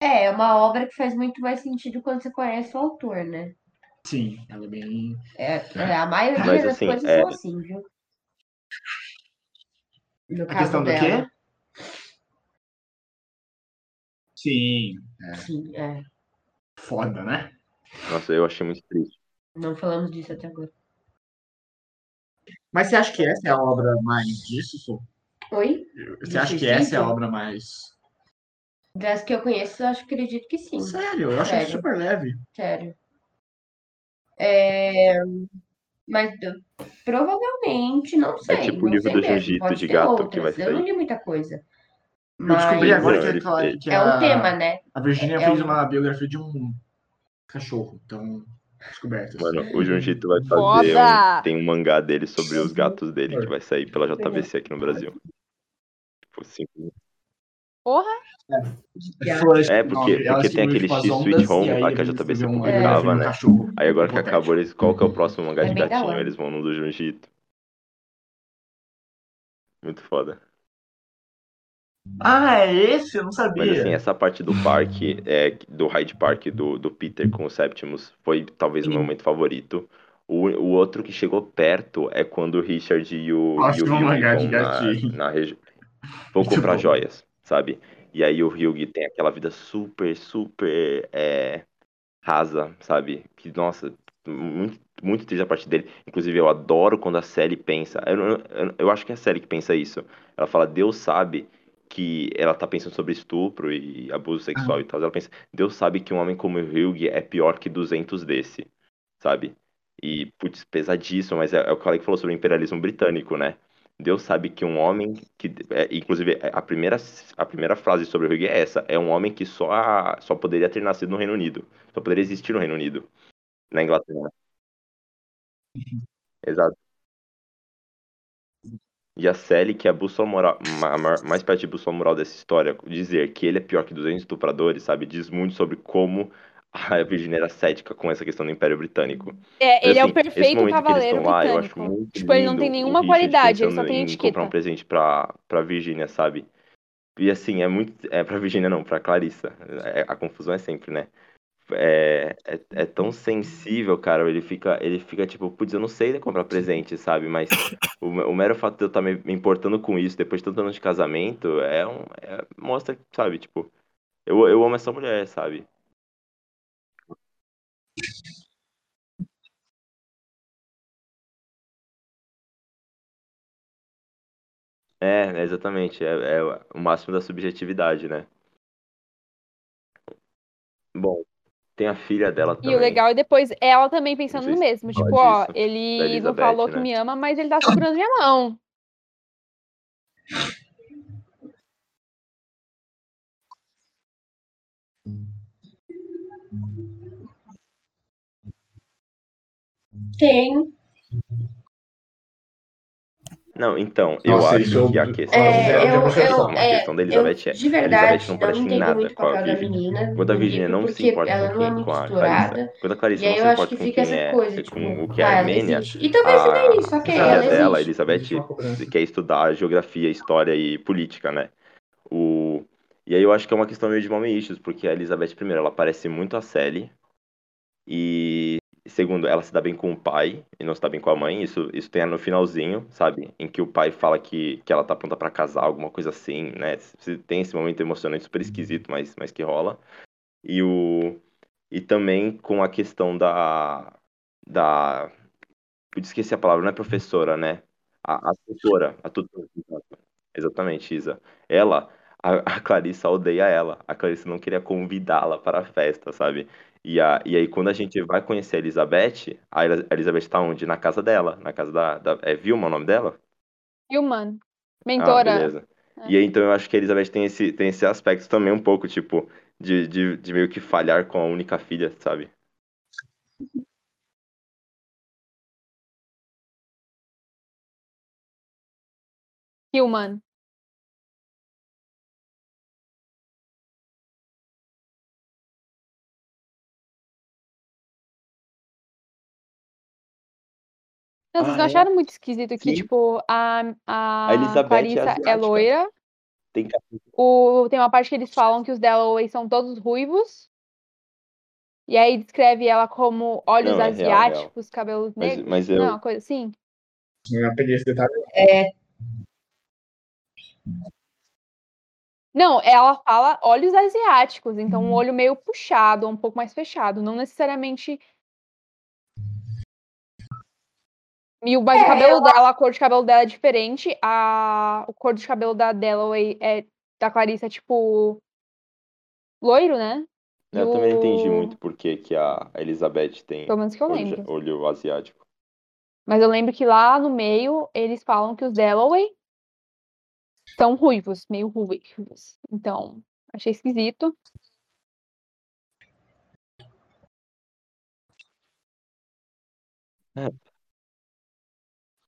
Speaker 5: É, é uma obra que faz muito mais sentido quando você conhece o autor, né?
Speaker 6: Sim, ela é bem.
Speaker 5: É, é, a maioria
Speaker 3: Mas,
Speaker 5: das
Speaker 3: assim,
Speaker 5: coisas
Speaker 3: é-
Speaker 5: são assim, viu? No
Speaker 6: A
Speaker 5: caso
Speaker 6: questão do
Speaker 5: dela.
Speaker 6: quê? Sim,
Speaker 5: Sim, é.
Speaker 6: foda, né?
Speaker 3: Nossa, eu achei muito triste.
Speaker 5: Não falamos disso até agora.
Speaker 6: Mas você acha que essa é a obra mais disso?
Speaker 5: Oi?
Speaker 6: Você acha que essa é a obra mais.
Speaker 5: Das que eu conheço, eu acho, acredito que sim.
Speaker 6: Sério, eu acho
Speaker 5: Sério.
Speaker 6: super leve.
Speaker 5: Sério. É, Mas provavelmente, não sei.
Speaker 3: tipo o
Speaker 5: não
Speaker 3: livro
Speaker 5: sei
Speaker 3: do Jiu-Jitsu de gato que vai
Speaker 5: outras. Eu não
Speaker 3: sair.
Speaker 5: li muita coisa.
Speaker 6: Eu descobri
Speaker 5: Mas
Speaker 6: agora
Speaker 3: Não,
Speaker 6: que, aquela-
Speaker 5: é
Speaker 6: a,
Speaker 5: um tema, né?
Speaker 6: a Virginia
Speaker 5: é
Speaker 6: fez
Speaker 5: um-
Speaker 6: uma biografia de um cachorro. Então, descobertas.
Speaker 3: Mano, o Junjito vai fazer um. Tem um mangá dele sobre os gatos dele que vai sair pela JVC aqui no Brasil. Tipo, cinco
Speaker 7: Porra!
Speaker 6: Flash,
Speaker 3: É, porque- porque tem aquele X Sweet Home lá que a JBC publicava,
Speaker 6: um
Speaker 3: né?
Speaker 6: cachorro
Speaker 3: Aí agora que acabou, eles, qual que é o próximo mangá
Speaker 5: É
Speaker 3: de gatinho? Eles vão no do Junjito. Muito foda.
Speaker 6: Ah, é esse? Eu não
Speaker 3: Mas
Speaker 6: sabia.
Speaker 3: assim, essa parte do parque, é, do Hyde Park do, do Peter com o Septimus foi talvez o meu momento favorito. O, o outro que chegou perto é quando o Richard e o, e o
Speaker 6: de
Speaker 3: vão na,
Speaker 6: gatinho.
Speaker 3: na região. Vão comprar
Speaker 6: bom.
Speaker 3: joias, sabe? E aí o Hugh tem aquela vida super, super é, rasa, sabe? Que, nossa, muito, muito triste a parte dele. Inclusive, eu adoro quando a Sally pensa. Eu, eu, eu acho que é a Sally que pensa isso. Ela fala, Deus sabe que ela tá pensando sobre estupro e abuso sexual e tal. Ela pensa, Deus sabe que um homem como o Hugh é pior que 200 desse, sabe? E, putz, pesadíssimo, mas é, é o que ela falou sobre o imperialismo britânico, né? Deus sabe que um homem que, é, inclusive, é, a primeira, a primeira frase sobre o Hugh é essa: é um homem que só, só poderia ter nascido no Reino Unido, só poderia existir no Reino Unido, na Inglaterra. Exato. E a Sally, que é a bússola moral, mais perto de bússola moral dessa história, dizer que ele é pior que 200 estupradores, sabe, diz muito sobre como a Virginia era cética com essa questão do Império Britânico.
Speaker 7: É,
Speaker 3: Mas,
Speaker 7: ele é o
Speaker 3: assim,
Speaker 7: perfeito cavaleiro
Speaker 3: estão lá, eu acho
Speaker 7: britânico.
Speaker 3: muito
Speaker 7: Tipo, ele não tem nenhuma qualidade, ele só tem
Speaker 3: em
Speaker 7: etiqueta.
Speaker 3: comprar um presente pra, pra Virginia, sabe? E assim, é muito. É pra Virginia não, pra Clarissa. É, a confusão é sempre, né? É, é, é tão sensível, cara. Ele fica, ele fica tipo, putz, eu não sei comprar presente, sabe? Mas o, o mero fato de eu estar me, importando com isso depois de tantos anos de casamento é um. é- mostra, sabe? Tipo, eu, eu amo essa mulher, sabe? É, exatamente. É, é o máximo da subjetividade, né? Bom, tem a filha dela
Speaker 7: E o
Speaker 3: também.
Speaker 7: legal é depois ela também pensando no mesmo. Tipo, ó,
Speaker 3: disso, da
Speaker 7: ele não
Speaker 3: Elizabeth,
Speaker 7: falou que
Speaker 3: né?
Speaker 7: me ama, mas ele tá segurando minha mão.
Speaker 5: Tem.
Speaker 3: Não, então, eu
Speaker 6: Nossa,
Speaker 3: acho
Speaker 6: isso
Speaker 3: que a
Speaker 6: eu-
Speaker 3: questão
Speaker 5: É,
Speaker 3: dela,
Speaker 5: eu,
Speaker 3: a questão,
Speaker 5: eu,
Speaker 3: a
Speaker 5: é,
Speaker 3: questão da
Speaker 5: eu,
Speaker 3: Elizabeth é,
Speaker 5: de
Speaker 3: a Elizabeth
Speaker 5: verdade,
Speaker 3: não
Speaker 5: não
Speaker 3: parece em
Speaker 5: entendo
Speaker 3: nada com a Vivian.
Speaker 5: menina
Speaker 3: Quando a Virginia não se importa
Speaker 5: ela
Speaker 3: com
Speaker 5: não é
Speaker 3: quem,
Speaker 5: muito
Speaker 3: com a Clarissa, quando a
Speaker 5: E
Speaker 3: Clarissa não
Speaker 5: aí
Speaker 3: se
Speaker 5: eu acho
Speaker 3: importa
Speaker 5: que
Speaker 3: com
Speaker 5: fica
Speaker 3: quem
Speaker 5: essa
Speaker 3: é,
Speaker 5: coisa, tipo,
Speaker 3: com o que é
Speaker 5: ah,
Speaker 3: Armênia.
Speaker 5: E talvez seja isso,
Speaker 3: a
Speaker 5: ok, ela
Speaker 3: dela, a. Elizabeth, quer estudar geografia, história e política, né? O... E aí eu acho que é uma questão meio de mommy issues, porque a Elizabeth, primeiro, ela parece muito a Sally, e segundo, ela se dá bem com o pai e não se dá bem com a mãe. Isso, isso tem no finalzinho, sabe? Em que o pai fala que, que ela tá pronta pra casar, alguma coisa assim, né? Se- Tem esse momento emocionante super esquisito, mas, mas que rola. E o e também com a questão da da eu esqueci a palavra, não é professora, né? A, a tutora, a tutora. Exatamente, Isa. Ela, a, a Clarissa odeia ela. A Clarissa não queria convidá-la para a festa, sabe? E, a, e aí, quando a gente vai conhecer a Elizabeth, a Elizabeth tá onde? Na casa dela, na casa da, da... É Vilma o nome dela?
Speaker 7: Human.
Speaker 3: Ah,
Speaker 7: Mentora.
Speaker 3: beleza.
Speaker 7: É.
Speaker 3: E aí, então, eu acho que a Elizabeth tem esse, tem esse aspecto também um pouco, tipo, de, de, de meio que falhar com a única filha, sabe?
Speaker 7: Human. Não, vocês
Speaker 3: Ah,
Speaker 7: não
Speaker 3: é?
Speaker 7: acharam muito esquisito que,
Speaker 3: Sim.
Speaker 7: tipo, a,
Speaker 3: A
Speaker 7: a
Speaker 3: Elizabeth é
Speaker 7: Clarissa é
Speaker 3: asiática.
Speaker 7: loira.
Speaker 3: Tem.
Speaker 7: O, tem uma parte que eles falam que os Dalloway são todos ruivos. E aí descreve ela como olhos
Speaker 3: Não, é real, real.
Speaker 7: asiáticos, cabelos
Speaker 3: Mas,
Speaker 7: negros.
Speaker 3: mas
Speaker 7: Não,
Speaker 3: eu.
Speaker 7: uma coisa assim.
Speaker 6: Eu peguei esse detalhe.
Speaker 7: Não, ela fala olhos asiáticos, então um olho meio puxado, um pouco mais fechado, não necessariamente. E o, mas o
Speaker 5: É,
Speaker 7: cabelo dela, a cor de cabelo dela é diferente. A, o cor de cabelo da Dalloway é da Clarissa é tipo loiro, né? E
Speaker 3: Eu também não entendi
Speaker 7: o-
Speaker 3: muito por que a Elizabeth tem
Speaker 7: Pelo menos que eu
Speaker 3: olho,
Speaker 7: lembro.
Speaker 3: olho asiático.
Speaker 7: Mas eu lembro que lá no meio eles falam que os Dalloway são ruivos, meio ruivos. Então, achei esquisito.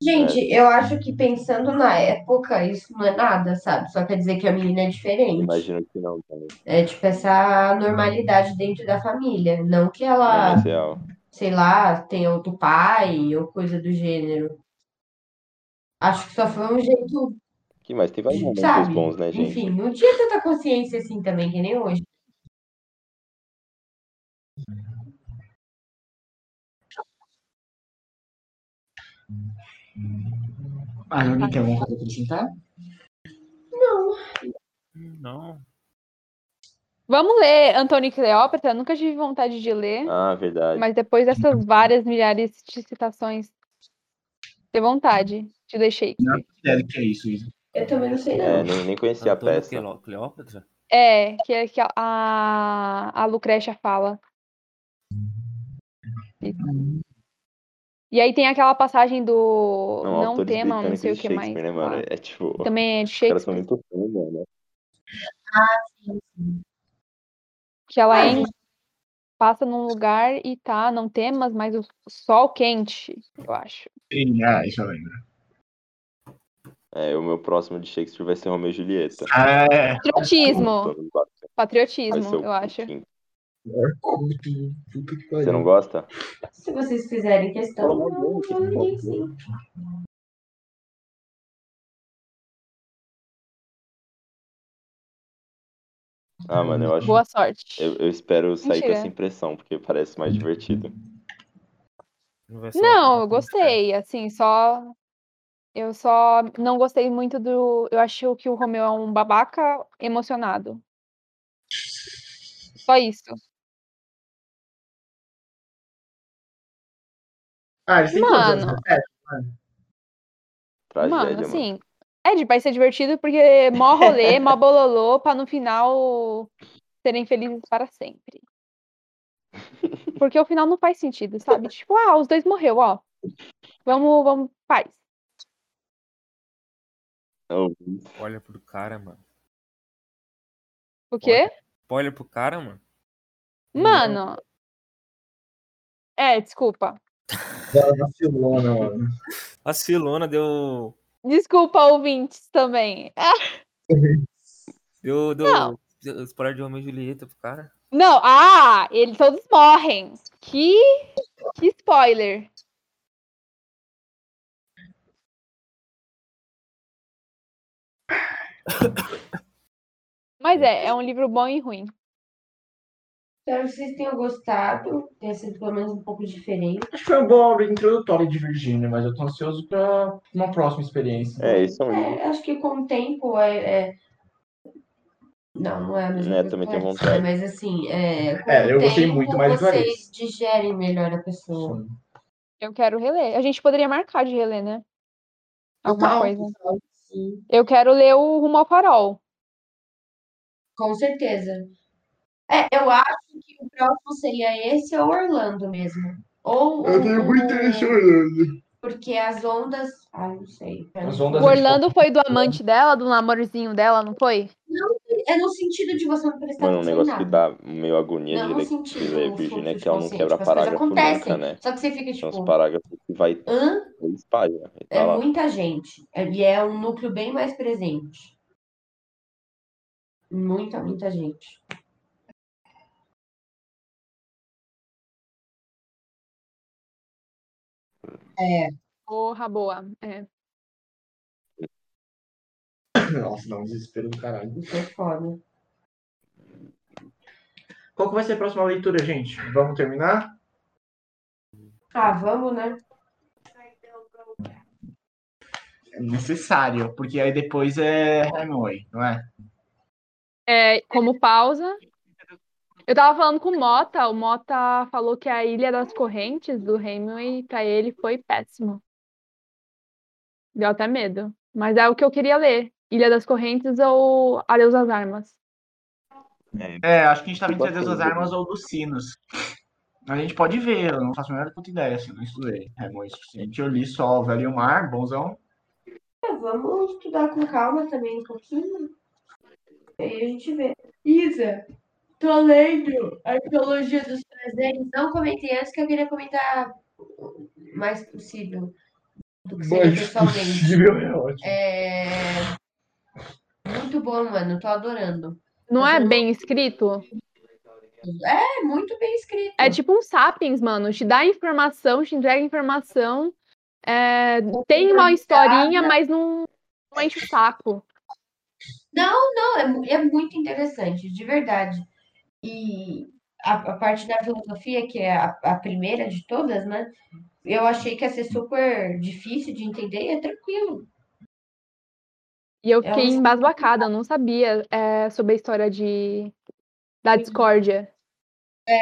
Speaker 5: Gente, eu acho que pensando na época, isso não é nada, sabe? Só quer dizer que a menina é diferente.
Speaker 3: Imagino que não também.
Speaker 5: É tipo essa normalidade dentro da família. Não que ela,
Speaker 3: real.
Speaker 5: sei lá, tenha outro pai ou coisa do gênero. Acho que só foi um jeito,
Speaker 3: Que mais? Tem vários momentos
Speaker 5: sabe?
Speaker 3: bons, né, gente?
Speaker 5: Enfim, não tinha tanta consciência assim também, que nem hoje.
Speaker 6: Ah, alguém quer alguma coisa pra acrescentar?
Speaker 2: Não.
Speaker 7: Vamos ler Antônio e Cleópatra, eu nunca tive vontade de ler,
Speaker 3: Ah, verdade.
Speaker 7: mas depois dessas várias milhares de citações, ter vontade. Te deixei.
Speaker 6: Não, ideia do que é isso, Isa.
Speaker 5: Eu também não sei,
Speaker 3: É,
Speaker 5: não.
Speaker 3: nem, nem conhecia a
Speaker 2: Antônio
Speaker 3: peça.
Speaker 2: Cleo- Cleópatra?
Speaker 7: É, que é que a, a, a Lucrécia fala. E aí tem aquela passagem do
Speaker 3: Não,
Speaker 7: não, tema, não sei o que mais.
Speaker 3: Né, mano? É tipo.
Speaker 7: Também é de
Speaker 3: Os caras são
Speaker 7: Shakespeare.
Speaker 3: muito fãs, mano.
Speaker 7: Que ela
Speaker 5: Ah,
Speaker 7: entra, passa num lugar e tá, não temas, mas o sol quente, eu acho.
Speaker 6: Sim, ah, isso eu lembro.
Speaker 3: É, o meu próximo de Shakespeare vai ser Romeu e Julieta.
Speaker 6: Ah, é.
Speaker 7: Patriotismo. Patriotismo, eu acho.
Speaker 3: quinto.
Speaker 6: Curto, puta que
Speaker 3: Você não gosta?
Speaker 5: Se vocês fizerem questão, eu eu liguei sim.
Speaker 8: Ah, mano, eu acho.
Speaker 7: Boa sorte.
Speaker 8: Eu, eu espero sair com
Speaker 7: Mentira.
Speaker 8: essa impressão, porque parece mais divertido.
Speaker 2: Não,
Speaker 7: Não, eu gostei, assim, só. Eu só não gostei muito do. Eu acho que o Romeu é um babaca emocionado. Só isso.
Speaker 6: Ah?
Speaker 7: Mano.
Speaker 6: É,
Speaker 8: Tragédia,
Speaker 7: Mano,
Speaker 8: mano.
Speaker 7: assim. É, de- vai ser divertido porque mó rolê, mó bololô, pra no final serem felizes para sempre. Porque o final não faz sentido, sabe? Tipo, ah, os dois morreu, ó. Vamos, vamos, paz.
Speaker 8: Oh,
Speaker 2: Olha pro cara, mano.
Speaker 7: O quê?
Speaker 2: Olha pro cara, mano.
Speaker 7: Mano. É, desculpa.
Speaker 6: Ela vacilona, mano.
Speaker 2: A Silona deu.
Speaker 7: Desculpa, ouvintes também.
Speaker 2: Deu. deu,
Speaker 7: Não.
Speaker 2: deu spoiler de Romeo e Julieta pro cara.
Speaker 7: Não, ah, eles todos morrem. Que, que spoiler. Mas é, é um livro bom e ruim.
Speaker 5: Espero que vocês tenham gostado. Tenha sido pelo menos um pouco diferente.
Speaker 6: Acho que foi uma boa aula introdutória de Virgínia, mas eu tô ansioso pra uma próxima experiência.
Speaker 8: É, um livro.
Speaker 5: É, acho que com o tempo é. é- Não, não é a mesma
Speaker 8: É,
Speaker 5: coisa
Speaker 8: também tenho
Speaker 5: Clarice,
Speaker 8: vontade.
Speaker 5: né? Mas assim, é, com
Speaker 6: É, eu gostei muito mais de
Speaker 5: vocês digerem melhor a pessoa.
Speaker 6: Sim.
Speaker 7: Eu quero reler. A gente poderia marcar de reler, né? Alguma
Speaker 5: Total,
Speaker 7: coisa.
Speaker 5: sim.
Speaker 7: Eu quero ler o Rumo ao Farol.
Speaker 5: Com certeza. É, eu acho o próximo seria esse ou Orlando mesmo. Ou
Speaker 6: Eu
Speaker 5: o-
Speaker 6: tenho muito
Speaker 5: o-
Speaker 6: interesse em Orlando.
Speaker 5: Porque as ondas. Ai, não sei.
Speaker 6: As
Speaker 7: O
Speaker 6: ondas a gente
Speaker 7: Orlando foi do amante dela, do namorzinho dela, não foi?
Speaker 5: É no sentido de você não prestar
Speaker 8: Mano, um
Speaker 5: atenção em
Speaker 8: negócio que dá meio agonia
Speaker 5: Não
Speaker 8: de ler,
Speaker 5: sentido
Speaker 8: ler Virgínia é que ela não
Speaker 5: consciente,
Speaker 8: quebra
Speaker 5: tipo,
Speaker 8: parágrafo nunca, né?
Speaker 5: Só que você fica
Speaker 8: São os
Speaker 5: tipo,
Speaker 8: parágrafos que vai
Speaker 5: hã?
Speaker 8: três páginas. E tá
Speaker 5: É
Speaker 8: lá.
Speaker 5: muita gente. É- E é um núcleo bem mais presente. Muita, muita gente. É,
Speaker 7: Porra, boa. É.
Speaker 6: Nossa, dá um desespero do caralho.
Speaker 5: isso é foda.
Speaker 6: Qual que vai ser a próxima leitura, gente? Vamos terminar?
Speaker 5: Ah, vamos, né?
Speaker 6: É necessário, porque aí depois é Hemingway, não é?
Speaker 7: É, como pausa. Eu tava falando com o Mota, o Mota falou que a Ilha das Correntes do Hemingway pra ele foi péssimo. Deu até medo. Mas é o que eu queria ler. Ilha das Correntes ou Adeus às Armas.
Speaker 6: É, acho que a gente tava
Speaker 8: Tipo
Speaker 6: entre a Deus das Armas ou dos Sinos. A gente pode ver, eu não faço a menor puta ideia, assim, não estudei. Hemingway o suficiente. Eu li só o Velho e o Mar, bonzão.
Speaker 5: É, vamos estudar com calma também um pouquinho. Aí a gente vê. Isa, tô lendo Arqueologia dos Prazeres. Não comentei antes que eu queria comentar o mais possível do que seria pessoalmente.
Speaker 6: possível é ótimo.
Speaker 5: É muito bom, mano. Tô adorando.
Speaker 7: Não
Speaker 5: Mas
Speaker 7: é
Speaker 5: eu não-
Speaker 7: bem escrito?
Speaker 5: É muito bem escrito.
Speaker 7: É tipo um Sapiens, mano. Te dá informação, te entrega informação. é, tem uma historinha, mas não, não enche o saco.
Speaker 5: Não, é, mu- é muito interessante, de verdade. E a, a parte da filosofia, que é a, a primeira de todas, né? Eu achei que ia ser super difícil de entender e é tranquilo.
Speaker 7: E eu
Speaker 5: É
Speaker 7: fiquei
Speaker 5: um-
Speaker 7: embasbacada, eu não sabia é, sobre a história de da discórdia.
Speaker 5: É.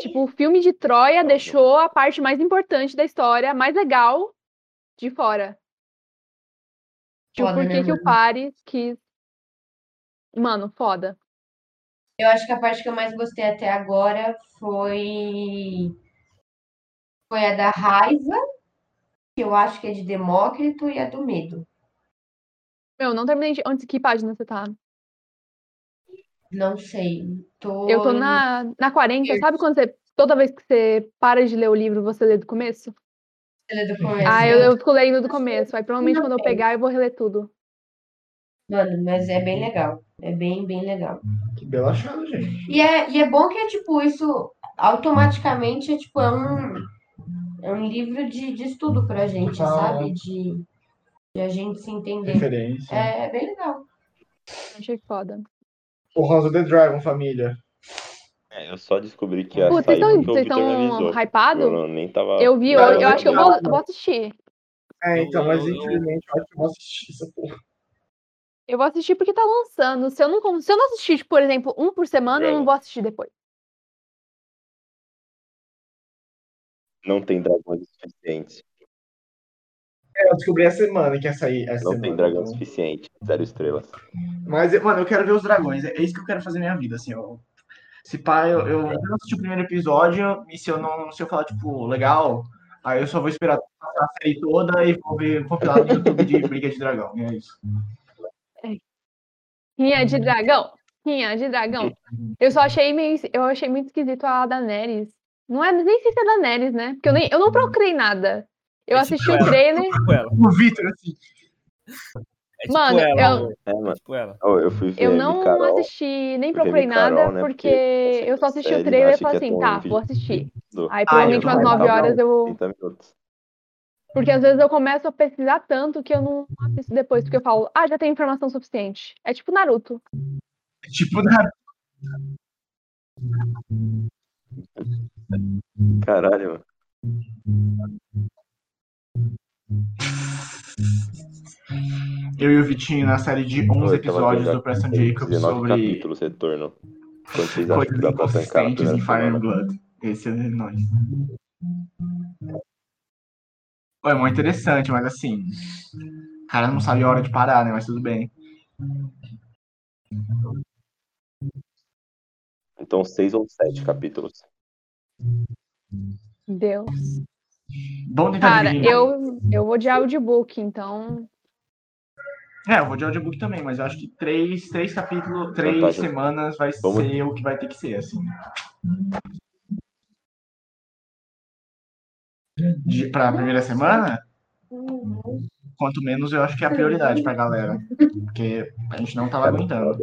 Speaker 7: Tipo, o filme de Troia deixou a parte mais importante da história, mais legal, de fora. Tipo,
Speaker 5: Foda,
Speaker 7: por
Speaker 5: né,
Speaker 7: que que o? Paris quis... Mano, foda.
Speaker 5: Eu acho que a parte que eu mais gostei até agora foi foi a da raiva, que eu acho que é de Demócrito, e a do medo.
Speaker 7: Meu, não terminei de... Onde, que página você tá?
Speaker 5: Não sei. Tô
Speaker 7: Eu tô na, na 40, sabe quando você... Toda vez que você para de ler o livro, você lê do começo?
Speaker 5: do começo.
Speaker 7: Ah, eu, eu fico lendo do começo. Aí provavelmente quando eu pegar, eu vou reler tudo.
Speaker 5: Mano, mas é bem legal. É bem, bem legal.
Speaker 6: Que bela achada, gente.
Speaker 5: E é, e é bom que é tipo, isso automaticamente é tipo, é um, é um livro de, de estudo pra gente,
Speaker 6: Total,
Speaker 5: sabe?
Speaker 6: é.
Speaker 5: De, de a gente se entender.
Speaker 6: Referência.
Speaker 5: É, é bem legal.
Speaker 7: Achei foda.
Speaker 6: O House of the Dragon, família.
Speaker 3: É, eu só descobri que
Speaker 7: Putz,
Speaker 3: sair
Speaker 7: vocês estão hypados?
Speaker 3: Eu não- nem tava.
Speaker 7: Eu vi, eu, eu
Speaker 6: eu
Speaker 7: acho que eu
Speaker 6: não-
Speaker 7: vou, eu vou assistir.
Speaker 6: É, então, mas infelizmente eu acho que eu vou assistir essa porra.
Speaker 7: Eu vou assistir porque tá lançando. Se eu não, se eu não assistir, tipo, por exemplo, um por semana, eu não
Speaker 3: É.
Speaker 7: vou assistir depois.
Speaker 3: Não tem dragões suficientes.
Speaker 6: É, eu descobri essa semana que ia sair essa
Speaker 3: Não
Speaker 6: semana.
Speaker 3: tem dragão
Speaker 6: então.
Speaker 3: suficiente. Zero estrelas.
Speaker 6: Mas, mano, eu quero ver os dragões. É isso que eu quero fazer na minha vida, assim. Eu, se pá, eu, eu não assisti o primeiro episódio e se eu não, se eu falar, tipo, legal, aí eu só vou esperar passar a série toda e vou ver compilado no YouTube de Briga de Dragão. E é isso.
Speaker 7: Rinha de dragão. Rinha de dragão. Eu só achei meio. Eu achei muito esquisito a Daenerys. Não é nem sei se é Daenerys, né? Porque eu, nem, eu não procurei nada. Eu
Speaker 2: É
Speaker 7: assisti
Speaker 2: tipo
Speaker 7: o
Speaker 2: ela.
Speaker 7: trailer.
Speaker 2: Tipo ela.
Speaker 6: O Vitor, assim.
Speaker 2: É tipo
Speaker 7: Mano,
Speaker 2: ela.
Speaker 7: eu-
Speaker 2: amor.
Speaker 3: É,
Speaker 2: É
Speaker 3: mano.
Speaker 2: tipo ela.
Speaker 3: Eu fui ver
Speaker 7: Eu não
Speaker 3: Carol.
Speaker 7: assisti, nem procurei
Speaker 3: Carol,
Speaker 7: nada,
Speaker 3: né,
Speaker 7: porque
Speaker 3: porque
Speaker 7: eu só assisti o trailer e falei
Speaker 3: ia
Speaker 7: assim, tá, vou assistir.
Speaker 3: do
Speaker 7: Aí
Speaker 6: Ah,
Speaker 7: provavelmente
Speaker 6: eu
Speaker 7: umas
Speaker 6: vou
Speaker 7: 9
Speaker 6: dar
Speaker 7: horas eu.
Speaker 3: 30 minutos.
Speaker 7: Porque às vezes eu começo a pesquisar tanto que eu não assisto depois, porque eu falo, ah, já tem informação suficiente. É tipo Naruto.
Speaker 6: Tipo, da...
Speaker 3: Caralho, mano.
Speaker 6: eu e o Vitinho na série de 11
Speaker 3: Eu tava
Speaker 6: episódios do Preston Jacobs
Speaker 3: 19
Speaker 6: sobre
Speaker 3: capítulos retorno. Quando vocês acham que dá pra tancar na primeira
Speaker 6: em Fire and
Speaker 3: semana?
Speaker 6: Blood. Esse é nós. Pô, é muito interessante, mas assim. O cara não sabe a hora de parar, né? Mas tudo bem.
Speaker 3: Então, seis ou sete capítulos.
Speaker 7: Deus.
Speaker 6: Tentar
Speaker 7: Cara,
Speaker 6: dividir.
Speaker 7: eu, eu vou de audiobook, então.
Speaker 6: É, eu vou de audiobook também, mas eu acho que três, três capítulos, três
Speaker 3: Vantagem.
Speaker 6: semanas vai
Speaker 3: Vamos-
Speaker 6: ser o que vai ter que ser, assim. De, pra primeira semana? Quanto menos eu acho que é a prioridade pra galera. Porque a gente não tava aguentando.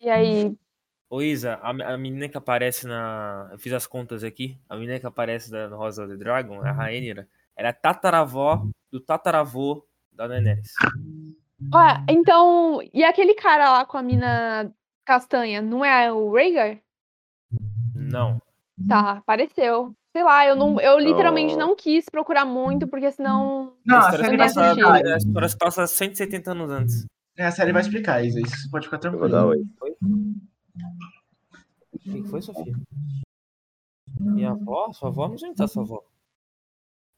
Speaker 7: E aí,
Speaker 2: Ô Isa, a, a menina que aparece na. Eu fiz as contas aqui. A menina que aparece da, Rosa of the Dragon, a Rhaenyra, era tataravó do tataravô da Daenerys.
Speaker 7: Ó, então, e aquele cara lá com a mina castanha, não é o Rhaegar?
Speaker 2: Não.
Speaker 7: Tá, apareceu. Sei lá, eu não, eu literalmente
Speaker 3: Oh.
Speaker 7: não quis procurar muito, porque senão.
Speaker 6: Não, a série vai explicar.
Speaker 2: a história se passa 170 anos antes.
Speaker 6: É, a série vai explicar, Isa. Isso pode ficar
Speaker 3: Eu vou
Speaker 6: tranquilo.
Speaker 3: dar oi.
Speaker 2: O que que foi, Sofia? Minha avó? Sua avó? Onde tá sua avó?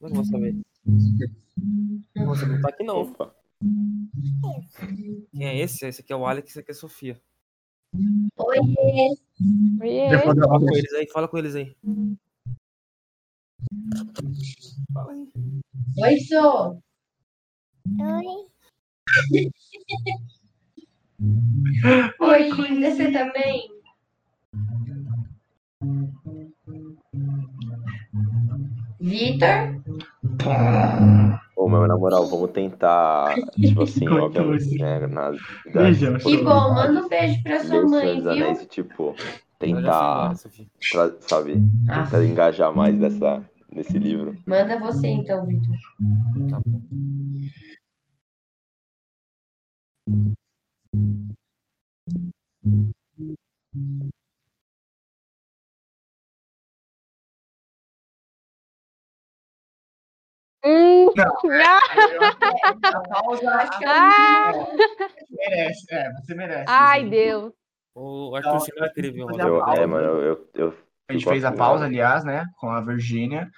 Speaker 2: Como é que eu vou saber? Você não tá aqui não.
Speaker 3: Opa.
Speaker 2: Quem é esse? Esse aqui é o Alex, esse aqui é a Sofia.
Speaker 5: Oiê,
Speaker 7: Oiê.
Speaker 6: Depois eu
Speaker 2: Fala com eles aí, fala com eles aí. Fala aí.
Speaker 5: oi, Sô. Oi, linda, você também? Vitor?
Speaker 3: Ô, meu, na moral, vamos tentar, tipo assim,
Speaker 6: Coitou
Speaker 3: obviamente, né, na
Speaker 6: Beijão,
Speaker 5: Que bom, manda um beijo pra sua mãe,
Speaker 3: dos
Speaker 5: viu?
Speaker 3: Anéis tipo, tentar, tra- sabe,
Speaker 5: Ah,
Speaker 3: tentar engajar mais nessa, nesse livro.
Speaker 5: manda você então, Vitor.
Speaker 2: Tá bom.
Speaker 7: Hum,
Speaker 6: Não.
Speaker 7: ah,
Speaker 6: A pausa
Speaker 5: Acho que
Speaker 7: Ah!
Speaker 6: merece. É, você merece.
Speaker 7: ai. Deus.
Speaker 2: O Arthur você vai querer ver o
Speaker 6: Fazer
Speaker 2: Rosa
Speaker 6: a
Speaker 3: Eu,
Speaker 2: of the
Speaker 6: pausa.
Speaker 3: é, mano, eu, eu, eu
Speaker 6: A gente fez a pausa, aliás, né? Com a Virgínia.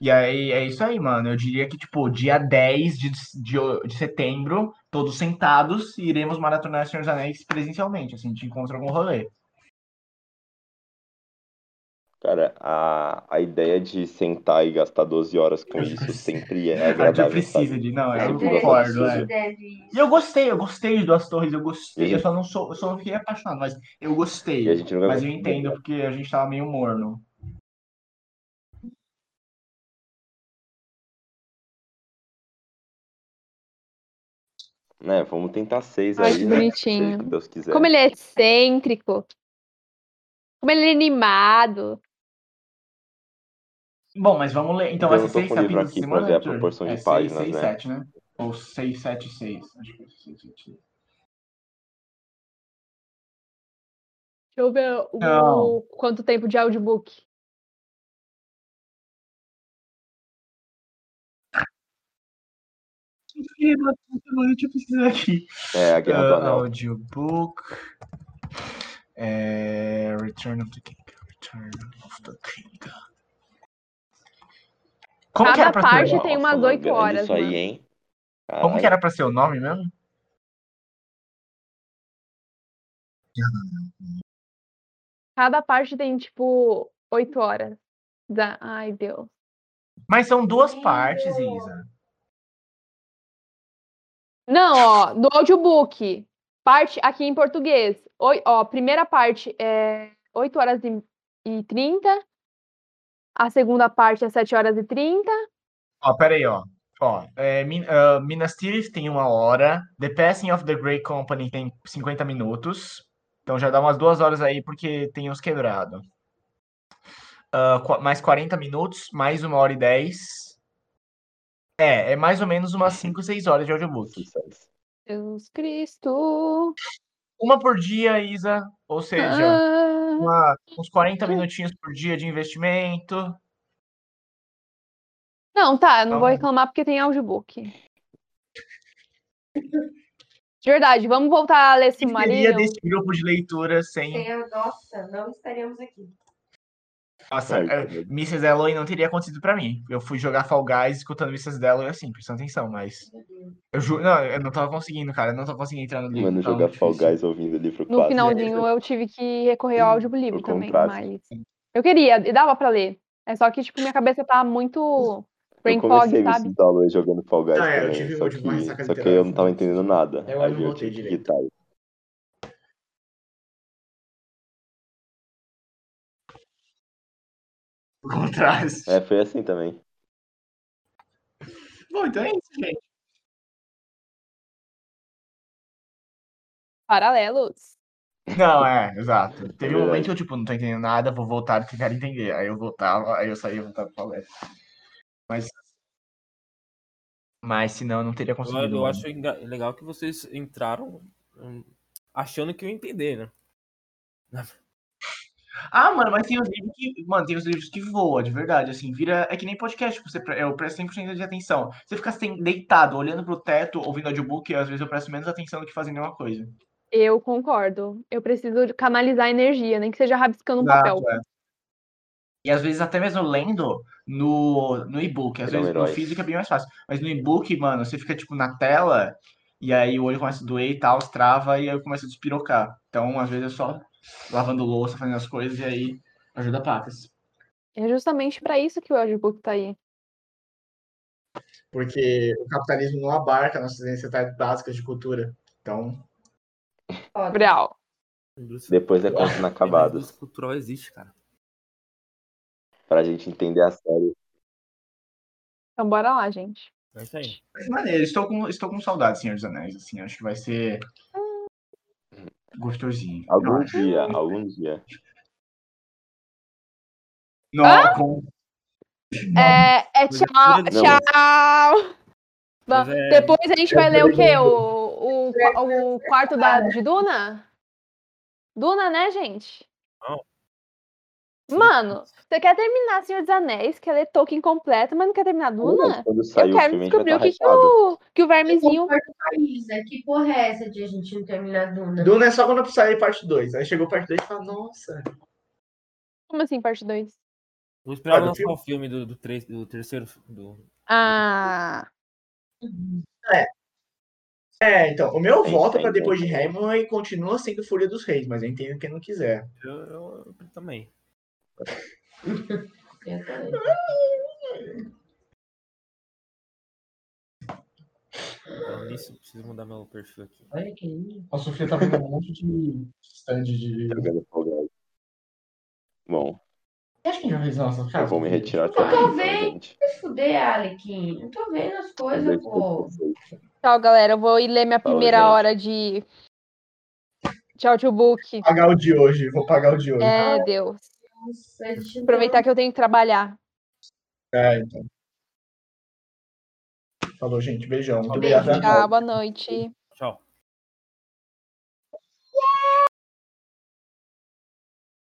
Speaker 6: E aí é isso aí, mano. Eu diria que, tipo, dia 10 de, de, de setembro, todos sentados, iremos maratonar Senhor dos Anéis presencialmente. Assim, a gente encontra algum rolê.
Speaker 3: Cara, a, a ideia de sentar e gastar 12 horas com isso sempre é
Speaker 6: A gente
Speaker 3: agradável,
Speaker 6: precisa
Speaker 3: sabe?
Speaker 6: de. Não,
Speaker 3: Eu
Speaker 6: eu
Speaker 3: gosto
Speaker 6: concordo, é. E eu gostei, eu gostei de Duas Torres, eu gostei.
Speaker 3: E-
Speaker 6: Eu só não sou, eu só não fiquei apaixonado, mas eu
Speaker 3: a
Speaker 6: gostei. Mas eu entendo porque a gente tava meio morno.
Speaker 3: né? Vamos tentar seis
Speaker 7: Ai,
Speaker 3: aí,
Speaker 7: que
Speaker 3: né?
Speaker 7: bonitinho.
Speaker 3: Deus quiser.
Speaker 7: Como ele é excêntrico. Como ele é animado.
Speaker 6: Bom, mas vamos ler. Então vai
Speaker 3: Eu
Speaker 6: ser
Speaker 3: tô
Speaker 6: seis capítulos
Speaker 3: aqui
Speaker 6: de semana,
Speaker 3: ver a proporção de
Speaker 6: é,
Speaker 3: páginas,
Speaker 6: seis,
Speaker 3: né?
Speaker 6: sete, né? Ou seis, sete, seis. Acho que é seis, sete, seis.
Speaker 7: eu ver o,
Speaker 6: Não.
Speaker 7: quanto tempo de audiobook.
Speaker 6: Deixa eu aqui.
Speaker 8: É, a Guerra do
Speaker 6: Uh,
Speaker 8: Anel.
Speaker 6: audiobook. É, Return of the King. Return of the King. Como que
Speaker 7: Cada parte
Speaker 6: ser,
Speaker 7: tem
Speaker 8: Nossa,
Speaker 7: umas
Speaker 8: mano,
Speaker 7: oito
Speaker 8: grande
Speaker 7: horas,
Speaker 8: Isso aí, hein?
Speaker 6: como que era pra ser o nome mesmo?
Speaker 7: Cada parte tem, tipo, oito horas. Da... Ai, Deus.
Speaker 6: Mas são duas partes, Isa.
Speaker 7: Não, ó, do audiobook. Parte aqui em português. Oi, ó, primeira parte é 8 horas e, e 30. A segunda parte é 7 horas e 30.
Speaker 6: Ó, pera aí, ó. Ó, é, Min- ah, Minas Tirith tem uma hora. The Passing of the Great Company tem 50 minutos. Então já dá umas duas horas aí, porque tem uns quebrados. Ah, qua- mais 40 minutos, mais uma hora e 10. É, é mais ou menos umas 5, 6 horas de audiobook.
Speaker 7: Jesus Cristo.
Speaker 6: Uma por dia, Isa. Ou seja,
Speaker 7: Ah,
Speaker 6: uma- uns 40 minutinhos por dia de investimento.
Speaker 7: Não, tá, eu não vou
Speaker 6: Então-
Speaker 7: reclamar porque tem audiobook. De verdade, vamos voltar a ler Silmarillion?
Speaker 6: desse grupo de leitura sem.
Speaker 5: Nossa, não estaríamos aqui.
Speaker 6: Nossa, é. Mrs. Dalloway não teria acontecido pra mim. Eu fui jogar Fall Guys escutando Mrs. Dalloway assim, prestando atenção, mas. Eu juro. Não, eu não tava conseguindo, cara. Eu não tava conseguindo entrar no livro.
Speaker 8: Mano, jogar Fall. Guys ouvindo o livro
Speaker 7: No
Speaker 8: quase.
Speaker 7: finalzinho eu tive que recorrer ao audiolivro também, mas eu queria, e dava pra ler. É só que, tipo, minha cabeça tá muito brain
Speaker 8: Eu
Speaker 7: fog,
Speaker 8: comecei
Speaker 7: sabe?
Speaker 8: Mrs. Dalloway jogando Fall Guys
Speaker 6: Ah, é, eu
Speaker 8: também,
Speaker 6: tive
Speaker 8: só, que, só que eu não tava entendendo nada.
Speaker 6: Eu
Speaker 8: Aí
Speaker 6: não
Speaker 8: eu
Speaker 6: voltei
Speaker 8: tive que
Speaker 6: direito.
Speaker 8: quitar.
Speaker 6: O contraste.
Speaker 8: É, foi assim também.
Speaker 6: Bom, então é isso, gente.
Speaker 7: Paralelos.
Speaker 6: Não, é, exato. Teve um momento que eu, tipo, não tô entendendo nada, vou voltar e tentar entender. Aí eu voltava, aí eu saía e voltava pro Guys. Mas. Mas senão eu não teria
Speaker 2: Eu,
Speaker 6: conseguido.
Speaker 2: eu
Speaker 6: mano.
Speaker 2: acho legal que vocês entraram hum, achando que eu ia entender, né?
Speaker 6: Ah, mano, mas tem os livros que. Mano, tem os livros que voam, de verdade. Assim, vira. É que nem podcast, você, pre- eu presto 100% de atenção. Você fica assim, deitado, olhando pro teto, ouvindo audiobook, às vezes eu presto menos atenção do que fazendo nenhuma coisa.
Speaker 7: Eu concordo. Eu preciso de canalizar energia, nem que seja rabiscando um
Speaker 6: Exato,
Speaker 7: papel.
Speaker 6: é. E às vezes até mesmo lendo no, no e-book. Às
Speaker 8: Ele é um
Speaker 6: vezes no físico é bem mais fácil. Mas no e-book, mano, você fica tipo na tela e aí o olho começa a doer e tal, trava e aí começa a despirocar. Então, às vezes é só lavando louça, fazendo as coisas e aí ajuda pacas.
Speaker 7: É justamente pra isso que o audiobook tá aí.
Speaker 6: Porque o capitalismo não abarca nossas necessidades básicas de cultura. Então,
Speaker 7: Real.
Speaker 2: Indústria,
Speaker 8: Depois é contos
Speaker 2: a
Speaker 8: inacabados.
Speaker 2: indústria cultural existe, cara.
Speaker 8: Pra gente entender a série.
Speaker 7: Então bora lá, gente.
Speaker 2: É isso aí.
Speaker 6: mas maneiro, estou com, estou com saudade, Senhor dos Anéis, assim, acho que vai ser gostosinho.
Speaker 8: Algum
Speaker 6: acho.
Speaker 8: dia, algum dia.
Speaker 6: Não, com-
Speaker 7: É, é tchau, tchau. Bom,
Speaker 2: é-
Speaker 7: Depois a gente vai ler o quê? O, o, o quarto da, de Duna? Duna, né, gente?
Speaker 2: Não.
Speaker 7: Mano, você quer terminar Senhor dos Anéis, quer ler Tolkien completo, mas não quer terminar Duna?
Speaker 8: Quando
Speaker 7: Eu
Speaker 8: sair o
Speaker 7: quero descobrir o que, que, o, que o vermezinho.
Speaker 5: Isa. Que porra é essa de a gente não terminar Duna?
Speaker 6: Duna é só quando sair parte 2. Aí chegou parte 2 e fala, nossa.
Speaker 7: Como assim, parte 2?
Speaker 2: Vou esperar
Speaker 6: Ah,
Speaker 2: lançar
Speaker 6: filme?
Speaker 2: o filme do, do, três- do terceiro. Do...
Speaker 7: Ah.
Speaker 6: É, então, o meu
Speaker 8: Tem
Speaker 6: voto pra
Speaker 8: sempre,
Speaker 6: depois de
Speaker 8: né?
Speaker 6: Hemingway continua sendo Fúria dos Reis, mas eu entendo quem não quiser.
Speaker 2: Eu, eu- eu também.
Speaker 5: Eu também.
Speaker 2: Falando nisso, preciso mudar meu perfil aqui.
Speaker 5: Olha que lindo.
Speaker 6: A Sofia tá vendo um monte de stand de.
Speaker 8: Fall Guys. Bom,
Speaker 6: Acho que já fez nossa
Speaker 8: eu
Speaker 6: cara.
Speaker 8: vou me retirar
Speaker 5: Eu tô vendo.
Speaker 8: gente.
Speaker 5: Se fuder, Alequim. Não tô vendo as coisas, pô.
Speaker 7: Tchau, galera. Eu vou ir ler minha primeira
Speaker 8: gente.
Speaker 7: hora de. De audiobook.
Speaker 6: Pagar o de hoje, vou pagar o de hoje.
Speaker 7: É, Deus.
Speaker 5: Nossa, não
Speaker 7: Aproveitar que eu tenho que trabalhar.
Speaker 6: É, então. Falou, gente. Beijão. Muito
Speaker 2: Beijo,
Speaker 6: obrigado.
Speaker 7: Tchau, boa noite.
Speaker 2: Tchau.